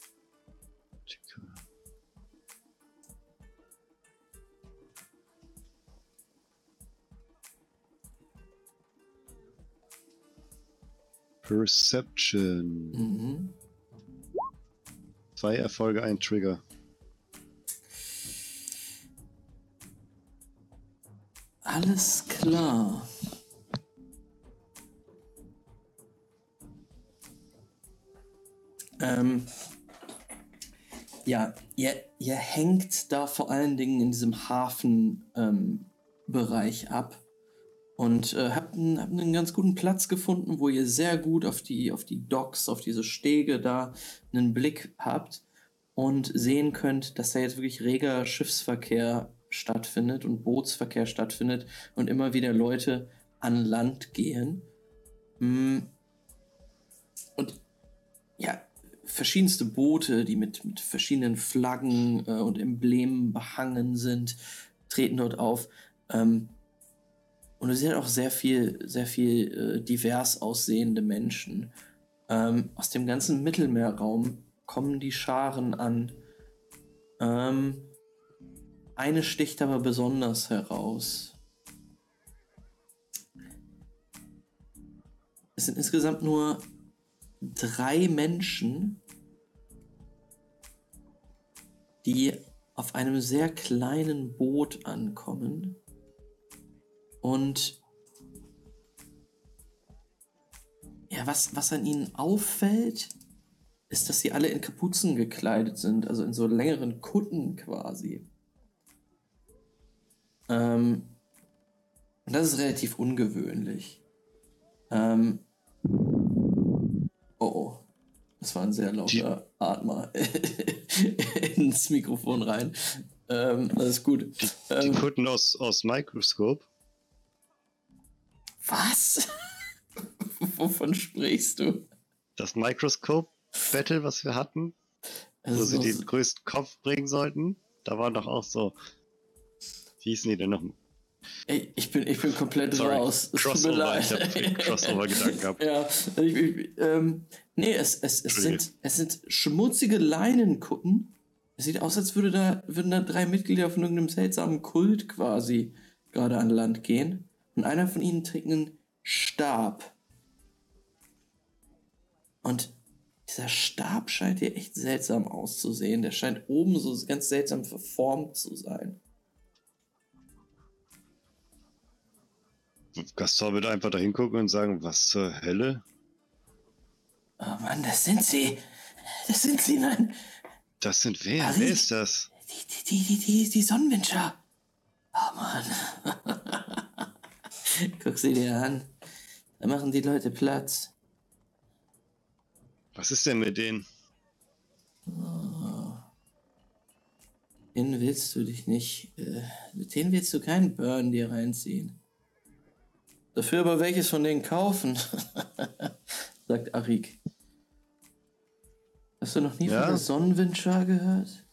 Perception. Mhm. Zwei Erfolge, ein Trigger. Alles klar. Ähm, ja, ihr, ihr hängt da vor allen Dingen in diesem Hafenbereich ähm, ab und äh, habt, einen, habt einen ganz guten Platz gefunden, wo ihr sehr gut auf die, auf die Docks, auf diese Stege da einen Blick habt und sehen könnt, dass da jetzt wirklich reger Schiffsverkehr stattfindet und Bootsverkehr stattfindet und immer wieder Leute an Land gehen. Mm. Und ja, verschiedenste Boote, die mit, mit verschiedenen Flaggen äh, und Emblemen behangen sind, treten dort auf. Ähm, und du siehst auch sehr viel, sehr viel äh, divers aussehende Menschen. Ähm, aus dem ganzen Mittelmeerraum kommen die Scharen an. Ähm, eine sticht aber besonders heraus. Es sind insgesamt nur drei Menschen, die auf einem sehr kleinen Boot ankommen und ja, was, was an ihnen auffällt, ist, dass sie alle in Kapuzen gekleidet sind, also in so längeren Kutten quasi. Ähm, und das ist relativ ungewöhnlich. Ähm, oh, oh. Das war ein sehr lauter Atmer (laughs) ins Mikrofon rein. Ähm, alles gut. Die, die ähm, Kutten aus, aus Microscope. Was? (laughs) Wovon sprichst du? Das Microscope-Battle, was wir hatten, also wo sie den größten Kopf bringen sollten, da waren doch auch so. Wie hießen die denn noch? Ey, ich bin, ich bin komplett Sorry, raus. Es Crossover, ich habe (laughs) Crossover-Gedanken gehabt. ja, ich, ich, ähm, nee, es, es, es, sind, es sind schmutzige Leinenkutten. Es sieht aus, als würde da, würden da drei Mitglieder von irgendeinem seltsamen Kult quasi gerade an Land gehen. Und einer von ihnen trägt einen Stab. Und dieser Stab scheint hier echt seltsam auszusehen. Der scheint oben so ganz seltsam verformt zu sein. Gaston wird einfach da hingucken und sagen, was zur Hölle? Oh Mann, das sind sie. Das sind sie, nein. Das sind wer? Arik, wer ist das? Die, die, die, die, die Sonnenwindschar. Oh Mann. (laughs) (laughs) Guck sie dir an. Da machen die Leute Platz. Was ist denn mit denen? Oh. Den willst du dich nicht. Äh, mit denen willst du keinen Burn dir reinziehen. Dafür aber welches von denen kaufen, (laughs) sagt Arik. Hast du noch nie ja? von der Sonnenwindschar gehört?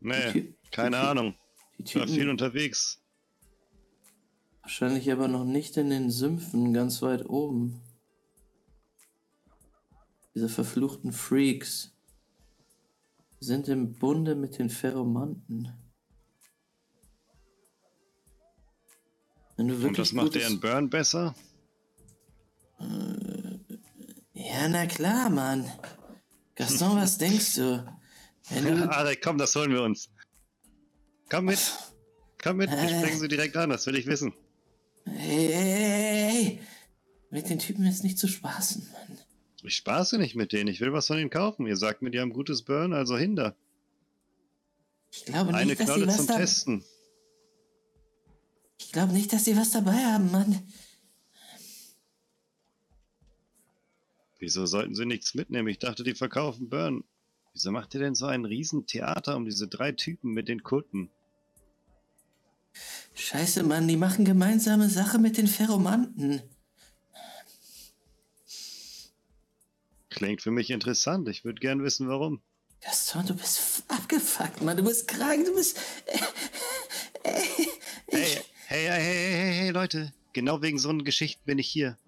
Nee. Keine die, Ahnung. Die Typen, war viel unterwegs. Wahrscheinlich aber noch nicht in den Sümpfen ganz weit oben. Diese verfluchten Freaks sind im Bunde mit den Ferromanten. Und das macht deren Burn besser? Äh, ja, na klar, Mann. Gaston, was denkst du? Wenn (laughs) du... Alter, komm, das holen wir uns. Komm mit. Komm mit, wir äh. springen sie direkt an, das will ich wissen. Hey, hey, hey, Mit den Typen ist nicht zu spaßen, Mann. Ich spaße nicht mit denen, ich will was von ihnen kaufen. Ihr sagt mir, die haben gutes Burn, also hinder. Ich glaube nicht, Eine Knolle zum. Testen. Ich glaube nicht, dass sie was dabei haben, Mann. Wieso sollten sie nichts mitnehmen? Ich dachte, die verkaufen Burn. Wieso macht ihr denn so ein Riesentheater um diese drei Typen mit den Kutten? Scheiße, Mann, die machen gemeinsame Sache mit den Ferromanten. Klingt für mich interessant. Ich würde gern wissen, warum. Gaston, du bist abgefuckt, Mann. Du bist krank, du bist. Äh, äh, hey, hey, hey, hey, hey, hey, Leute. Genau wegen so einen Geschichten bin ich hier.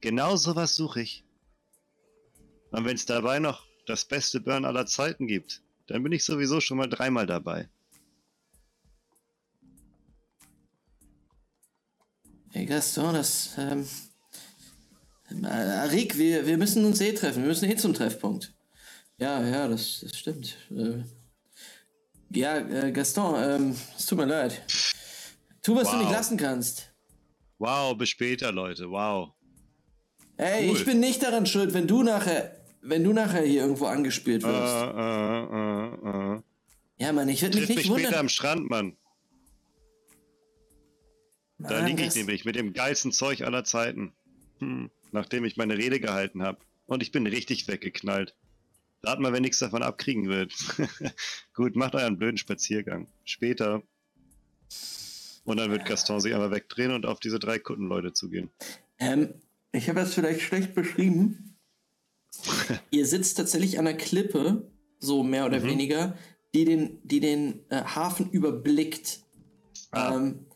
Genau sowas suche ich. Und wenn es dabei noch das beste Burn aller Zeiten gibt, dann bin ich sowieso schon mal dreimal dabei. Hey Gaston, das. Ähm, Arik, wir, wir müssen uns eh treffen. Wir müssen eh zum Treffpunkt. Ja, ja, das, das stimmt. Äh, ja, äh, Gaston, ähm, es tut mir leid. Tu, was wow. du nicht lassen kannst. Wow, bis später, Leute. Wow. Ey, cool. ich bin nicht daran schuld, wenn du nachher, wenn du nachher hier irgendwo angespielt wirst. Uh, uh, uh, Ja, Mann, ich würde mich nicht mich später wundern. am Strand, Mann. Da Mann, liege ich nämlich mit dem geilsten Zeug aller Zeiten. Hm, nachdem ich meine Rede gehalten habe. Und ich bin richtig weggeknallt. Rat mal, wer nichts davon abkriegen wird. (laughs) Gut, macht euren blöden Spaziergang. Später. Und dann wird Gaston sich einmal wegdrehen und auf diese drei Kuttenleute zugehen. Ähm, ich habe das vielleicht schlecht beschrieben. (laughs) Ihr sitzt tatsächlich an einer Klippe, so mehr oder Mhm. weniger, die den, die den äh, Hafen überblickt. Ah. Ähm,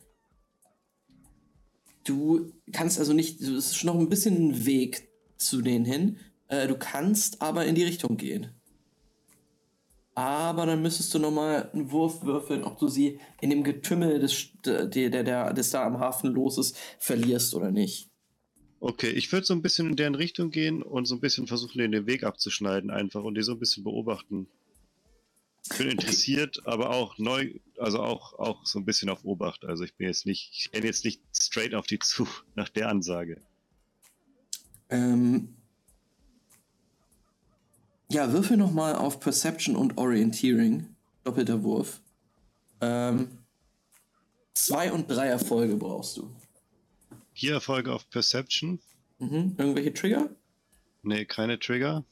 du kannst also nicht, es ist noch ein bisschen ein Weg zu denen hin. Äh, du kannst aber in die Richtung gehen. Aber dann müsstest du nochmal einen Wurf würfeln, ob du sie in dem Getümmel, des, der, der, der, des da am Hafen los ist, verlierst oder nicht. Okay, ich würde so ein bisschen in deren Richtung gehen und so ein bisschen versuchen, den Weg abzuschneiden einfach und die so ein bisschen beobachten. Ich bin interessiert, aber auch neu, also auch, auch so ein bisschen auf Obacht. Also ich bin jetzt nicht, ich renne jetzt nicht straight auf die zu, (laughs) nach der Ansage. Ähm, ja, würfel nochmal auf Perception und Orienteering. Doppelter Wurf. Ähm, zwei und drei Erfolge brauchst du. Vier Erfolge auf Perception. Mhm. Irgendwelche Trigger? Nee, keine Trigger.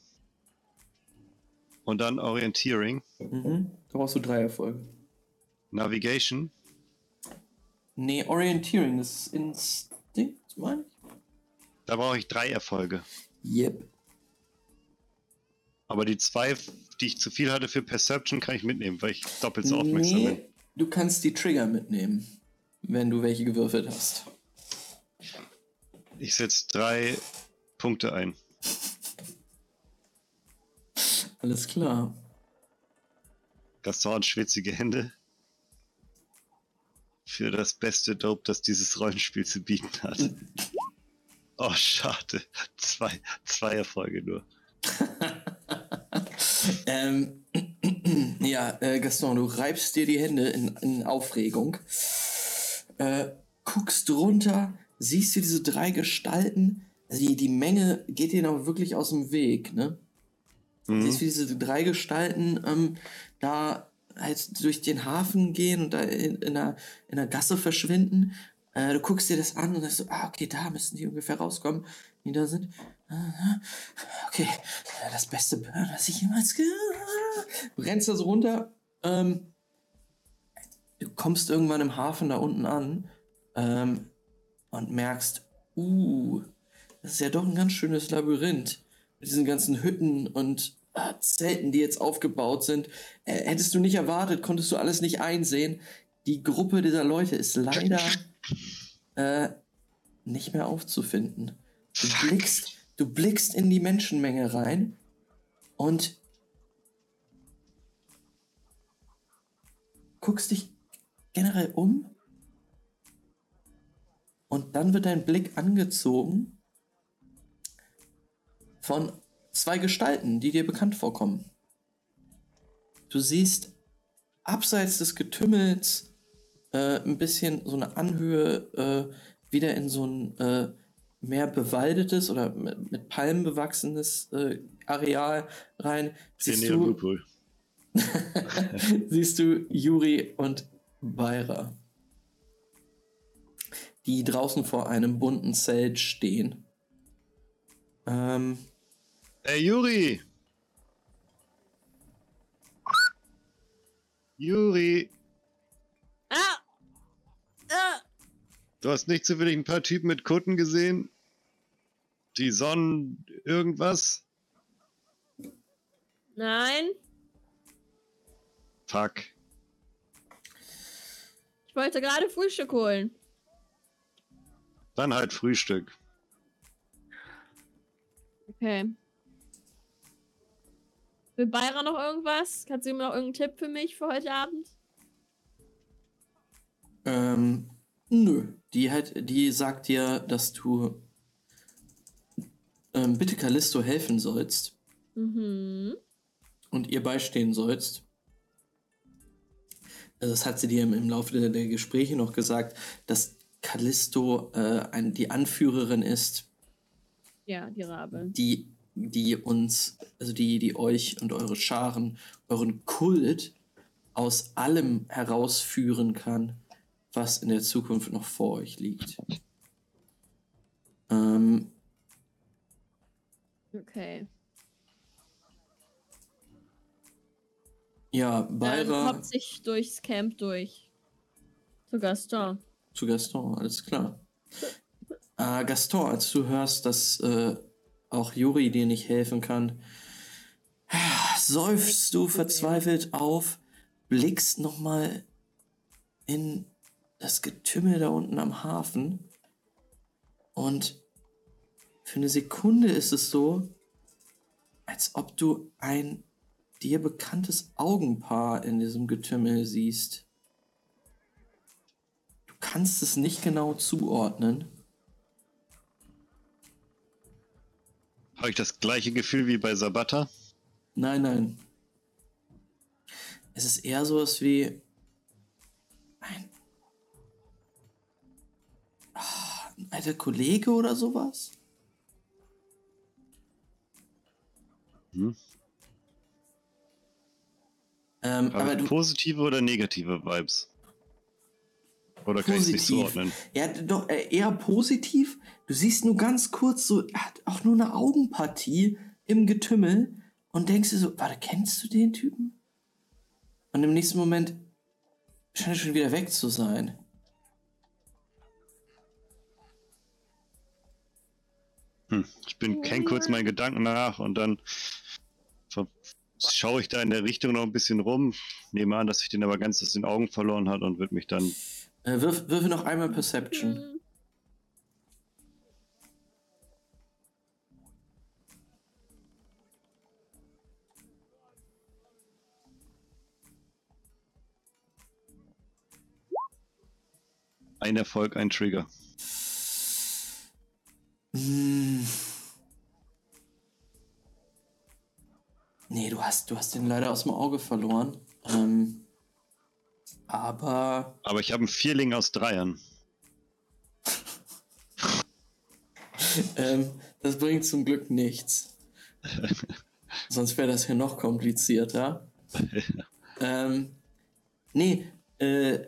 Und dann Orienteering. Mhm. Da brauchst du drei Erfolge. Navigation. Nee, Orienteering, das ist Instinkt, meine ich. Da brauche ich drei Erfolge. Yep. Aber die zwei, die ich zu viel hatte für Perception, kann ich mitnehmen, weil ich doppelt so aufmerksam bin. Nee, du kannst die Trigger mitnehmen, wenn du welche gewürfelt hast. Ich setze drei Punkte ein. Alles klar. Gaston hat schwitzige Hände. Für das beste Dope, das dieses Rollenspiel zu bieten hat. (laughs) Oh, schade. Zwei, zwei Erfolge nur. (laughs) Ähm, (clears throat) ja, äh, Gaston, du reibst dir die Hände in, in Aufregung. Äh, guckst runter, siehst du diese drei Gestalten. Also die, die Menge geht dir noch wirklich aus dem Weg, ne? Mhm. Siehst, wie diese drei Gestalten ähm, da halt durch den Hafen gehen und da in, in, einer, in einer Gasse verschwinden. Äh, du guckst dir das an und sagst so, ah, okay, da müssen die ungefähr rauskommen, die da sind. Aha. Okay, das beste Burn, was ich jemals ge... Du rennst da so runter. Ähm, du kommst irgendwann im Hafen da unten an ähm, und merkst, uh, das ist ja doch ein ganz schönes Labyrinth. Mit diesen ganzen Hütten und ah, Zelten, die jetzt aufgebaut sind. Äh, hättest du nicht erwartet, konntest du alles nicht einsehen. Die Gruppe dieser Leute ist leider äh, nicht mehr aufzufinden. Du blickst, du blickst in die Menschenmenge rein und guckst dich generell um und dann wird dein Blick angezogen von zwei Gestalten, die dir bekannt vorkommen. Du siehst abseits des Getümmels äh, ein bisschen so eine Anhöhe äh, wieder in so ein äh, mehr bewaldetes oder mit, mit Palmen bewachsenes äh, Areal rein. (laughs) Siehst du, siehst du Juri und Beira, die draußen vor einem bunten Zelt stehen. Ähm, Ey, Juri! Juri! Ah! Ah! Du hast nicht zufällig ein paar Typen mit Kutten gesehen? Die Sonnen irgendwas? Nein, Fuck. ich wollte gerade Frühstück holen. Dann halt Frühstück. Okay. Will Bayra noch irgendwas? Du ihm noch irgendeinen Tipp für mich für heute Abend? ähm, nö. Die, halt, die sagt dir, dass du ähm, bitte Callisto helfen sollst Mhm. und ihr beistehen sollst. Also Das hat sie dir im, im Laufe der, der Gespräche noch gesagt, dass Callisto äh, ein, die Anführerin ist, Ja, die Rabe. die, die uns, also die, die euch und eure Scharen, euren Kult aus allem herausführen kann, was in der Zukunft noch vor euch liegt. Ähm, Okay. ja, Dann Beira hoppt sich durchs Camp durch. Zu Gaston. zu Gaston, alles klar. Äh, Gaston, als du hörst, dass äh, auch Juri dir nicht helfen kann, seufzt du verzweifelt auf, blickst nochmal in das Getümmel da unten am Hafen und für eine Sekunde ist es so, als ob du ein dir bekanntes Augenpaar in diesem Getümmel siehst. Du kannst es nicht genau zuordnen. Habe ich das gleiche Gefühl wie bei Sabata? Nein, nein. Es ist eher sowas wie ein, Ah, ein alter Kollege oder sowas. Hm. Ähm, aber du, positive oder negative Vibes? Oder kann ich es nicht Positiv. zuordnen? Ja, doch, äh, eher positiv. Du siehst nur ganz kurz so, er hat auch nur eine Augenpartie im Getümmel und denkst dir so, warte, kennst du den Typen? Und im nächsten Moment scheint er schon wieder weg zu sein. Hm. Ich bin kenn kurz meinen Gedanken nach und dann schaue ich da in der Richtung noch ein bisschen rum. Nehme an, dass ich den aber ganz aus den Augen verloren hat und wird mich dann. Äh, wirf, würfe noch einmal Perception. Hm. Ein Erfolg, ein Trigger. Hm. Nee, du hast, du hast den leider aus dem Auge verloren. Ähm, aber Aber ich habe einen Vierling aus Dreiern. (laughs) ähm, das bringt zum Glück nichts. (laughs) Sonst wäre das hier noch komplizierter. (laughs) ähm, nee, äh,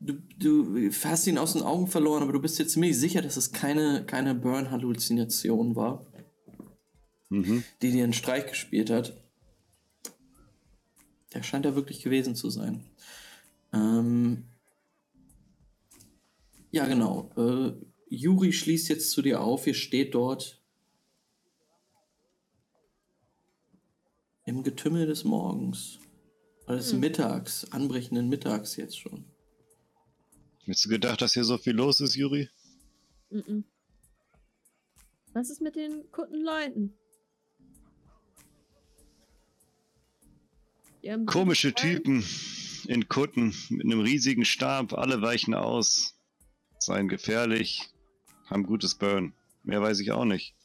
du, du hast ihn aus den Augen verloren, aber du bist dir ziemlich sicher, dass es keine, keine Burn-Halluzination war, Mhm. die dir einen Streich gespielt hat. Der scheint da wirklich gewesen zu sein. Ähm, ja, genau. Äh, Juri schließt jetzt zu dir auf. Ihr steht dort im Getümmel des Morgens. Oder des Hm. Mittags, anbrechenden Mittags jetzt schon. Hättest du gedacht, dass hier so viel los ist, Juri? Mhm. Was ist mit den guten Leuten? Komische Typen in Kutten mit einem riesigen Stab, alle weichen aus, seien gefährlich, haben gutes Burn. Mehr weiß ich auch nicht.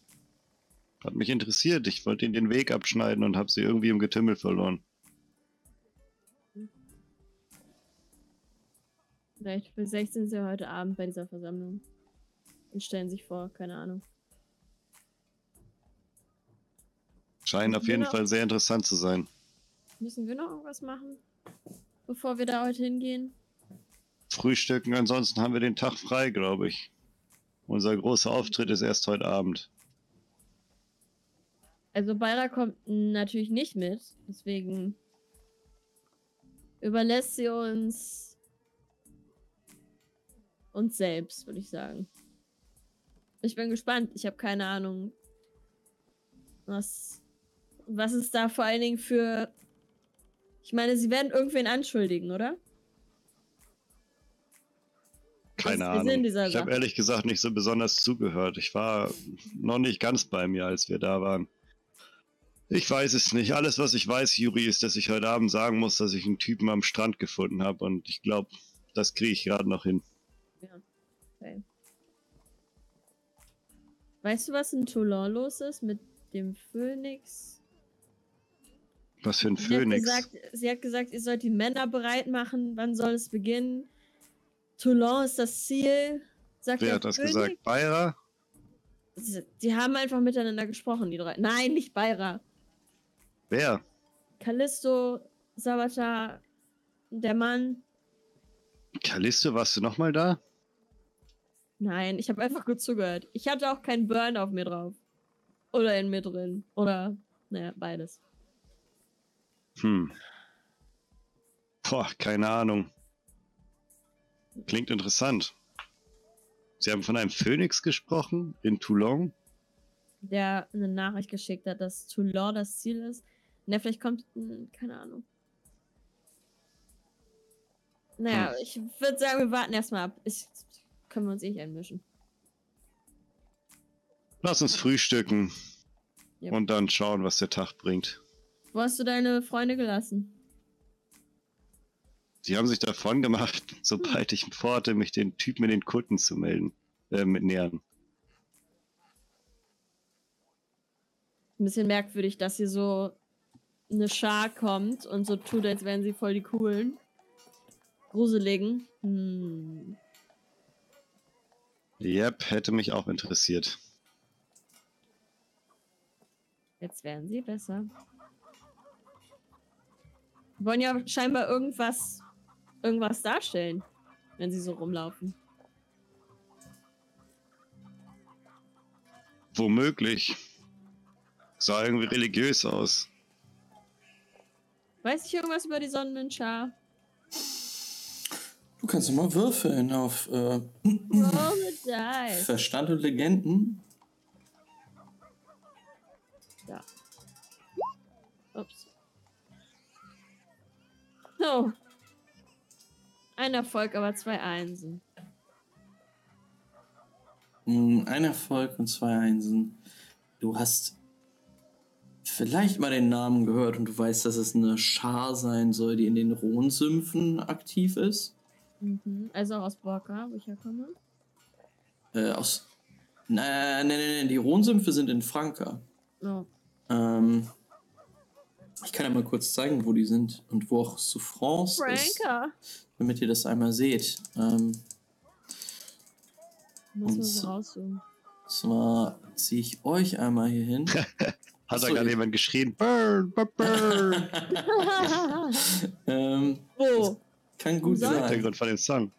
Hat mich interessiert, ich wollte ihnen den Weg abschneiden und habe sie irgendwie im Getümmel verloren. Vielleicht 16 sind sie heute Abend bei dieser Versammlung. Und stellen sich vor, keine Ahnung. Scheinen auf jeden. Fall sehr interessant zu sein. Müssen wir noch irgendwas machen? Bevor wir da heute hingehen? Frühstücken, ansonsten haben wir den Tag frei, glaube ich. Unser großer Auftritt ist erst heute Abend. Also Beira kommt natürlich nicht mit, deswegen überlässt sie uns uns selbst, würde ich sagen. Ich bin gespannt. Ich habe keine Ahnung, was was es da vor allen Dingen für. Ich meine, sie werden irgendwen anschuldigen, oder? Keine Ahnung. Ich habe ehrlich gesagt nicht so besonders zugehört. Ich war noch nicht ganz bei mir, als wir da waren. Ich weiß es nicht. Alles, was ich weiß, Juri, ist, dass ich heute Abend sagen muss, dass ich einen Typen am Strand gefunden habe. Und ich glaube, das kriege ich gerade noch hin. Okay. Weißt du, was in Toulon los ist mit dem Phönix? Was für ein Sie hat, Phönix. gesagt, sie hat gesagt, ihr sollt die Männer bereit machen. Wann soll es beginnen? Toulon ist das Ziel. Sagt Wer hat das Phönix. gesagt? Beira? Sie- Die haben einfach miteinander gesprochen, die drei. Nein, nicht Beira. Wer? Callisto, Sabatar, der Mann. Callisto, warst du nochmal da? Nein, ich habe einfach gut zugehört. Ich hatte auch keinen Burn auf mir drauf. Oder in mir drin. Oder, naja, beides. Hm. Boah, keine Ahnung. Klingt interessant. Sie haben von einem Phönix gesprochen in Toulon. Der eine Nachricht geschickt hat, dass Toulon das Ziel ist. Na, vielleicht kommt, hm, keine Ahnung. Naja, Hm. ich würde sagen, wir warten erstmal ab. Ich, können wir uns eh nicht einmischen. Lass uns frühstücken Yep. und dann schauen, was der Tag bringt. Wo hast du deine Freunde gelassen? Sie haben sich davon gemacht, (laughs) sobald ich vorhatte, mich den Typen in den Kutten zu melden, äh, mit nähern. Ein bisschen merkwürdig, dass hier so eine Schar kommt und so tut, als wären sie voll die coolen. Gruseligen. Hm. Yep, hätte mich auch interessiert. Jetzt werden sie besser. Wollen ja scheinbar irgendwas, irgendwas darstellen, wenn sie so rumlaufen. Womöglich. Sah irgendwie religiös aus. Weiß ich irgendwas über die Sonnenschar? Du kannst doch mal würfeln auf äh, dice. Verstand und Legenden. Ja. So. Ein Erfolg, aber zwei Einsen. Hm, Ein Erfolg und zwei Einsen. Du hast vielleicht mal den Namen gehört und du weißt, dass es eine Schar sein soll, die in den Rhonsümpfen aktiv ist. Mhm. Also auch aus Borka, wo ich herkomme. Äh, aus. Nein, nein, nein, die Rhonsümpfe sind in Franka. Oh. Ähm, ich kann ja mal kurz zeigen, wo die sind und wo auch Souffrance ist, damit ihr das einmal seht. Ähm, Muss man Und so rauszoomen. zwar ziehe ich euch einmal hier hin. (laughs) Hat da gerade jemand geschrien? (laughs) Burn, burn, burn. (laughs) ähm, wo? kann gut sein. Hintergrund von dem Song.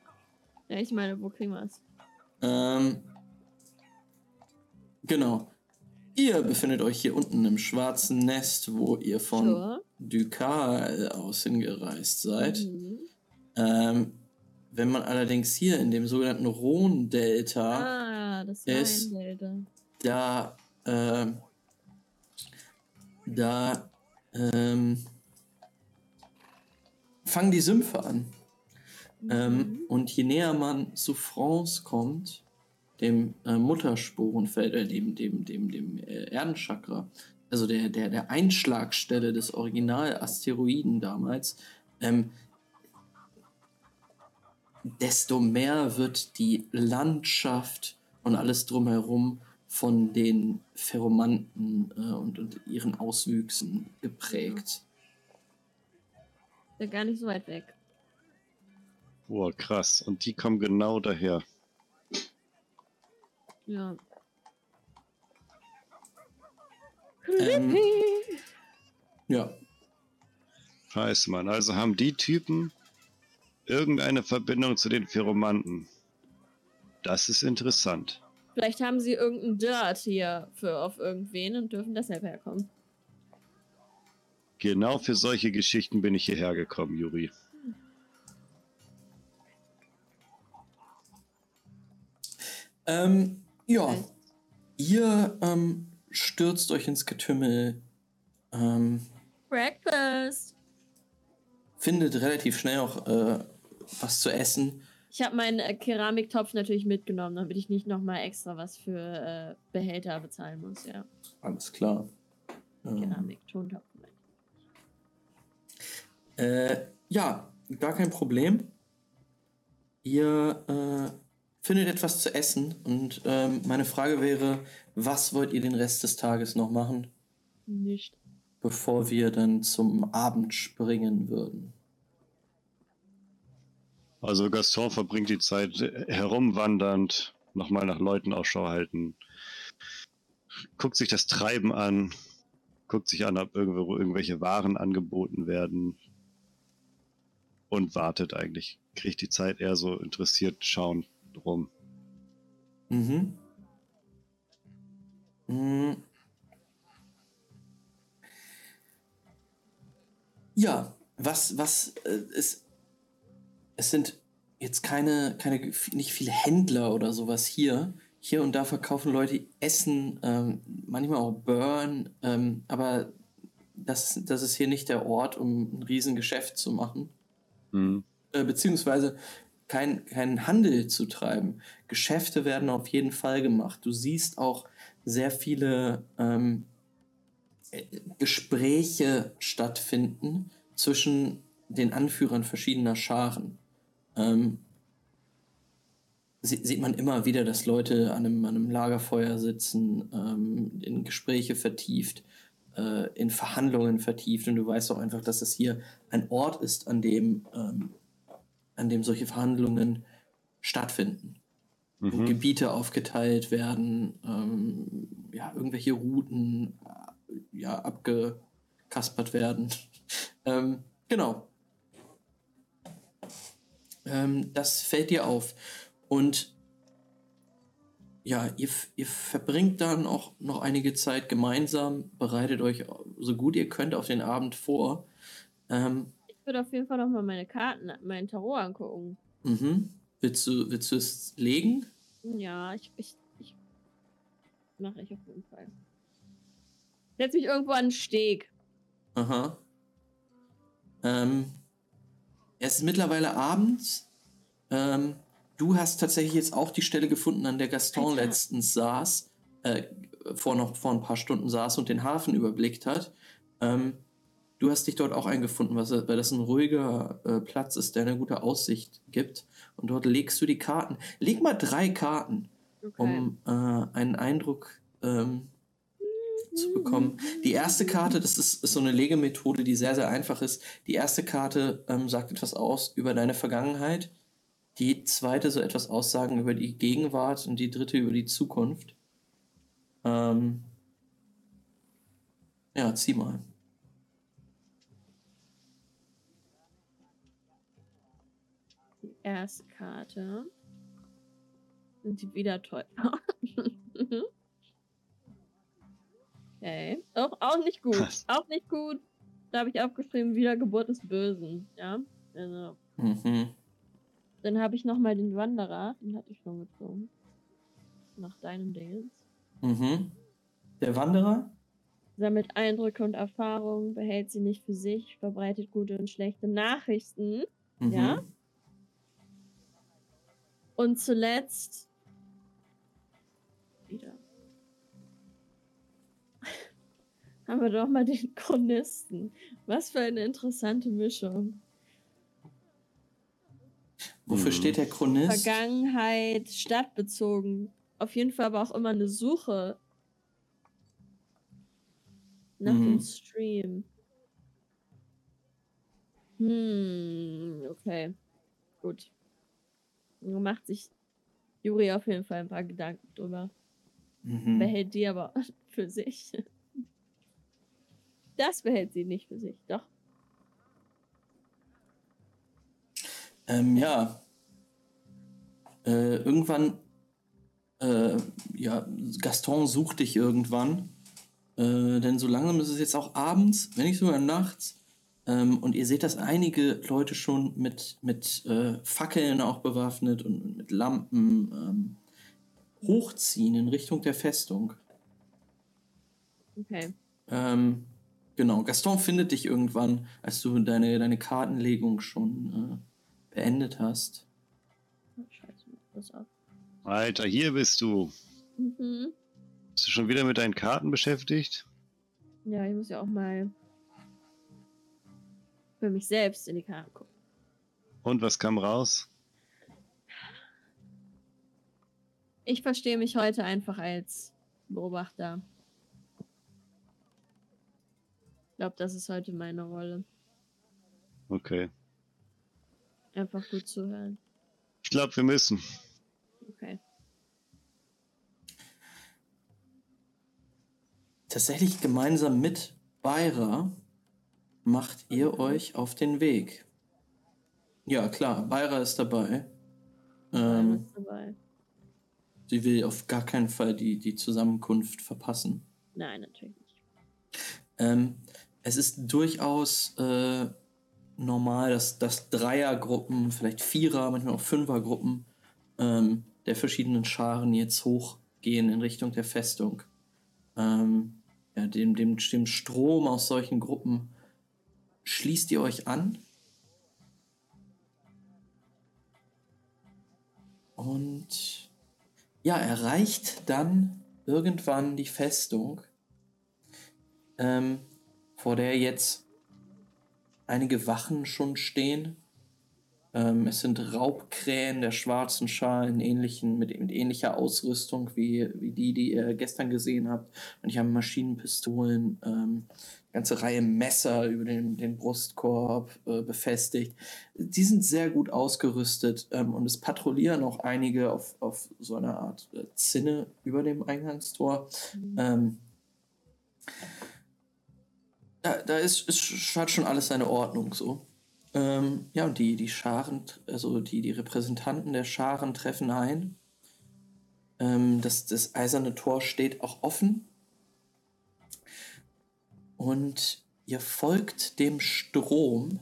Ja, ich meine, wo kriegen wir es? Ähm, genau. Ihr befindet euch hier unten im schwarzen Nest, wo ihr von Sure. Ducal aus hingereist seid. Mhm. Ähm, wenn man allerdings hier in dem sogenannten Rhone-Delta, Ah, ist- da, ähm, da, ähm, fangen die Sümpfe an. Ähm, und je näher man zu France kommt, dem äh, Muttersporenfeld, äh, dem, dem, dem, dem äh, Erdenchakra, also der, der, der Einschlagstelle des Original-Asteroiden damals, ähm, desto mehr wird die Landschaft und alles drumherum von den Pheromanten äh, und, und ihren Auswüchsen geprägt. Ist ja gar nicht so weit weg. Boah, krass. Und die kommen genau daher. Ja. Ähm, ja, Scheiße, Mann. Also haben die Typen irgendeine Verbindung zu den Pheromanten. Das ist interessant. Vielleicht haben sie irgendeinen Dirt hier für auf irgendwen und dürfen deshalb herkommen. Genau für solche Geschichten bin ich hierher gekommen, Juri. Ähm, ja, ihr ähm, stürzt euch ins Getümmel, ähm, Breakfast. findet relativ schnell auch äh, was zu essen. Ich habe meinen äh, Keramiktopf natürlich mitgenommen, damit ich nicht nochmal extra was für äh, Behälter bezahlen muss. Ja, Alles klar. Ähm, Keramik, Tontopf. äh, ja, gar kein Problem. Ihr äh, findet etwas zu essen und ähm, meine Frage wäre, was wollt ihr den Rest des Tages noch machen, Nicht. bevor wir dann zum Abend springen würden? Also Gaston verbringt die Zeit herumwandernd, nochmal nach Leuten Ausschau halten, guckt sich das Treiben an, guckt sich an, ob irgendwo irgendwelche Waren angeboten werden, und wartet eigentlich. Kriegt die Zeit eher so interessiert schauen rum. Mhm. Mhm. Ja, was, was äh, ist. Es sind jetzt keine, keine, nicht viele Händler oder sowas hier. Hier und da verkaufen Leute Essen, ähm, manchmal auch Burn, ähm, aber das, das ist hier nicht der Ort, um ein Riesengeschäft zu machen. Mhm. Äh, beziehungsweise kein, keinen Handel zu treiben. Geschäfte werden auf jeden Fall gemacht. Du siehst auch sehr viele ähm, äh, Gespräche stattfinden zwischen den Anführern verschiedener Scharen. Ähm, sieht man immer wieder, dass Leute an einem, an einem Lagerfeuer sitzen, ähm, in Gespräche vertieft, äh, in Verhandlungen vertieft. Und du weißt auch einfach, dass es hier ein Ort ist, an dem, ähm, an dem solche Verhandlungen stattfinden. Wo Mhm. Gebiete aufgeteilt werden, ähm, ja, irgendwelche Routen äh, ja, abgekaspert werden. (laughs) ähm, genau. Ähm, das fällt dir auf. Und ja, ihr, ihr verbringt dann auch noch einige Zeit gemeinsam, bereitet euch so gut ihr könnt auf den Abend vor. Ähm, würde auf jeden Fall noch mal meine Karten, meinen Tarot angucken. mhm. willst, du, willst du es legen? Ja, ich, ich, ich mache ich auf jeden Fall. Setz mich irgendwo an den Steg. Aha. Ähm, es ist mittlerweile abends. Ähm, du hast tatsächlich jetzt auch die Stelle gefunden, an der Gaston Alter. letztens saß, äh, vor noch vor ein paar Stunden saß und den Hafen überblickt hat. Ähm, du hast dich dort auch eingefunden, was, weil das ein ruhiger äh, Platz ist, der eine gute Aussicht gibt. Und dort legst du die Karten. Leg mal drei Karten, Okay. um äh, einen Eindruck ähm, zu bekommen. Die erste Karte, das ist, ist so eine Legemethode, die sehr, sehr einfach ist. Die erste Karte ähm, sagt etwas aus über deine Vergangenheit. Die zweite so etwas aussagen über die Gegenwart und die dritte über die Zukunft. Ähm, ja, zieh mal. Erste Karte. Sind die wieder toll. (laughs) okay. Auch, auch nicht gut. Was? Auch nicht gut. Da habe ich aufgeschrieben, Wiedergeburt des Bösen. Ja. Also, Mhm. dann habe ich nochmal den Wanderer. Den hatte ich schon gezogen. Nach deinem Dales. Mhm. Der Wanderer? Sammelt Eindrücke und Erfahrungen, behält sie nicht für sich, verbreitet gute und schlechte Nachrichten. Mhm. Ja. Und zuletzt wieder. (laughs) Haben wir doch mal den Chronisten. Was für eine interessante Mischung. Wofür Mhm. steht der Chronist? Vergangenheit, stadtbezogen. Auf jeden Fall aber auch immer eine Suche nach Mhm. dem Stream. Hm, okay. Gut. Macht sich Juri auf jeden Fall ein paar Gedanken drüber. Mhm. Behält die aber (laughs) für sich. Das behält sie nicht für sich, doch. Ähm, ja. Äh, irgendwann, äh, ja, Gaston sucht dich irgendwann. Äh, denn so langsam ist es jetzt auch abends, wenn nicht sogar nachts. Ähm, und ihr seht, dass einige Leute schon mit, mit äh, Fackeln auch bewaffnet und mit Lampen ähm, hochziehen in Richtung der Festung. Okay. Ähm, genau, Gaston findet dich irgendwann, als du deine, deine Kartenlegung schon äh, beendet hast. Oh, Scheiße, das auf. Alter, hier bist du. Mhm. Bist du schon wieder mit deinen Karten beschäftigt? Ja, ich muss ja auch mal für mich selbst in die Karte gucken. Und was kam raus? Ich verstehe mich heute einfach als Beobachter. Ich glaube, das ist heute meine Rolle. Okay. Einfach gut zuhören. Ich glaube, wir müssen. Okay. Tatsächlich gemeinsam mit Beira macht ihr euch auf den Weg. Ja, klar, Beira ist dabei. Ähm, Ähm, dabei. sie will auf gar keinen Fall die, die Zusammenkunft verpassen. Nein, natürlich nicht. Ähm, es ist durchaus äh, normal, dass, dass Dreiergruppen, vielleicht Vierer, manchmal auch Fünfergruppen ähm, der verschiedenen Scharen jetzt hochgehen in Richtung der Festung. Ähm, ja, dem, dem, dem Strom aus solchen Gruppen schließt ihr euch an. Und ja, erreicht dann irgendwann die Festung ähm, vor der jetzt einige Wachen schon stehen. Ähm, es sind Raubkrähen der schwarzen Schalen ähnlichen, mit, mit ähnlicher Ausrüstung wie, wie die, die ihr gestern gesehen habt. Und ich habe Maschinenpistolen, ähm, ganze Reihe Messer über den, den Brustkorb äh, befestigt. Die sind sehr gut ausgerüstet ähm, und es patrouillieren auch einige auf, auf so einer Art äh, Zinne über dem Eingangstor. Ähm, da, da ist, ist hat schon alles seine Ordnung so. Ähm, ja, und die, die Scharen, also die, die Repräsentanten der Scharen treffen ein. Ähm, das, das eiserne Tor steht auch offen. Und ihr folgt dem Strom,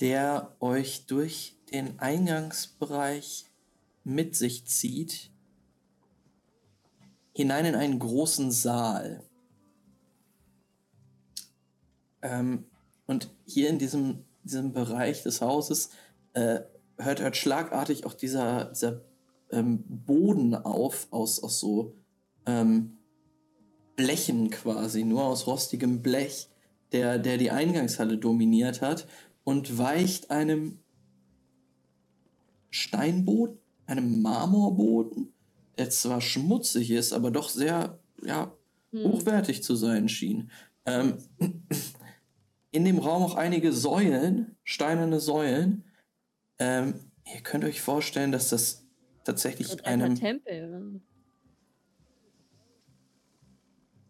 der euch durch den Eingangsbereich mit sich zieht, hinein in einen großen Saal. Ähm, und hier in diesem, diesem Bereich des Hauses äh, hört, hört schlagartig auch dieser, dieser ähm, Boden auf, aus, aus so ähm, Blechen quasi, nur aus rostigem Blech, der, der die Eingangshalle dominiert hat und weicht einem Steinboden, einem Marmorboden, der zwar schmutzig ist, aber doch sehr ja, Hm. hochwertig zu sein schien. Ähm, in dem Raum auch einige Säulen, steinerne Säulen. Ähm, ihr könnt euch vorstellen, dass das tatsächlich ein einem. Tempel.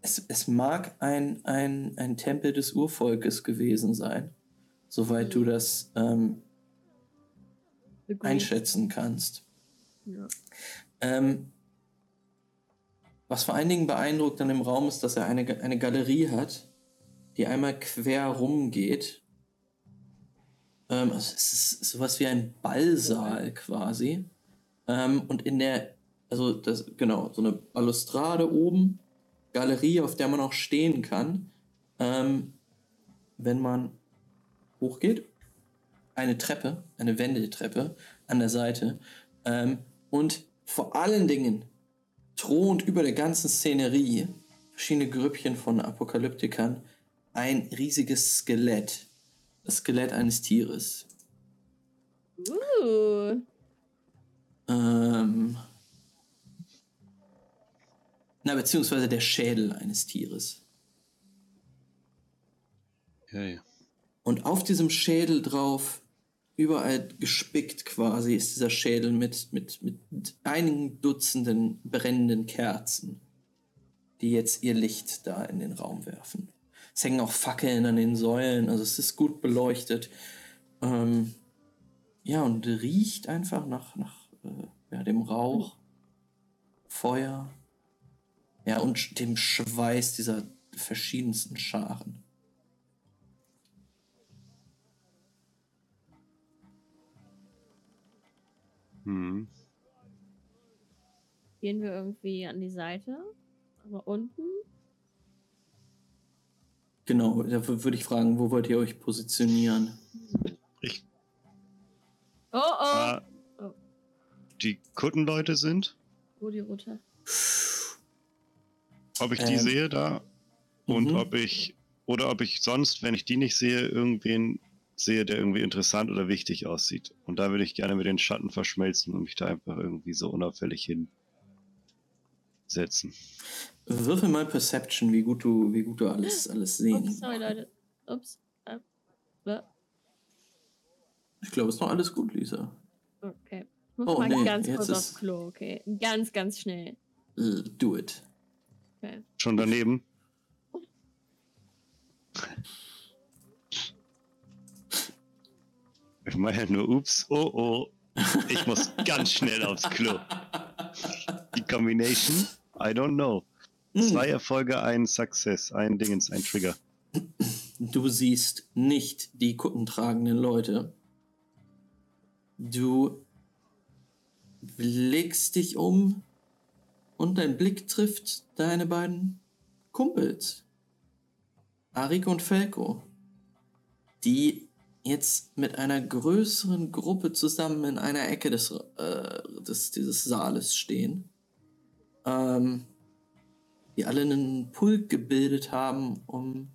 Es, es mag ein, ein, ein Tempel des Urvolkes gewesen sein, soweit du das ähm, einschätzen kannst. Ja. Ähm, was vor allen Dingen beeindruckt an dem Raum ist, dass er eine, eine Galerie hat, die einmal quer rumgeht. Ähm, also es ist sowas wie ein Ballsaal quasi. Ähm, und in der, also das, genau, so eine Balustrade oben, Galerie, auf der man auch stehen kann, ähm, wenn man hochgeht. Eine Treppe, eine Wendeltreppe an der Seite. Ähm, und vor allen Dingen thront über der ganzen Szenerie verschiedene Grüppchen von Apokalyptikern ein riesiges Skelett. Das Skelett eines Tieres. Uh, Ähm, na, beziehungsweise der Schädel eines Tieres. Ja, ja. Und auf diesem Schädel drauf, überall gespickt quasi, ist dieser Schädel mit, mit, mit einigen Dutzenden brennenden Kerzen, die jetzt ihr Licht da in den Raum werfen. Es hängen auch Fackeln an den Säulen, also es ist gut beleuchtet. Ähm, ja, und riecht einfach nach, nach äh, ja, dem Rauch, Feuer, ja, und dem Schweiß dieser verschiedensten Scharen. Hm. gehen wir irgendwie an die Seite? Aber unten? Genau, da würde ich fragen, wo wollt ihr euch positionieren? Ich, Oh, oh! Oh. die Kuttenleute sind, Wo die Route? ob ich die Ähm, sehe da und mhm. ob ich, oder ob ich sonst, wenn ich die nicht sehe, irgendwen sehe, der irgendwie interessant oder wichtig aussieht. Und da würde ich gerne mit den Schatten verschmelzen und mich da einfach irgendwie so unauffällig hinsetzen. Würfel mal Perception, wie gut du, wie gut du alles, alles sehen. Ups, sorry, Leute. Ups. Äh, Ich glaube, es ist noch alles gut, Lisa. Okay. Ich muss Oh, mal nee, ganz jetzt kurz ist- aufs Klo, okay? Ganz, ganz schnell. Do it. Okay. Schon daneben? (laughs) Ich meine nur, ups, oh oh, ich muss ganz schnell aufs Klo. (laughs) Die Combination, I don't know. Zwei Erfolge, ein Success, ein Dingens, ein Trigger. Du siehst nicht die kuttentragenden Leute. Du blickst dich um und dein Blick trifft deine beiden Kumpels. Arik und Felko. Die jetzt mit einer größeren Gruppe zusammen in einer Ecke des, äh, des dieses Saales stehen. Ähm, die alle einen Pulk gebildet haben, um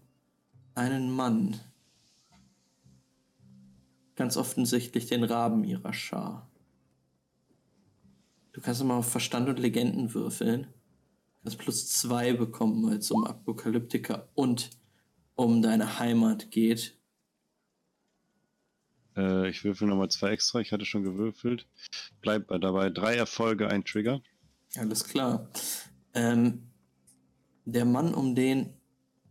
einen Mann. Ganz offensichtlich den Raben ihrer Schar. Du kannst mal auf Verstand und Legenden würfeln. Du kannst plus zwei bekommen, weil es um Apokalyptiker und um deine Heimat geht. Äh, ich würfel nochmal zwei extra, ich hatte schon gewürfelt. Bleib dabei. Drei Erfolge, ein Trigger. Alles klar. Ähm, der Mann, um den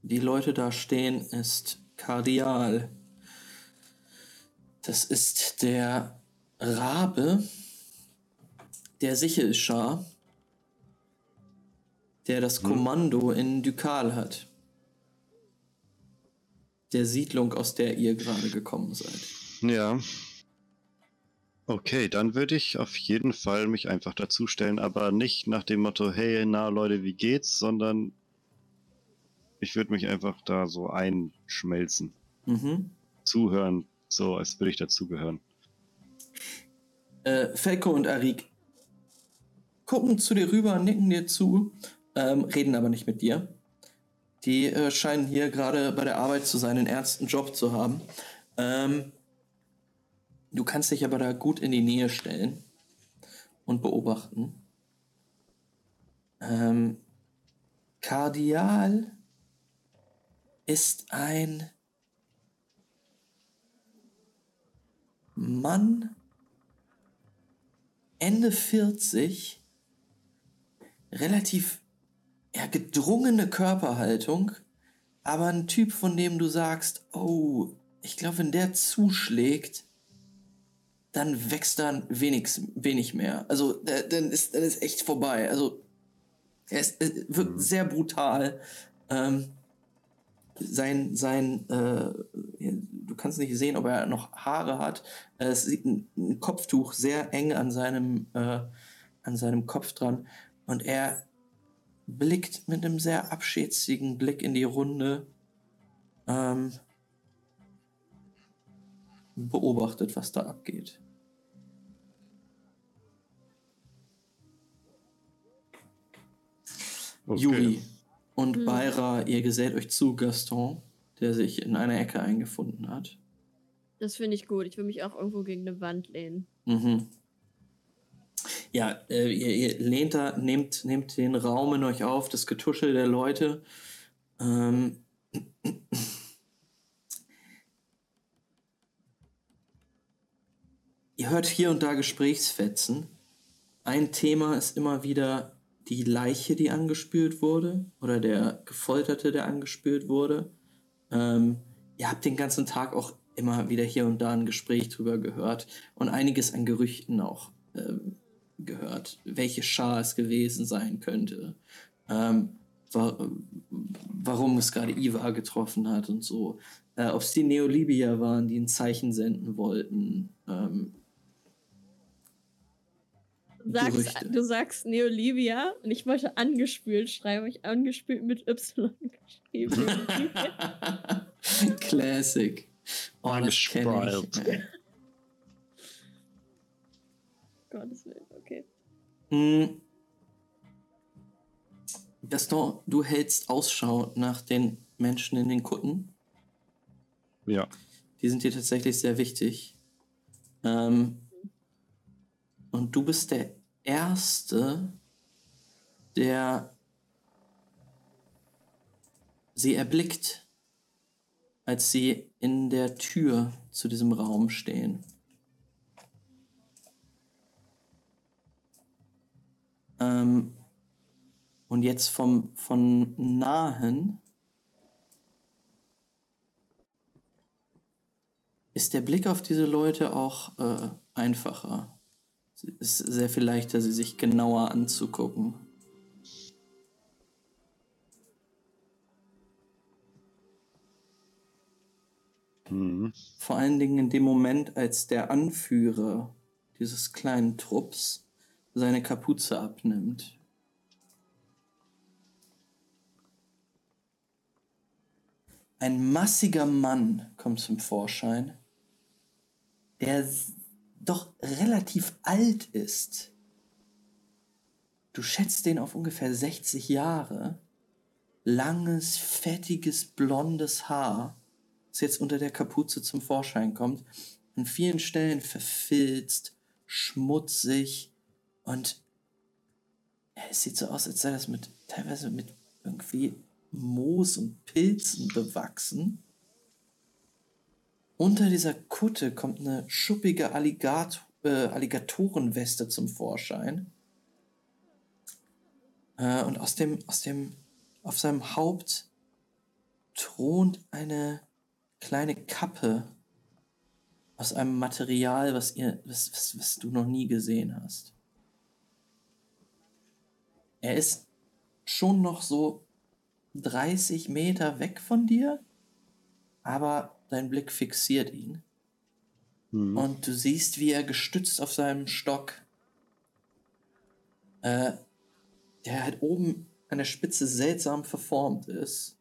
die Leute da stehen, ist Kardial. Das ist der Rabe der Sichelschar, der das Kommando in Dukal hat. Der Siedlung, aus der ihr gerade gekommen seid. Ja. Okay, dann würde ich auf jeden Fall mich einfach dazustellen, aber nicht nach dem Motto, hey, na Leute, wie geht's, sondern ich würde mich einfach da so einschmelzen. Mhm. Zuhören, so als würde ich dazugehören. Äh, Felko und Arik gucken zu dir rüber, nicken dir zu, ähm, reden aber nicht mit dir. Die äh, scheinen hier gerade bei der Arbeit zu sein, einen ernsten Job zu haben. Ähm, du kannst dich aber da gut in die Nähe stellen und beobachten. Ähm, Kardial ist ein Mann Ende 40, relativ ja, gedrungene Körperhaltung, aber ein Typ, von dem du sagst, oh, ich glaube, wenn der zuschlägt, dann wächst dann wenig, wenig mehr. Also dann ist, dann ist echt vorbei. Also er, ist, er wirkt mhm. sehr brutal. Ähm, sein, sein, äh, du kannst nicht sehen, ob er noch Haare hat. Es sieht ein, ein Kopftuch sehr eng an seinem, äh, an seinem Kopf dran. Und er blickt mit einem sehr abschätzigen Blick in die Runde. Ähm, beobachtet, was da abgeht. Okay. Juri, und mhm. Beira, ihr gesellt euch zu Gaston, der sich in einer Ecke eingefunden hat. Das finde ich gut. Ich will mich auch irgendwo gegen eine Wand lehnen. Mhm. Ja, äh, ihr, ihr, lehnt da, nehmt, nehmt den Raum in euch auf, das Getuschel der Leute. Ähm. ihr hört hier und da Gesprächsfetzen. Ein Thema ist immer wieder die Leiche, die angespült wurde, oder der Gefolterte, der angespült wurde. Ähm, ihr habt den ganzen Tag auch immer wieder hier und da ein Gespräch drüber gehört und einiges an Gerüchten auch ähm, gehört, welche Schar es gewesen sein könnte, ähm, wa warum es gerade Iva getroffen hat und so. Äh, Ob es die Neolibier waren, die ein Zeichen senden wollten. Ähm, sagst, du sagst Neolivia und ich wollte angespült schreiben, ich angespült mit Y geschrieben. (laughs) Classic. Oh, Angespült. (laughs) Gottes Willen, okay. Mm. Gaston, du hältst Ausschau nach den Menschen in den Kutten. Ja. Die sind dir tatsächlich sehr wichtig. Ähm, und du bist der Erste, der sie erblickt, als sie in der Tür zu diesem Raum stehen. Ähm, und jetzt vom, von nahen ist der Blick auf diese Leute auch äh, einfacher. Es ist sehr viel leichter, sie sich genauer anzugucken. Mhm. Vor allen Dingen in dem Moment, als der Anführer dieses kleinen Trupps seine Kapuze abnimmt. Ein massiger Mann kommt zum Vorschein, der doch relativ alt ist. Du schätzt den auf ungefähr 60 Jahre. Langes, fettiges, blondes Haar, das jetzt unter der Kapuze zum Vorschein kommt. An vielen Stellen verfilzt, schmutzig und es sieht so aus, als sei das mit teilweise mit irgendwie Moos und Pilzen bewachsen. Unter dieser Kutte kommt eine schuppige Alligat äh, Alligatorenweste zum Vorschein. Äh, und aus dem, aus dem, auf seinem Haupt thront eine kleine Kappe aus einem Material, was ihr, was, was, was du noch nie gesehen hast. Er ist schon noch so 30 Meter weg von dir, aber dein Blick fixiert ihn. Mhm. Und du siehst, wie er gestützt auf seinem Stock, äh, der halt oben an der Spitze seltsam verformt ist,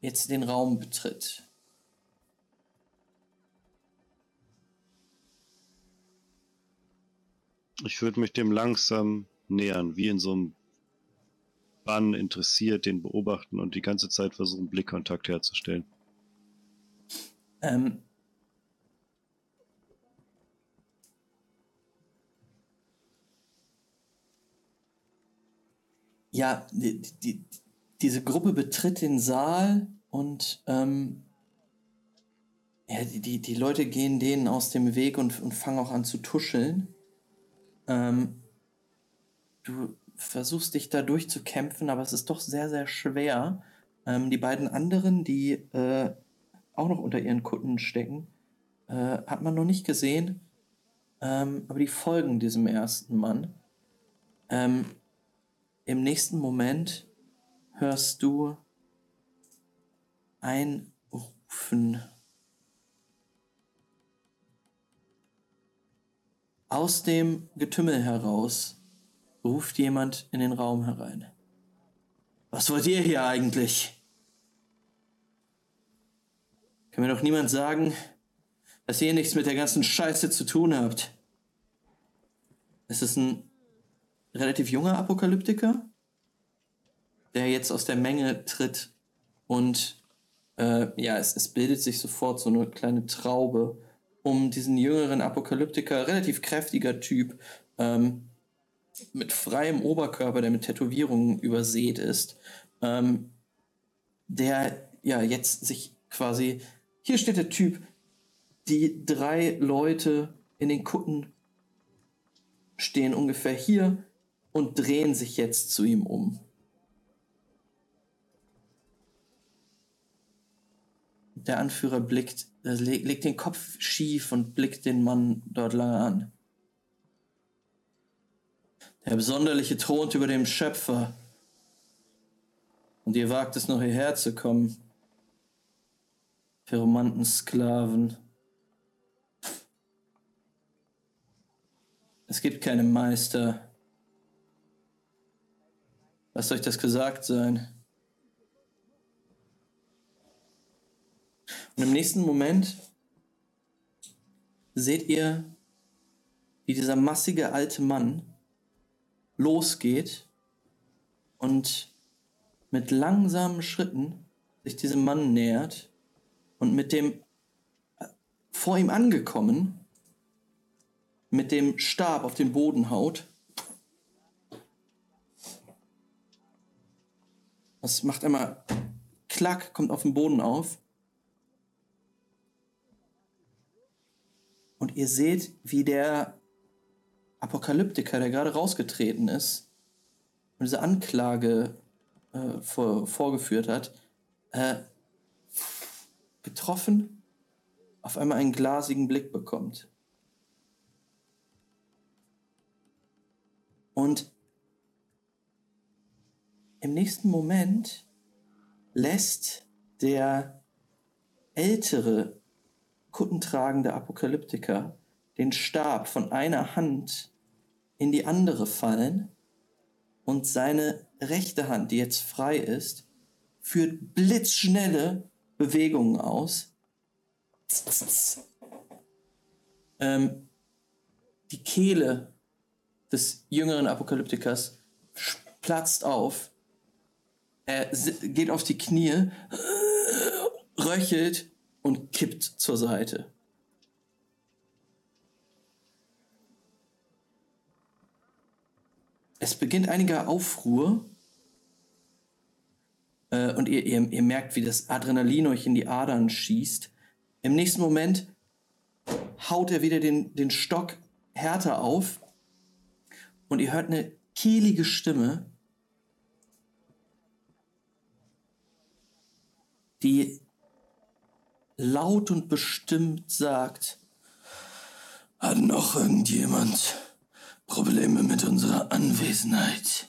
jetzt den Raum betritt. Ich würde mich dem langsam nähern, wie in so einem Bann interessiert, den beobachten und die ganze Zeit versuchen, Blickkontakt herzustellen. Ähm, ja, die, die, diese Gruppe betritt den Saal und ähm, ja, die, die, die Leute gehen denen aus dem Weg und, und fangen auch an zu tuscheln. Ähm, du versuchst dich da durchzukämpfen, aber es ist doch sehr, sehr schwer. Ähm, die beiden anderen, die äh, auch noch unter ihren Kutten stecken, äh, hat man noch nicht gesehen. Ähm, aber die folgen diesem ersten Mann. Ähm, Im nächsten Moment hörst du ein Rufen. Aus dem Getümmel heraus ruft jemand in den Raum herein. Was wollt ihr hier eigentlich? Kann mir doch niemand sagen, dass ihr nichts mit der ganzen Scheiße zu tun habt. Es ist ein relativ junger Apokalyptiker, der jetzt aus der Menge tritt und äh, ja, es, es bildet sich sofort so eine kleine Traube um diesen jüngeren Apokalyptiker, relativ kräftiger Typ, ähm, mit freiem Oberkörper, der mit Tätowierungen übersät ist, ähm, der ja jetzt sich quasi, hier steht der Typ, die drei Leute in den Kutten stehen ungefähr hier und drehen sich jetzt zu ihm um. Der Anführer blickt, äh, leg, legt den Kopf schief und blickt den Mann dort lange an. Der Besonderliche thront über dem Schöpfer. Und ihr wagt es noch hierher zu kommen. Feromantensklaven. Es gibt keine Meister. Lasst euch das gesagt sein. Und im nächsten Moment seht ihr, wie dieser massige alte Mann losgeht und mit langsamen Schritten sich diesem Mann nähert und mit dem äh, vor ihm angekommen mit dem Stab auf den Boden haut. Das macht einmal Klack, kommt auf den Boden auf. Und ihr seht, wie der Apokalyptiker, der gerade rausgetreten ist und diese Anklage äh, vor, vorgeführt hat, äh, getroffen, auf einmal einen glasigen Blick bekommt. Und im nächsten Moment lässt der ältere, kuttentragende Apokalyptiker den Stab von einer Hand in die andere fallen und seine rechte Hand, die jetzt frei ist, führt blitzschnelle Bewegungen aus. Ähm, die Kehle des jüngeren Apokalyptikers platzt auf. Er geht auf die Knie, röchelt und kippt zur Seite. Es beginnt einiger Aufruhr äh, und ihr, ihr, ihr merkt, wie das Adrenalin euch in die Adern schießt. Im nächsten Moment haut er wieder den, den Stock härter auf und ihr hört eine kehlige Stimme, die laut und bestimmt sagt, hat noch irgendjemand Probleme mit unserer Anwesenheit?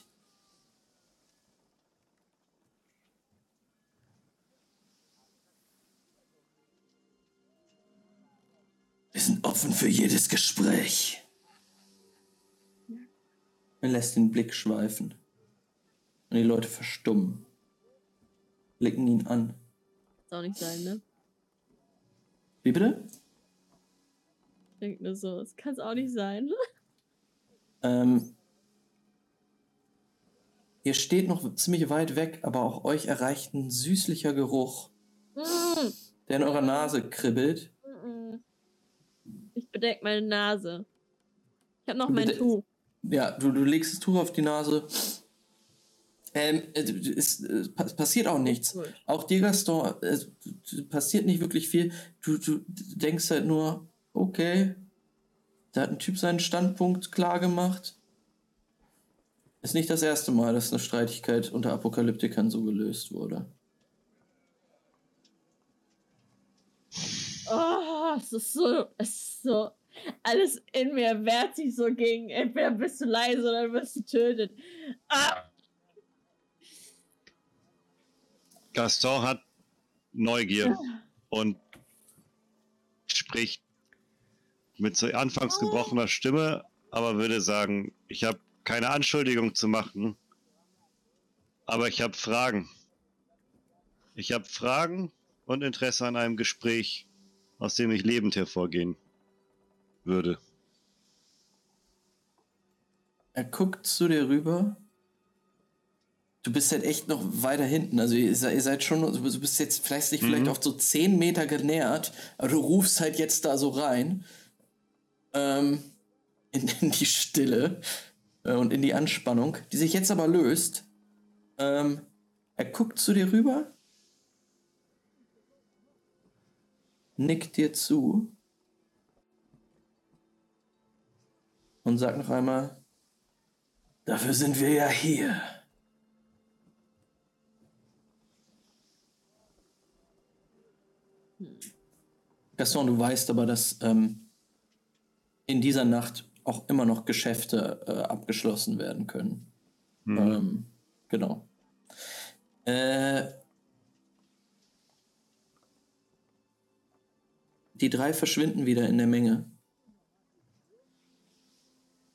Wir sind offen für jedes Gespräch. Er lässt den Blick schweifen. Und die Leute verstummen. Blicken ihn an. Soll auch nicht sein, ne? Wie bitte? Ich denke nur so, es kann es auch nicht sein. (laughs) Ähm, ihr steht noch ziemlich weit weg, aber auch euch erreicht ein süßlicher Geruch, Mm, der in eurer Nase kribbelt. Ich bedecke meine Nase. Ich habe noch Du mein Tuch. Ja, du, du legst das Tuch auf die Nase. Ähm, äh, es, äh, pa- passiert auch nichts. Gut. Auch dir, Gaston, äh, passiert nicht wirklich viel. Du, du denkst halt nur, okay, da hat ein Typ seinen Standpunkt klar gemacht. Ist nicht das erste Mal, dass eine Streitigkeit unter Apokalyptikern so gelöst wurde. Oh, es ist so, es ist so, alles in mir wehrt sich so gegen, entweder bist du leise oder du wirst getötet. Ah, Gaston hat Neugier und spricht mit so anfangs gebrochener Stimme, aber würde sagen, ich habe keine Anschuldigung zu machen, aber ich habe Fragen. Ich habe Fragen und Interesse an einem Gespräch, aus dem ich lebend hervorgehen würde. Er guckt zu dir rüber. Du bist halt echt noch weiter hinten. Also ihr seid, ihr seid schon, du bist jetzt vielleicht Mhm. auf so 10 Meter genähert, aber du rufst halt jetzt da so rein. Ähm, in, (laughs) in die Stille äh, und in die Anspannung, die sich jetzt aber löst. Ähm, er guckt zu dir rüber, nickt dir zu und sagt noch einmal, dafür sind wir ja hier. Gaston, du weißt aber, dass ähm, in dieser Nacht auch immer noch Geschäfte äh, abgeschlossen werden können. Mhm. Ähm, genau. Äh, die drei verschwinden wieder in der Menge.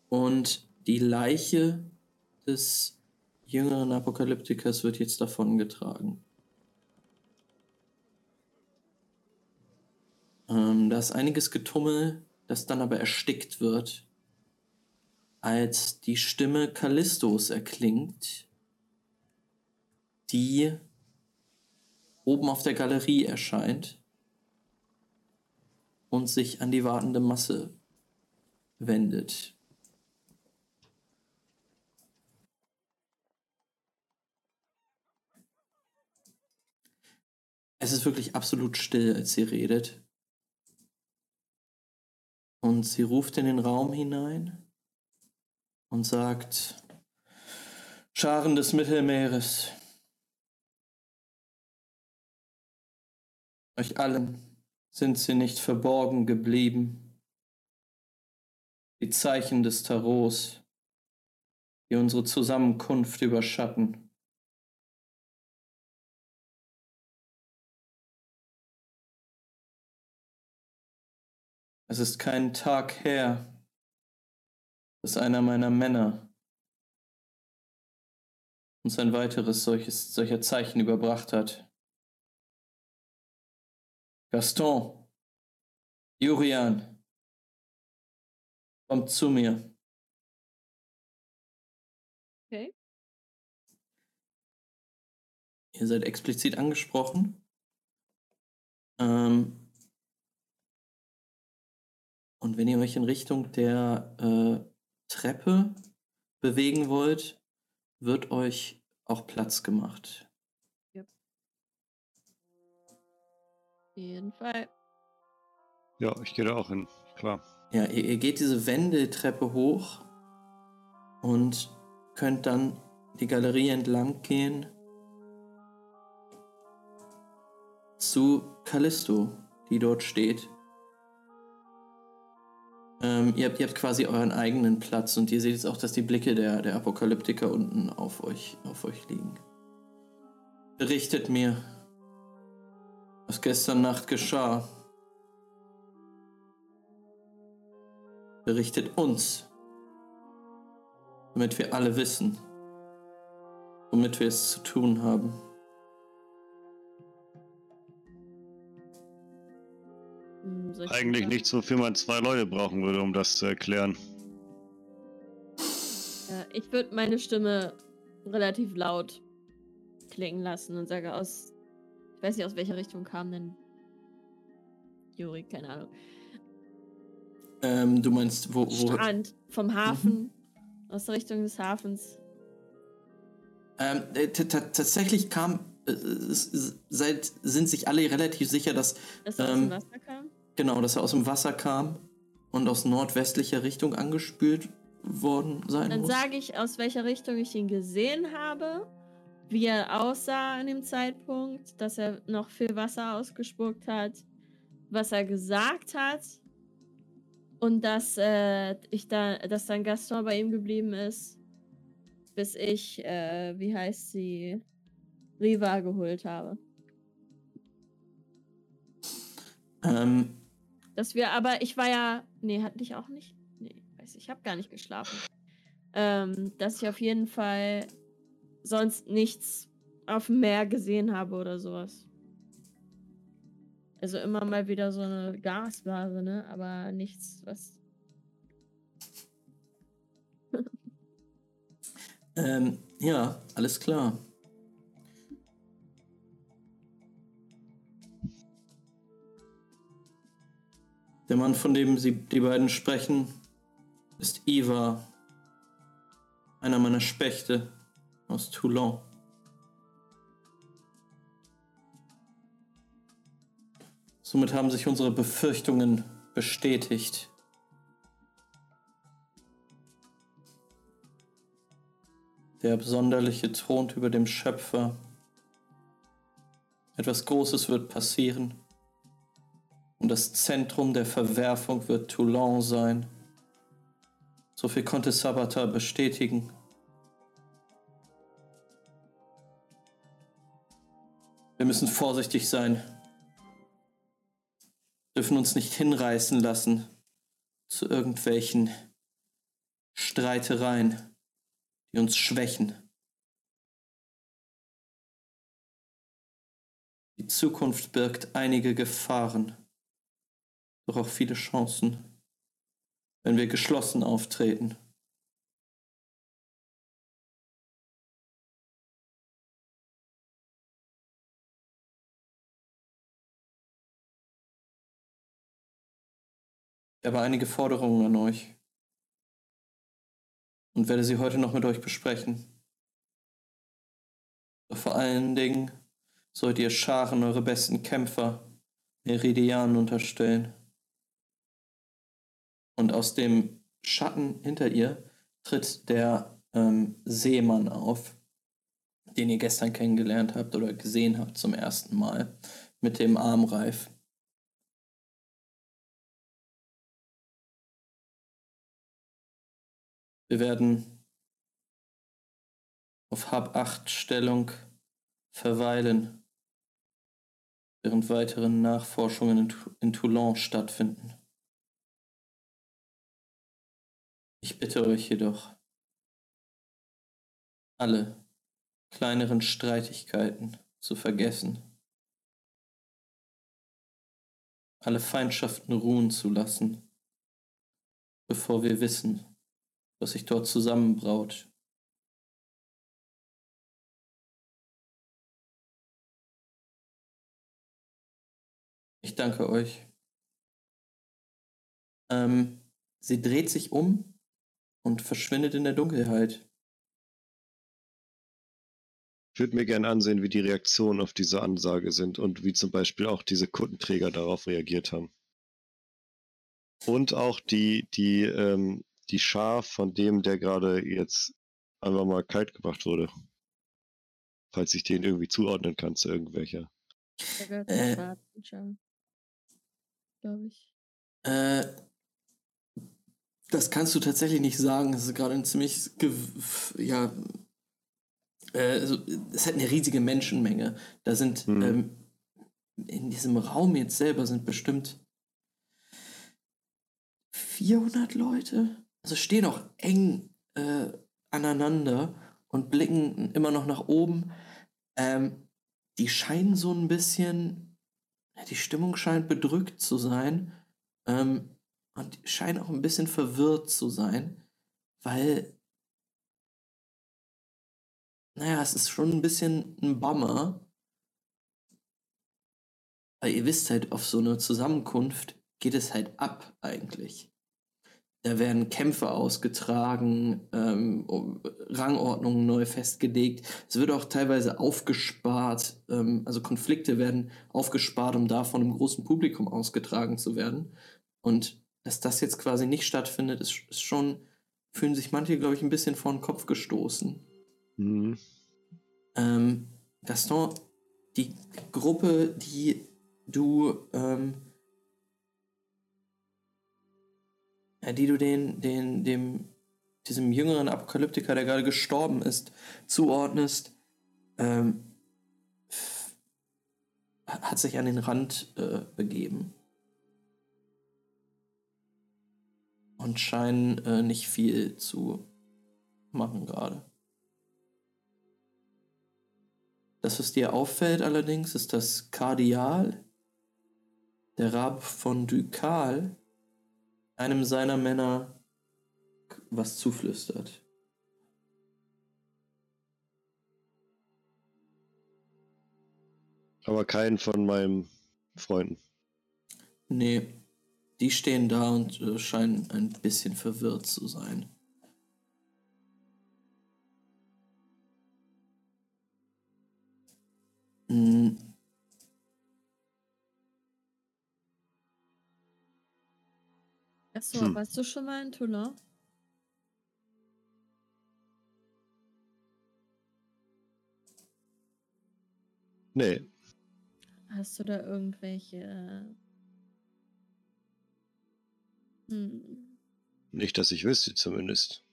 Und die Leiche des jüngeren Apokalyptikers wird jetzt davongetragen. Ähm, da ist einiges Getummel, das dann aber erstickt wird, als die Stimme Callistos erklingt, die oben auf der Galerie erscheint und sich an die wartende Masse wendet. Es ist wirklich absolut still, als sie redet. Und sie ruft in den Raum hinein und sagt, Scharen des Mittelmeeres, Euch allen sind sie nicht verborgen geblieben. Die Zeichen des Tarots, die unsere Zusammenkunft überschatten. Es ist kein Tag her, dass einer meiner Männer uns ein weiteres solches, solcher Zeichen überbracht hat. Gaston, Jurian, kommt zu mir. Okay. Ihr seid explizit angesprochen. Ähm, und wenn ihr euch in Richtung der äh, Treppe bewegen wollt, wird euch auch Platz gemacht. Auf jeden Fall. Ja, ich gehe da auch hin, klar. Ja, ihr, ihr geht diese Wendeltreppe hoch und könnt dann die Galerie entlang gehen zu Callisto, die dort steht. Ähm, ihr, habt, ihr habt quasi euren eigenen Platz und ihr seht jetzt auch, dass die Blicke der, der Apokalyptiker unten auf euch, auf euch liegen. Berichtet mir, was gestern Nacht geschah. Berichtet uns, damit wir alle wissen, womit wir es zu tun haben. Eigentlich sagen? nichts, wofür man zwei Leute brauchen würde, um das zu erklären. Ja, ich würde meine Stimme relativ laut klingen lassen und sage aus. Ich weiß nicht, aus welcher Richtung kam denn Juri, keine Ahnung. Ähm, du meinst, wo, wo Strand vom Hafen, aus der Richtung des Hafens. Ähm, äh, tatsächlich kam, äh, seit, sind sich alle relativ sicher, dass, Dass er aus dem Ähm, Wasser kam. Genau, dass er aus dem Wasser kam und aus nordwestlicher Richtung angespült worden sein Dann muss. sage ich, aus welcher Richtung ich ihn gesehen habe, wie er aussah an dem Zeitpunkt, dass er noch viel Wasser ausgespuckt hat, was er gesagt hat und dass äh, ich da, dass dann Gaston bei ihm geblieben ist, bis ich, äh, wie heißt sie, Riva geholt habe. Ähm, Dass wir aber, ich war ja, nee, hatte ich auch nicht, nee, weiß ich, ich habe gar nicht geschlafen. Ähm, dass ich auf jeden Fall sonst nichts auf dem Meer gesehen habe oder sowas. Also immer mal wieder so eine Gasblase, ne? Aber nichts, was. ähm, ja, alles klar. Der Mann, von dem Sie die beiden sprechen, ist Iva, einer meiner Spechte aus Toulon. Somit haben sich unsere Befürchtungen bestätigt. Der Absonderliche thront über dem Schöpfer. Etwas Großes wird passieren. Und das Zentrum der Verwerfung wird Toulon sein. So viel konnte Sabata bestätigen. Wir müssen vorsichtig sein. Dürfen uns nicht hinreißen lassen zu irgendwelchen Streitereien, die uns schwächen. Die Zukunft birgt einige Gefahren, doch auch viele Chancen, wenn wir geschlossen auftreten. Ich habe einige Forderungen an euch und werde sie heute noch mit euch besprechen. Doch vor allen Dingen sollt ihr Scharen eure besten Kämpfer Meridianen unterstellen. Und aus dem Schatten hinter ihr tritt der ähm, Seemann auf, den ihr gestern kennengelernt habt oder gesehen habt zum ersten Mal, mit dem Armreif. Wir werden auf Hab-8-Stellung verweilen, während weitere Nachforschungen in, in Toulon stattfinden. Ich bitte euch jedoch, alle kleineren Streitigkeiten zu vergessen, alle Feindschaften ruhen zu lassen, bevor wir wissen, was sich dort zusammenbraut. Ich danke euch. Ähm, sie dreht sich um und verschwindet in der Dunkelheit. Ich würde mir gerne ansehen, wie die Reaktionen auf diese Ansage sind und wie zum Beispiel auch diese Kundenträger darauf reagiert haben. Und auch die, die, ähm, die Schar von dem, der gerade jetzt einfach mal kalt gebracht wurde. Falls ich den irgendwie zuordnen kann zu irgendwelcher. Der gehört Äh. Glaube ich. Äh, das kannst du tatsächlich nicht sagen. Das ist gerade ein ziemlich, ja, äh, also, es halt eine riesige Menschenmenge. Da sind Mhm. ähm, in diesem Raum jetzt selber sind bestimmt 400 Leute. Also stehen auch eng äh, aneinander und blicken immer noch nach oben. Ähm, die scheinen so ein bisschen, die Stimmung scheint bedrückt zu sein. Ähm, und scheinen auch ein bisschen verwirrt zu sein, weil, naja, es ist schon ein bisschen ein Bummer. Weil ihr wisst halt, auf so eine Zusammenkunft geht es halt ab eigentlich. Da werden Kämpfe ausgetragen, ähm, um- Rangordnungen neu festgelegt. Es wird auch teilweise aufgespart, ähm, also Konflikte werden aufgespart, um da von einem großen Publikum ausgetragen zu werden. Und dass das jetzt quasi nicht stattfindet, ist, ist schon, fühlen sich manche, glaube ich, ein bisschen vor den Kopf gestoßen. Mhm. Ähm, Gaston, die Gruppe, die du, ähm, ja, die du den, den, dem, diesem jüngeren Apokalyptiker, der gerade gestorben ist, zuordnest, ähm, hat sich an den Rand äh, begeben. Und scheinen äh, nicht viel zu machen gerade. Das, was dir auffällt allerdings, ist, dass Kardial, der Rab von Ducal, einem seiner Männer was zuflüstert. Aber keinen von meinen Freunden. Nee, die stehen da und äh, scheinen ein bisschen verwirrt zu sein. Hm, Achso, Hm. warst du schon mal in Toulon? Nee, Hast du da irgendwelche. Hm. nicht, dass ich wüsste zumindest.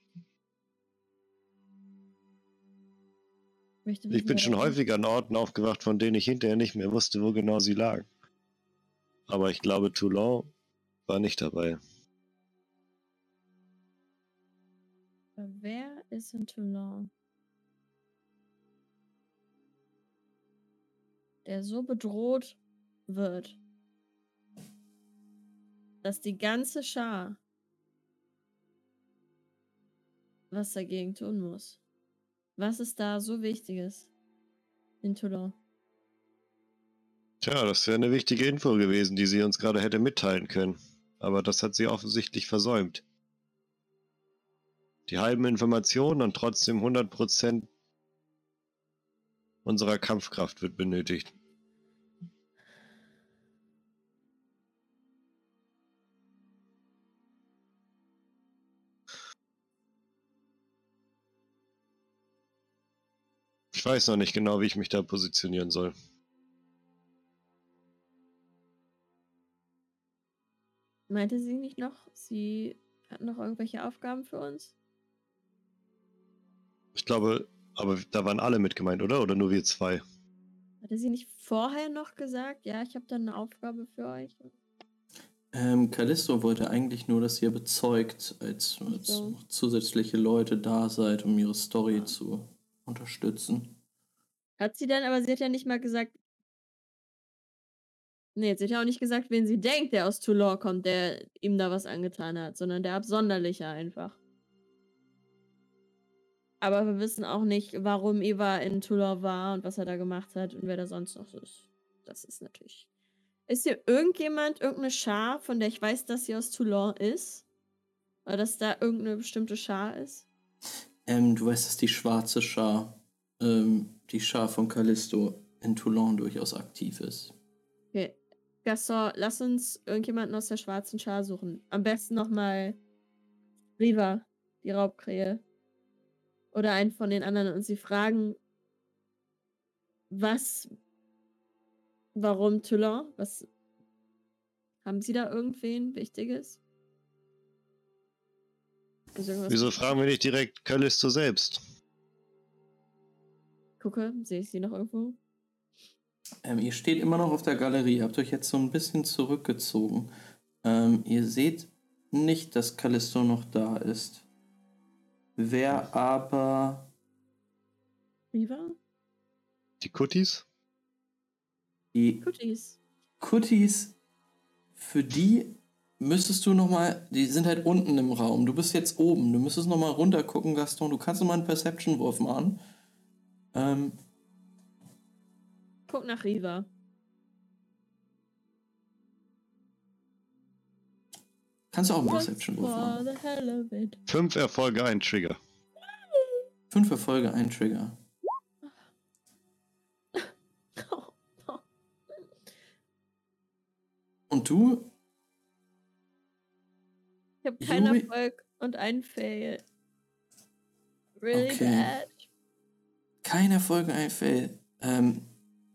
Mich Ich bin schon daran- häufig an Orten aufgewacht, von denen ich hinterher nicht mehr wusste, wo genau sie lagen. Aber ich glaube, Toulon war nicht dabei. Wer ist in Toulon? Der so bedroht wird, dass die ganze Schar was dagegen tun muss. Was ist da so Wichtiges in Toulon? Tja, das wäre eine wichtige Info gewesen, die sie uns gerade hätte mitteilen können. Aber das hat sie offensichtlich versäumt. Die halben Informationen und trotzdem 100% unserer Kampfkraft wird benötigt. Ich weiß noch nicht genau, wie ich mich da positionieren soll. Meinte sie nicht noch, sie hat noch irgendwelche Aufgaben für uns? Ich glaube, aber da waren alle mit gemeint, oder? Oder nur wir zwei? Hatte sie nicht vorher noch gesagt, ja, ich habe da eine Aufgabe für euch? Ähm, Callisto wollte eigentlich nur, dass ihr bezeugt, als, als so. zusätzliche Leute da seid, um ihre Story ja. zu unterstützen. Hat sie dann, aber sie hat ja nicht mal gesagt. Nee, sie hat ja auch nicht gesagt, wen sie denkt, der aus Toulon kommt, der ihm da was angetan hat, sondern der Absonderliche einfach. Aber wir wissen auch nicht, warum Eva in Toulon war und was er da gemacht hat und wer da sonst noch so ist. Das ist natürlich. Ist hier irgendjemand, irgendeine Schar, von der ich weiß, dass sie aus Toulon ist? Oder dass da irgendeine bestimmte Schar ist? Ähm, du weißt, dass die schwarze Schar, ähm, die Schar von Callisto in Toulon durchaus aktiv ist. Okay. Gaston, lass uns irgendjemanden aus der schwarzen Schar suchen. Am besten nochmal Riva, die Raubkrähe. Oder einen von den anderen und sie fragen, was, warum Toulon? Was, haben sie da irgendwen Wichtiges? Wieso fragen wir nicht direkt Callisto selbst? Gucke, sehe ich sie noch irgendwo? Ähm, ihr steht immer noch auf der Galerie, habt euch jetzt so ein bisschen zurückgezogen. Ähm, ihr seht nicht, dass Callisto noch da ist. Wer aber. Riva? Die Kuttis? Die Cooties. Kuttis, für die müsstest du nochmal. Die sind halt unten im Raum. Du bist jetzt oben. Du müsstest nochmal runter gucken, Gaston. Du kannst nochmal einen Perception-Wurf machen. Ähm, Guck nach Riva. kannst du auch einen Perception-Wurf machen. the hell of it. Fünf Erfolge, ein Trigger. Fünf Erfolge, ein Trigger. (laughs) Und du? Ich habe keinen Yuri- Erfolg und einen Fail. Really Okay. bad. Kein Erfolg, ein Fail. Ähm,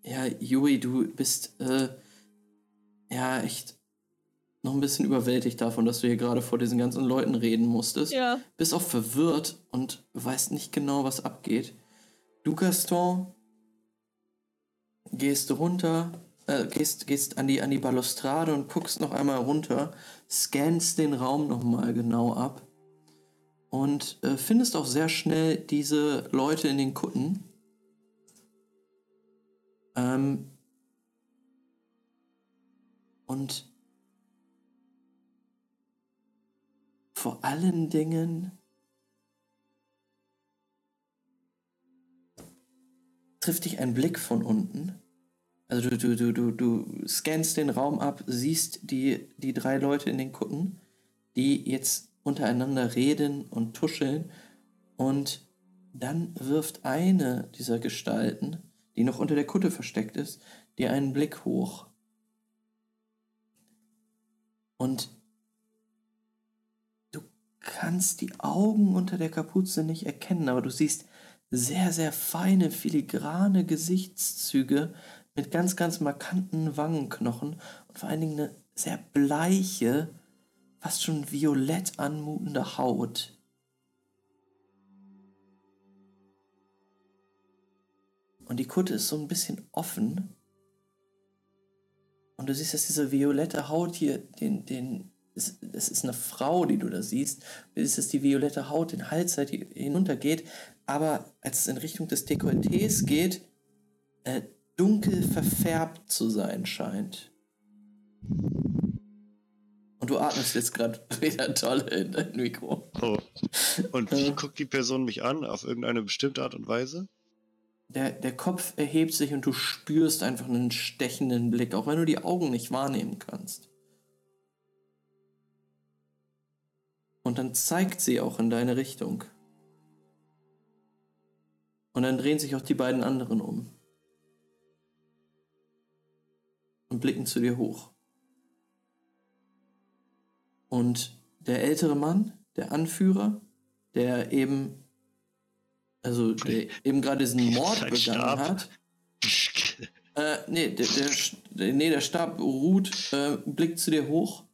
ja, Yui, du bist, äh, ja, echt noch ein bisschen überwältigt davon, dass du hier gerade vor diesen ganzen Leuten reden musstest. Ja. Bist auch verwirrt und weißt nicht genau, was abgeht. Du, Gaston, gehst runter, äh, gehst, gehst an die, an die Balustrade und guckst noch einmal runter, scannst den Raum nochmal genau ab und äh, findest auch sehr schnell diese Leute in den Kutten. Ähm, und vor allen Dingen trifft dich ein Blick von unten. Also du, du, du, du, du scannst den Raum ab, siehst die, die drei Leute in den Kutten, die jetzt untereinander reden und tuscheln. Und dann wirft eine dieser Gestalten, die noch unter der Kutte versteckt ist, dir einen Blick hoch. Und du kannst die Augen unter der Kapuze nicht erkennen, aber du siehst sehr, sehr feine, filigrane Gesichtszüge mit ganz, ganz markanten Wangenknochen und vor allen Dingen eine sehr bleiche, fast schon violett anmutende Haut. Und die Kutte ist so ein bisschen offen. Und du siehst, dass diese violette Haut hier, den, den, es, ist eine Frau, die du da siehst. Du siehst, dass die violette Haut den Hals halt hi- hinuntergeht. Aber als es in Richtung des Dekolletés geht, äh, dunkel verfärbt zu sein scheint. Und du atmest jetzt gerade (laughs) wieder toll in dein Mikro. Oh. Und wie guckt die Person mich an? Auf irgendeine bestimmte Art und Weise? Der, der Kopf erhebt sich und du spürst einfach einen stechenden Blick, auch wenn du die Augen nicht wahrnehmen kannst. Und dann zeigt sie auch in deine Richtung. Und dann drehen sich auch die beiden anderen um. und blicken zu dir hoch. Und der ältere Mann, der Anführer, der eben, also der eben gerade diesen Mord begangen hat. (laughs) Äh, nee, der, der, nee, der Stab ruht, äh, blickt zu dir hoch.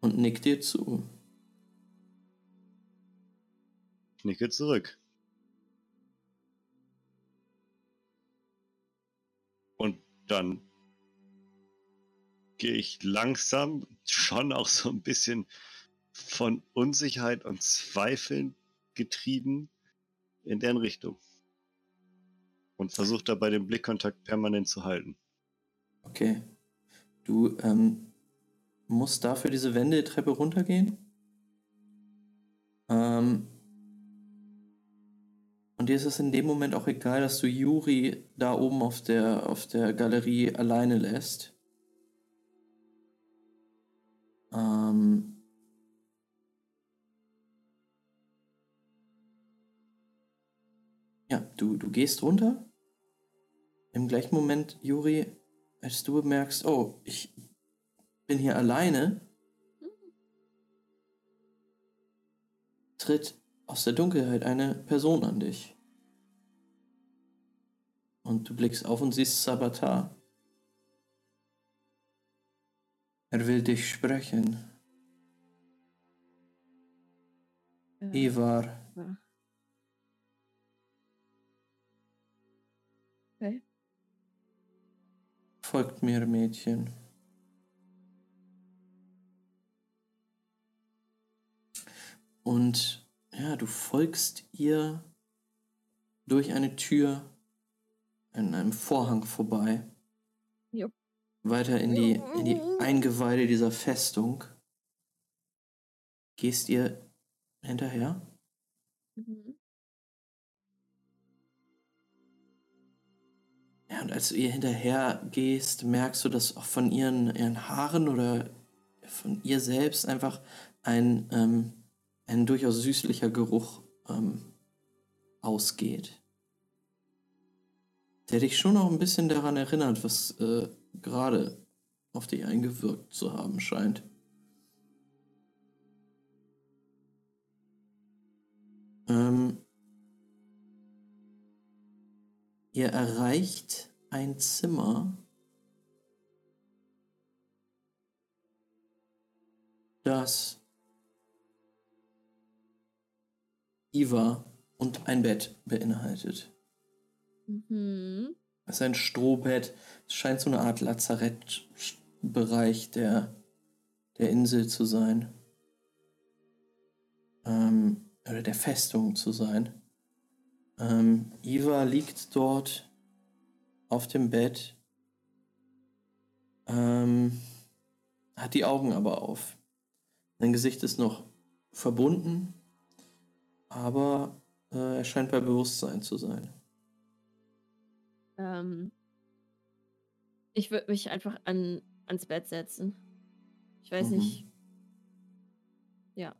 Und nickt dir zu. Ich nicke zurück. Dann gehe ich langsam, schon auch so ein bisschen von Unsicherheit und Zweifeln getrieben in deren Richtung. Und versuche dabei den Blickkontakt permanent zu halten. Okay. Du ähm, musst dafür diese Wendetreppe runtergehen. Ähm, und dir ist es in dem Moment auch egal, dass du Juri da oben auf der, auf der Galerie alleine lässt. Ähm, ja, du, du gehst runter. Im gleichen Moment, Juri, als du bemerkst, oh, ich bin hier alleine, tritt aus der Dunkelheit eine Person an dich. Und du blickst auf und siehst Sabatar. Er will dich sprechen. Äh, Ivar, ja. Okay. folgt mir, Mädchen. Und ja, du folgst ihr durch eine Tür an einem Vorhang vorbei. Jupp. Weiter in die, in die Eingeweide dieser Festung. Gehst ihr hinterher? Mhm. Ja, und als du ihr hinterher gehst, merkst du, dass auch von ihren, ihren Haaren oder von ihr selbst einfach ein, ähm, ein durchaus süßlicher Geruch ähm, ausgeht. Der dich schon noch ein bisschen daran erinnert, was äh, gerade auf dich eingewirkt zu haben scheint. Ähm, ihr erreicht ein Zimmer, das Iva und ein Bett beinhaltet. Mhm. Es ist ein Strohbett. Es scheint so eine Art Lazarettbereich der, der Insel zu sein. Ähm, oder der Festung zu sein. Ähm, Iva liegt dort auf dem Bett. Ähm, hat die Augen aber auf. Sein Gesicht ist noch verbunden, aber äh, er scheint bei Bewusstsein zu sein. Ähm, ich würde mich einfach an, ans Bett setzen. Ich weiß Mhm. nicht. Ja.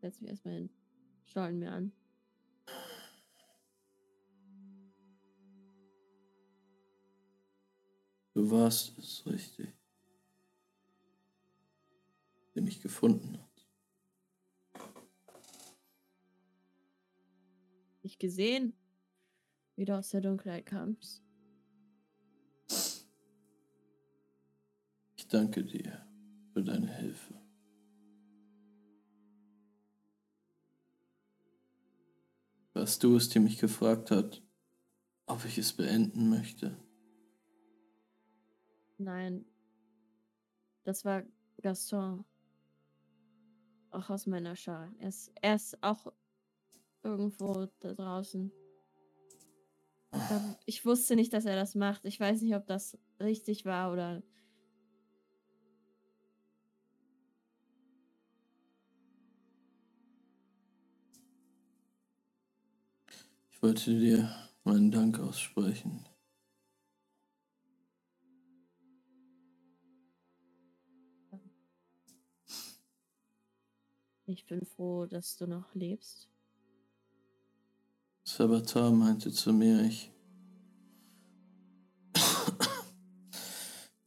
Setz mich erstmal hin. Schauen mir an. Du warst es richtig. Der mich gefunden hat. Nicht gesehen, wie du aus der Dunkelheit kamst. Ich danke dir für deine Hilfe. Warst du es, die mich gefragt hat, ob ich es beenden möchte? Nein. Das war Gaston. Auch aus meiner Schar. Er ist, er ist auch irgendwo da draußen. Da, ich wusste nicht, dass er das macht. Ich weiß nicht, ob das richtig war oder. Ich wollte dir meinen Dank aussprechen. Ich bin froh, dass du noch lebst. Sabatar meinte zu mir, ich.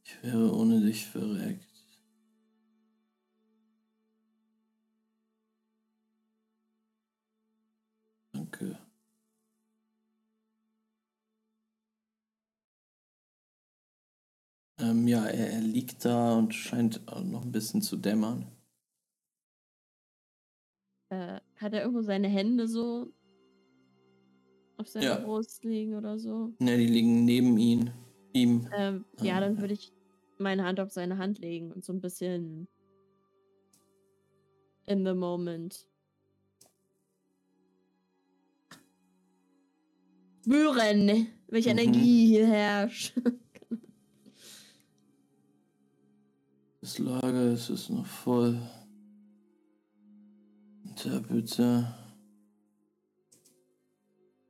ich wäre ohne dich verreckt. Danke. Ähm, ja, er, er liegt da und scheint noch ein bisschen zu dämmern. Äh, hat er irgendwo seine Hände so auf seiner Ja. Brust liegen oder so? Ne, die liegen neben ihn. Ihm. Ähm, ja, dann ja. würde ich meine Hand auf seine Hand legen und so ein bisschen in the moment spüren, welche Mhm. Energie hier herrscht. (laughs) Das Lager es ist noch voll. Da bitte.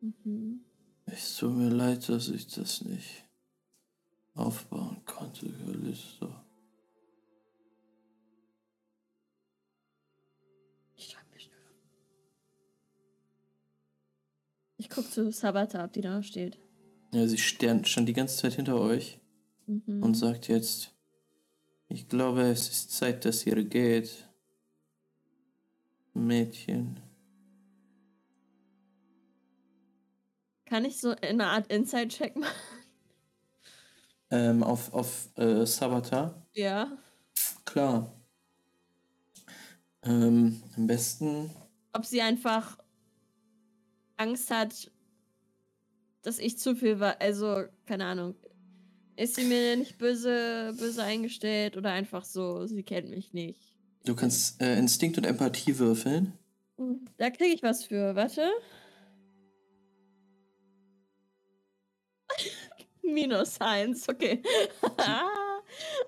Mhm. Es tut mir leid, dass ich das nicht aufbauen konnte, Callisto. Ich schreibe mir schnell. Ich gucke zu Sabata, ob die da steht. Ja, sie stand, stand die ganze Zeit hinter euch Mhm. und sagt jetzt, ich glaube, es ist Zeit, dass ihr geht. Mädchen. Kann ich so eine Art Inside-Check machen? Ähm, auf auf äh, Sabata. Ja. Klar. Ähm, am besten. Ob sie einfach Angst hat, dass ich zu viel war. Also, keine Ahnung. Ist sie mir nicht böse, böse eingestellt oder einfach so, sie kennt mich nicht? Du kannst äh, Instinkt und Empathie würfeln. Da kriege ich was für. Warte. Minus eins, okay. (laughs)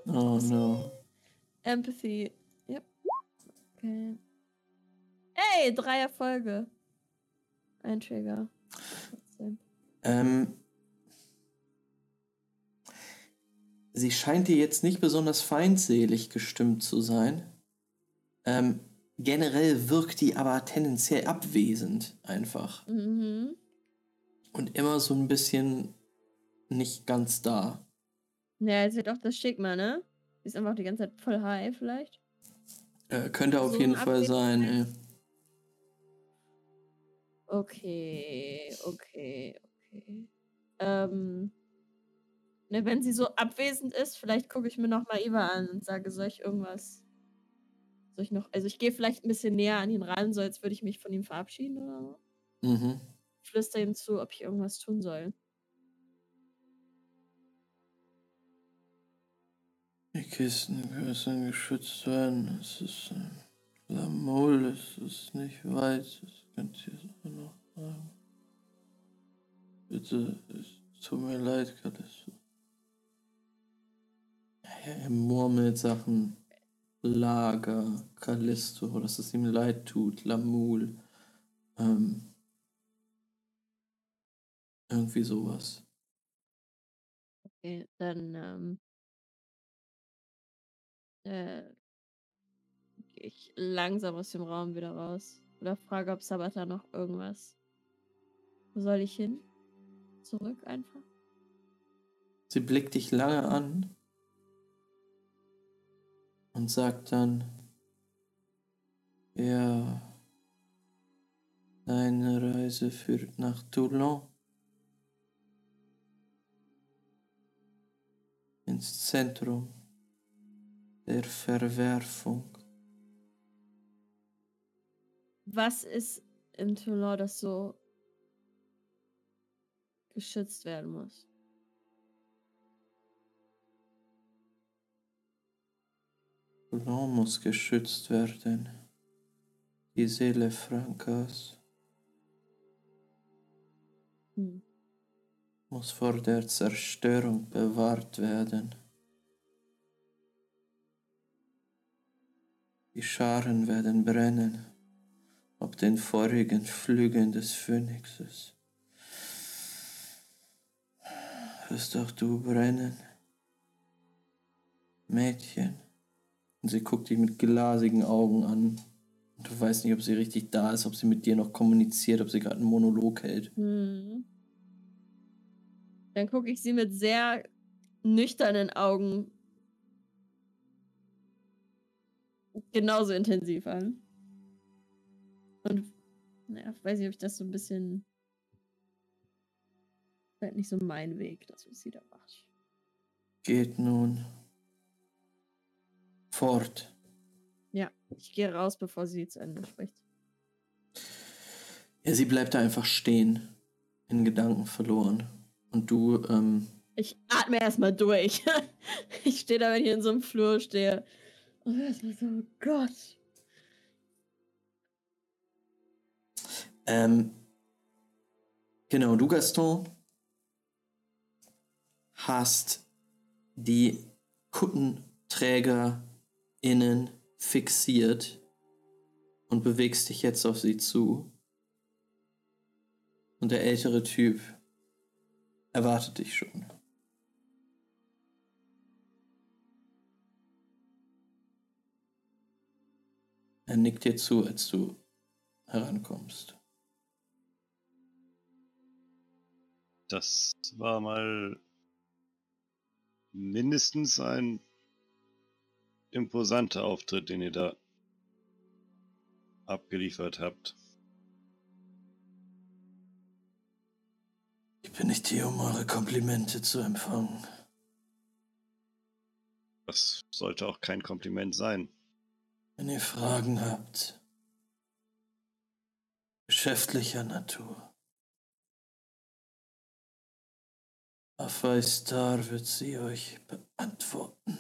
Oh no. Empathy. Yep. Okay. Ey, drei Erfolge. Ein Trigger. Ähm, sie scheint dir jetzt nicht besonders feindselig gestimmt zu sein. Ähm, generell wirkt die aber tendenziell abwesend einfach. Mhm. Und immer so ein bisschen nicht ganz da. Ja, sie hat auch das Stigma, ne? Sie ist einfach die ganze Zeit voll high, vielleicht. Äh, könnte auf So jeden Fall sein. Ey. Okay, okay, okay. Ähm. Ne, wenn sie so abwesend ist, vielleicht gucke ich mir nochmal Eva an und sage, soll ich irgendwas. Soll ich noch. Also, ich gehe vielleicht ein bisschen näher an ihn ran, so als würde ich mich von ihm verabschieden oder so. Mhm. Flüster ihm zu, ob ich irgendwas tun soll. Die Kisten müssen geschützt werden. Es ist ein Lamol, es ist nicht weit. Das könnt ihr auch noch sagen. Bitte, es tut mir leid, Callisto. Ja, er murmelt Sachen. Lager, Callisto, dass es ihm leid tut, Lamul. Ähm, irgendwie sowas. Okay, dann, ähm. Äh. Gehe ich langsam aus dem Raum wieder raus. Oder frage, ob Sabata noch irgendwas. Wo soll ich hin? Zurück einfach? Sie blickt dich lange an und sagt dann, ja, deine Reise führt nach Toulon ins Zentrum der Verwerfung. Was ist in Toulon, das so geschützt werden muss? Toulon muss geschützt werden. Die Seele Frankas Hm. muss vor der Zerstörung bewahrt werden. Die Scharen werden brennen, ob den vorigen Flügen des Phönixes. Wirst auch du brennen? Mädchen. Und sie guckt dich mit glasigen Augen an. Und du weißt nicht, ob sie richtig da ist, ob sie mit dir noch kommuniziert, ob sie gerade einen Monolog hält. Hm. Dann gucke ich sie mit sehr nüchternen Augen genauso intensiv an. Und naja, weiß nicht, ob ich das so ein bisschen. Vielleicht nicht so mein Weg, das was sie da macht. geht nun fort. Ja, ich gehe raus, bevor sie zu Ende spricht. Ja, sie bleibt da einfach stehen, in Gedanken verloren. Und du, ähm, Ich atme erstmal durch. (laughs) ich stehe da, wenn ich in so einem Flur stehe. Und erstmal so, oh Gott. ähm, genau, du, Gaston, hast die KuttenträgerInnen fixiert und bewegst dich jetzt auf sie zu. Und der ältere Typ erwartet dich schon. Er nickt dir zu, als du herankommst. Das war mal mindestens ein imposanter Auftritt, den ihr da abgeliefert habt. Ich bin nicht hier, um eure Komplimente zu empfangen. Das sollte auch kein Kompliment sein. Wenn ihr Fragen habt, geschäftlicher Natur, Afaistar wird sie euch beantworten.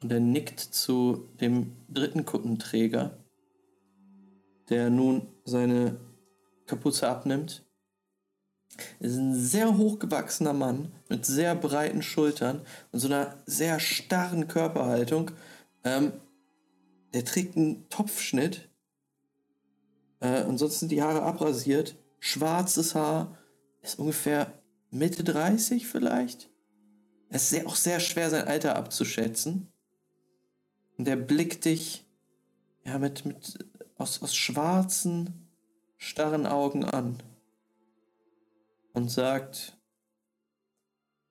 Und er nickt zu dem dritten Kuttenträger, der nun seine Kapuze abnimmt. Er ist ein sehr hochgewachsener Mann mit sehr breiten Schultern und so einer sehr starren Körperhaltung. Ähm, der trägt einen Topfschnitt. Äh, ansonsten die Haare abrasiert. Schwarzes Haar. Ist ungefähr Mitte 30 vielleicht. Es ist sehr, auch sehr schwer, sein Alter abzuschätzen. Und er blickt dich ja mit, mit aus, aus schwarzen, starren Augen an und sagt,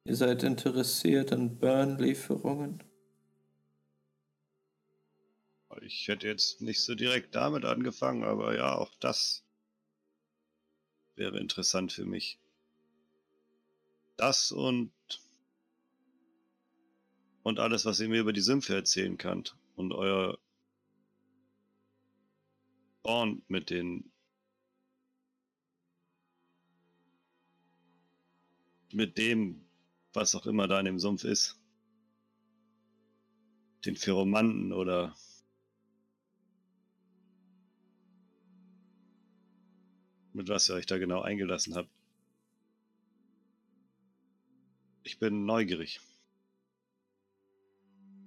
ihr seid interessiert an Burn-Lieferungen. Ich hätte jetzt nicht so direkt damit angefangen, aber ja, auch das wäre interessant für mich. Das und und alles, was ihr mir über die Sümpfe erzählen könnt und euer Born mit den mit dem, was auch immer da in dem Sumpf ist. Den Pheromanten oder mit was ihr euch da genau eingelassen habt. Ich bin neugierig.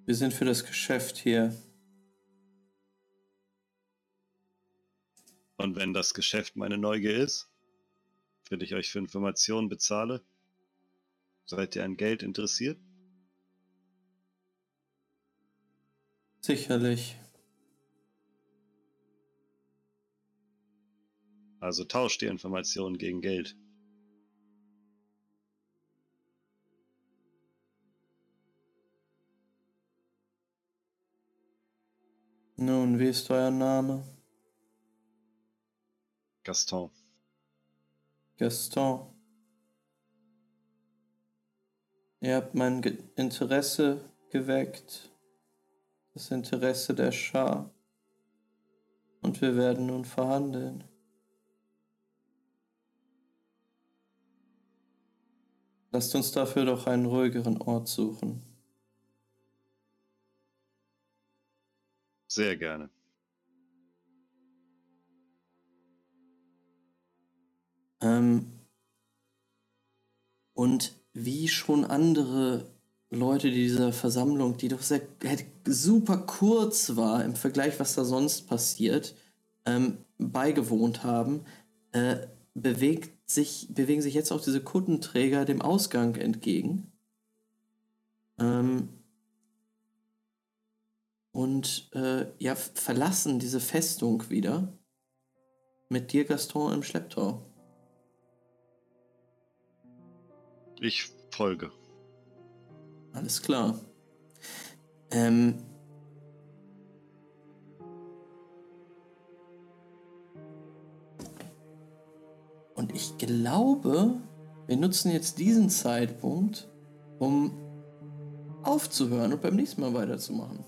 Wir sind für das Geschäft hier. Und wenn das Geschäft meine Neugier ist, wenn ich euch für Informationen bezahle, seid ihr an Geld interessiert? Sicherlich. Also tauscht ihr Informationen gegen Geld. Nun, wie ist euer Name? Gaston. Gaston. Ihr habt mein Ge Interesse geweckt, das Interesse der Schar. Und wir werden nun verhandeln. Lasst uns dafür doch einen ruhigeren Ort suchen. Sehr gerne. Ähm, und wie schon andere Leute dieser Versammlung, die doch sehr halt super kurz war im Vergleich, was da sonst passiert, ähm, beigewohnt haben, äh, bewegt sich, bewegen sich jetzt auch diese Kuttenträger dem Ausgang entgegen. Ähm, und äh, ja, verlassen diese Festung wieder mit dir, Gaston, im Schlepptau. Ich folge. Alles klar. Ähm. Und ich glaube, wir nutzen jetzt diesen Zeitpunkt, um aufzuhören und beim nächsten Mal weiterzumachen.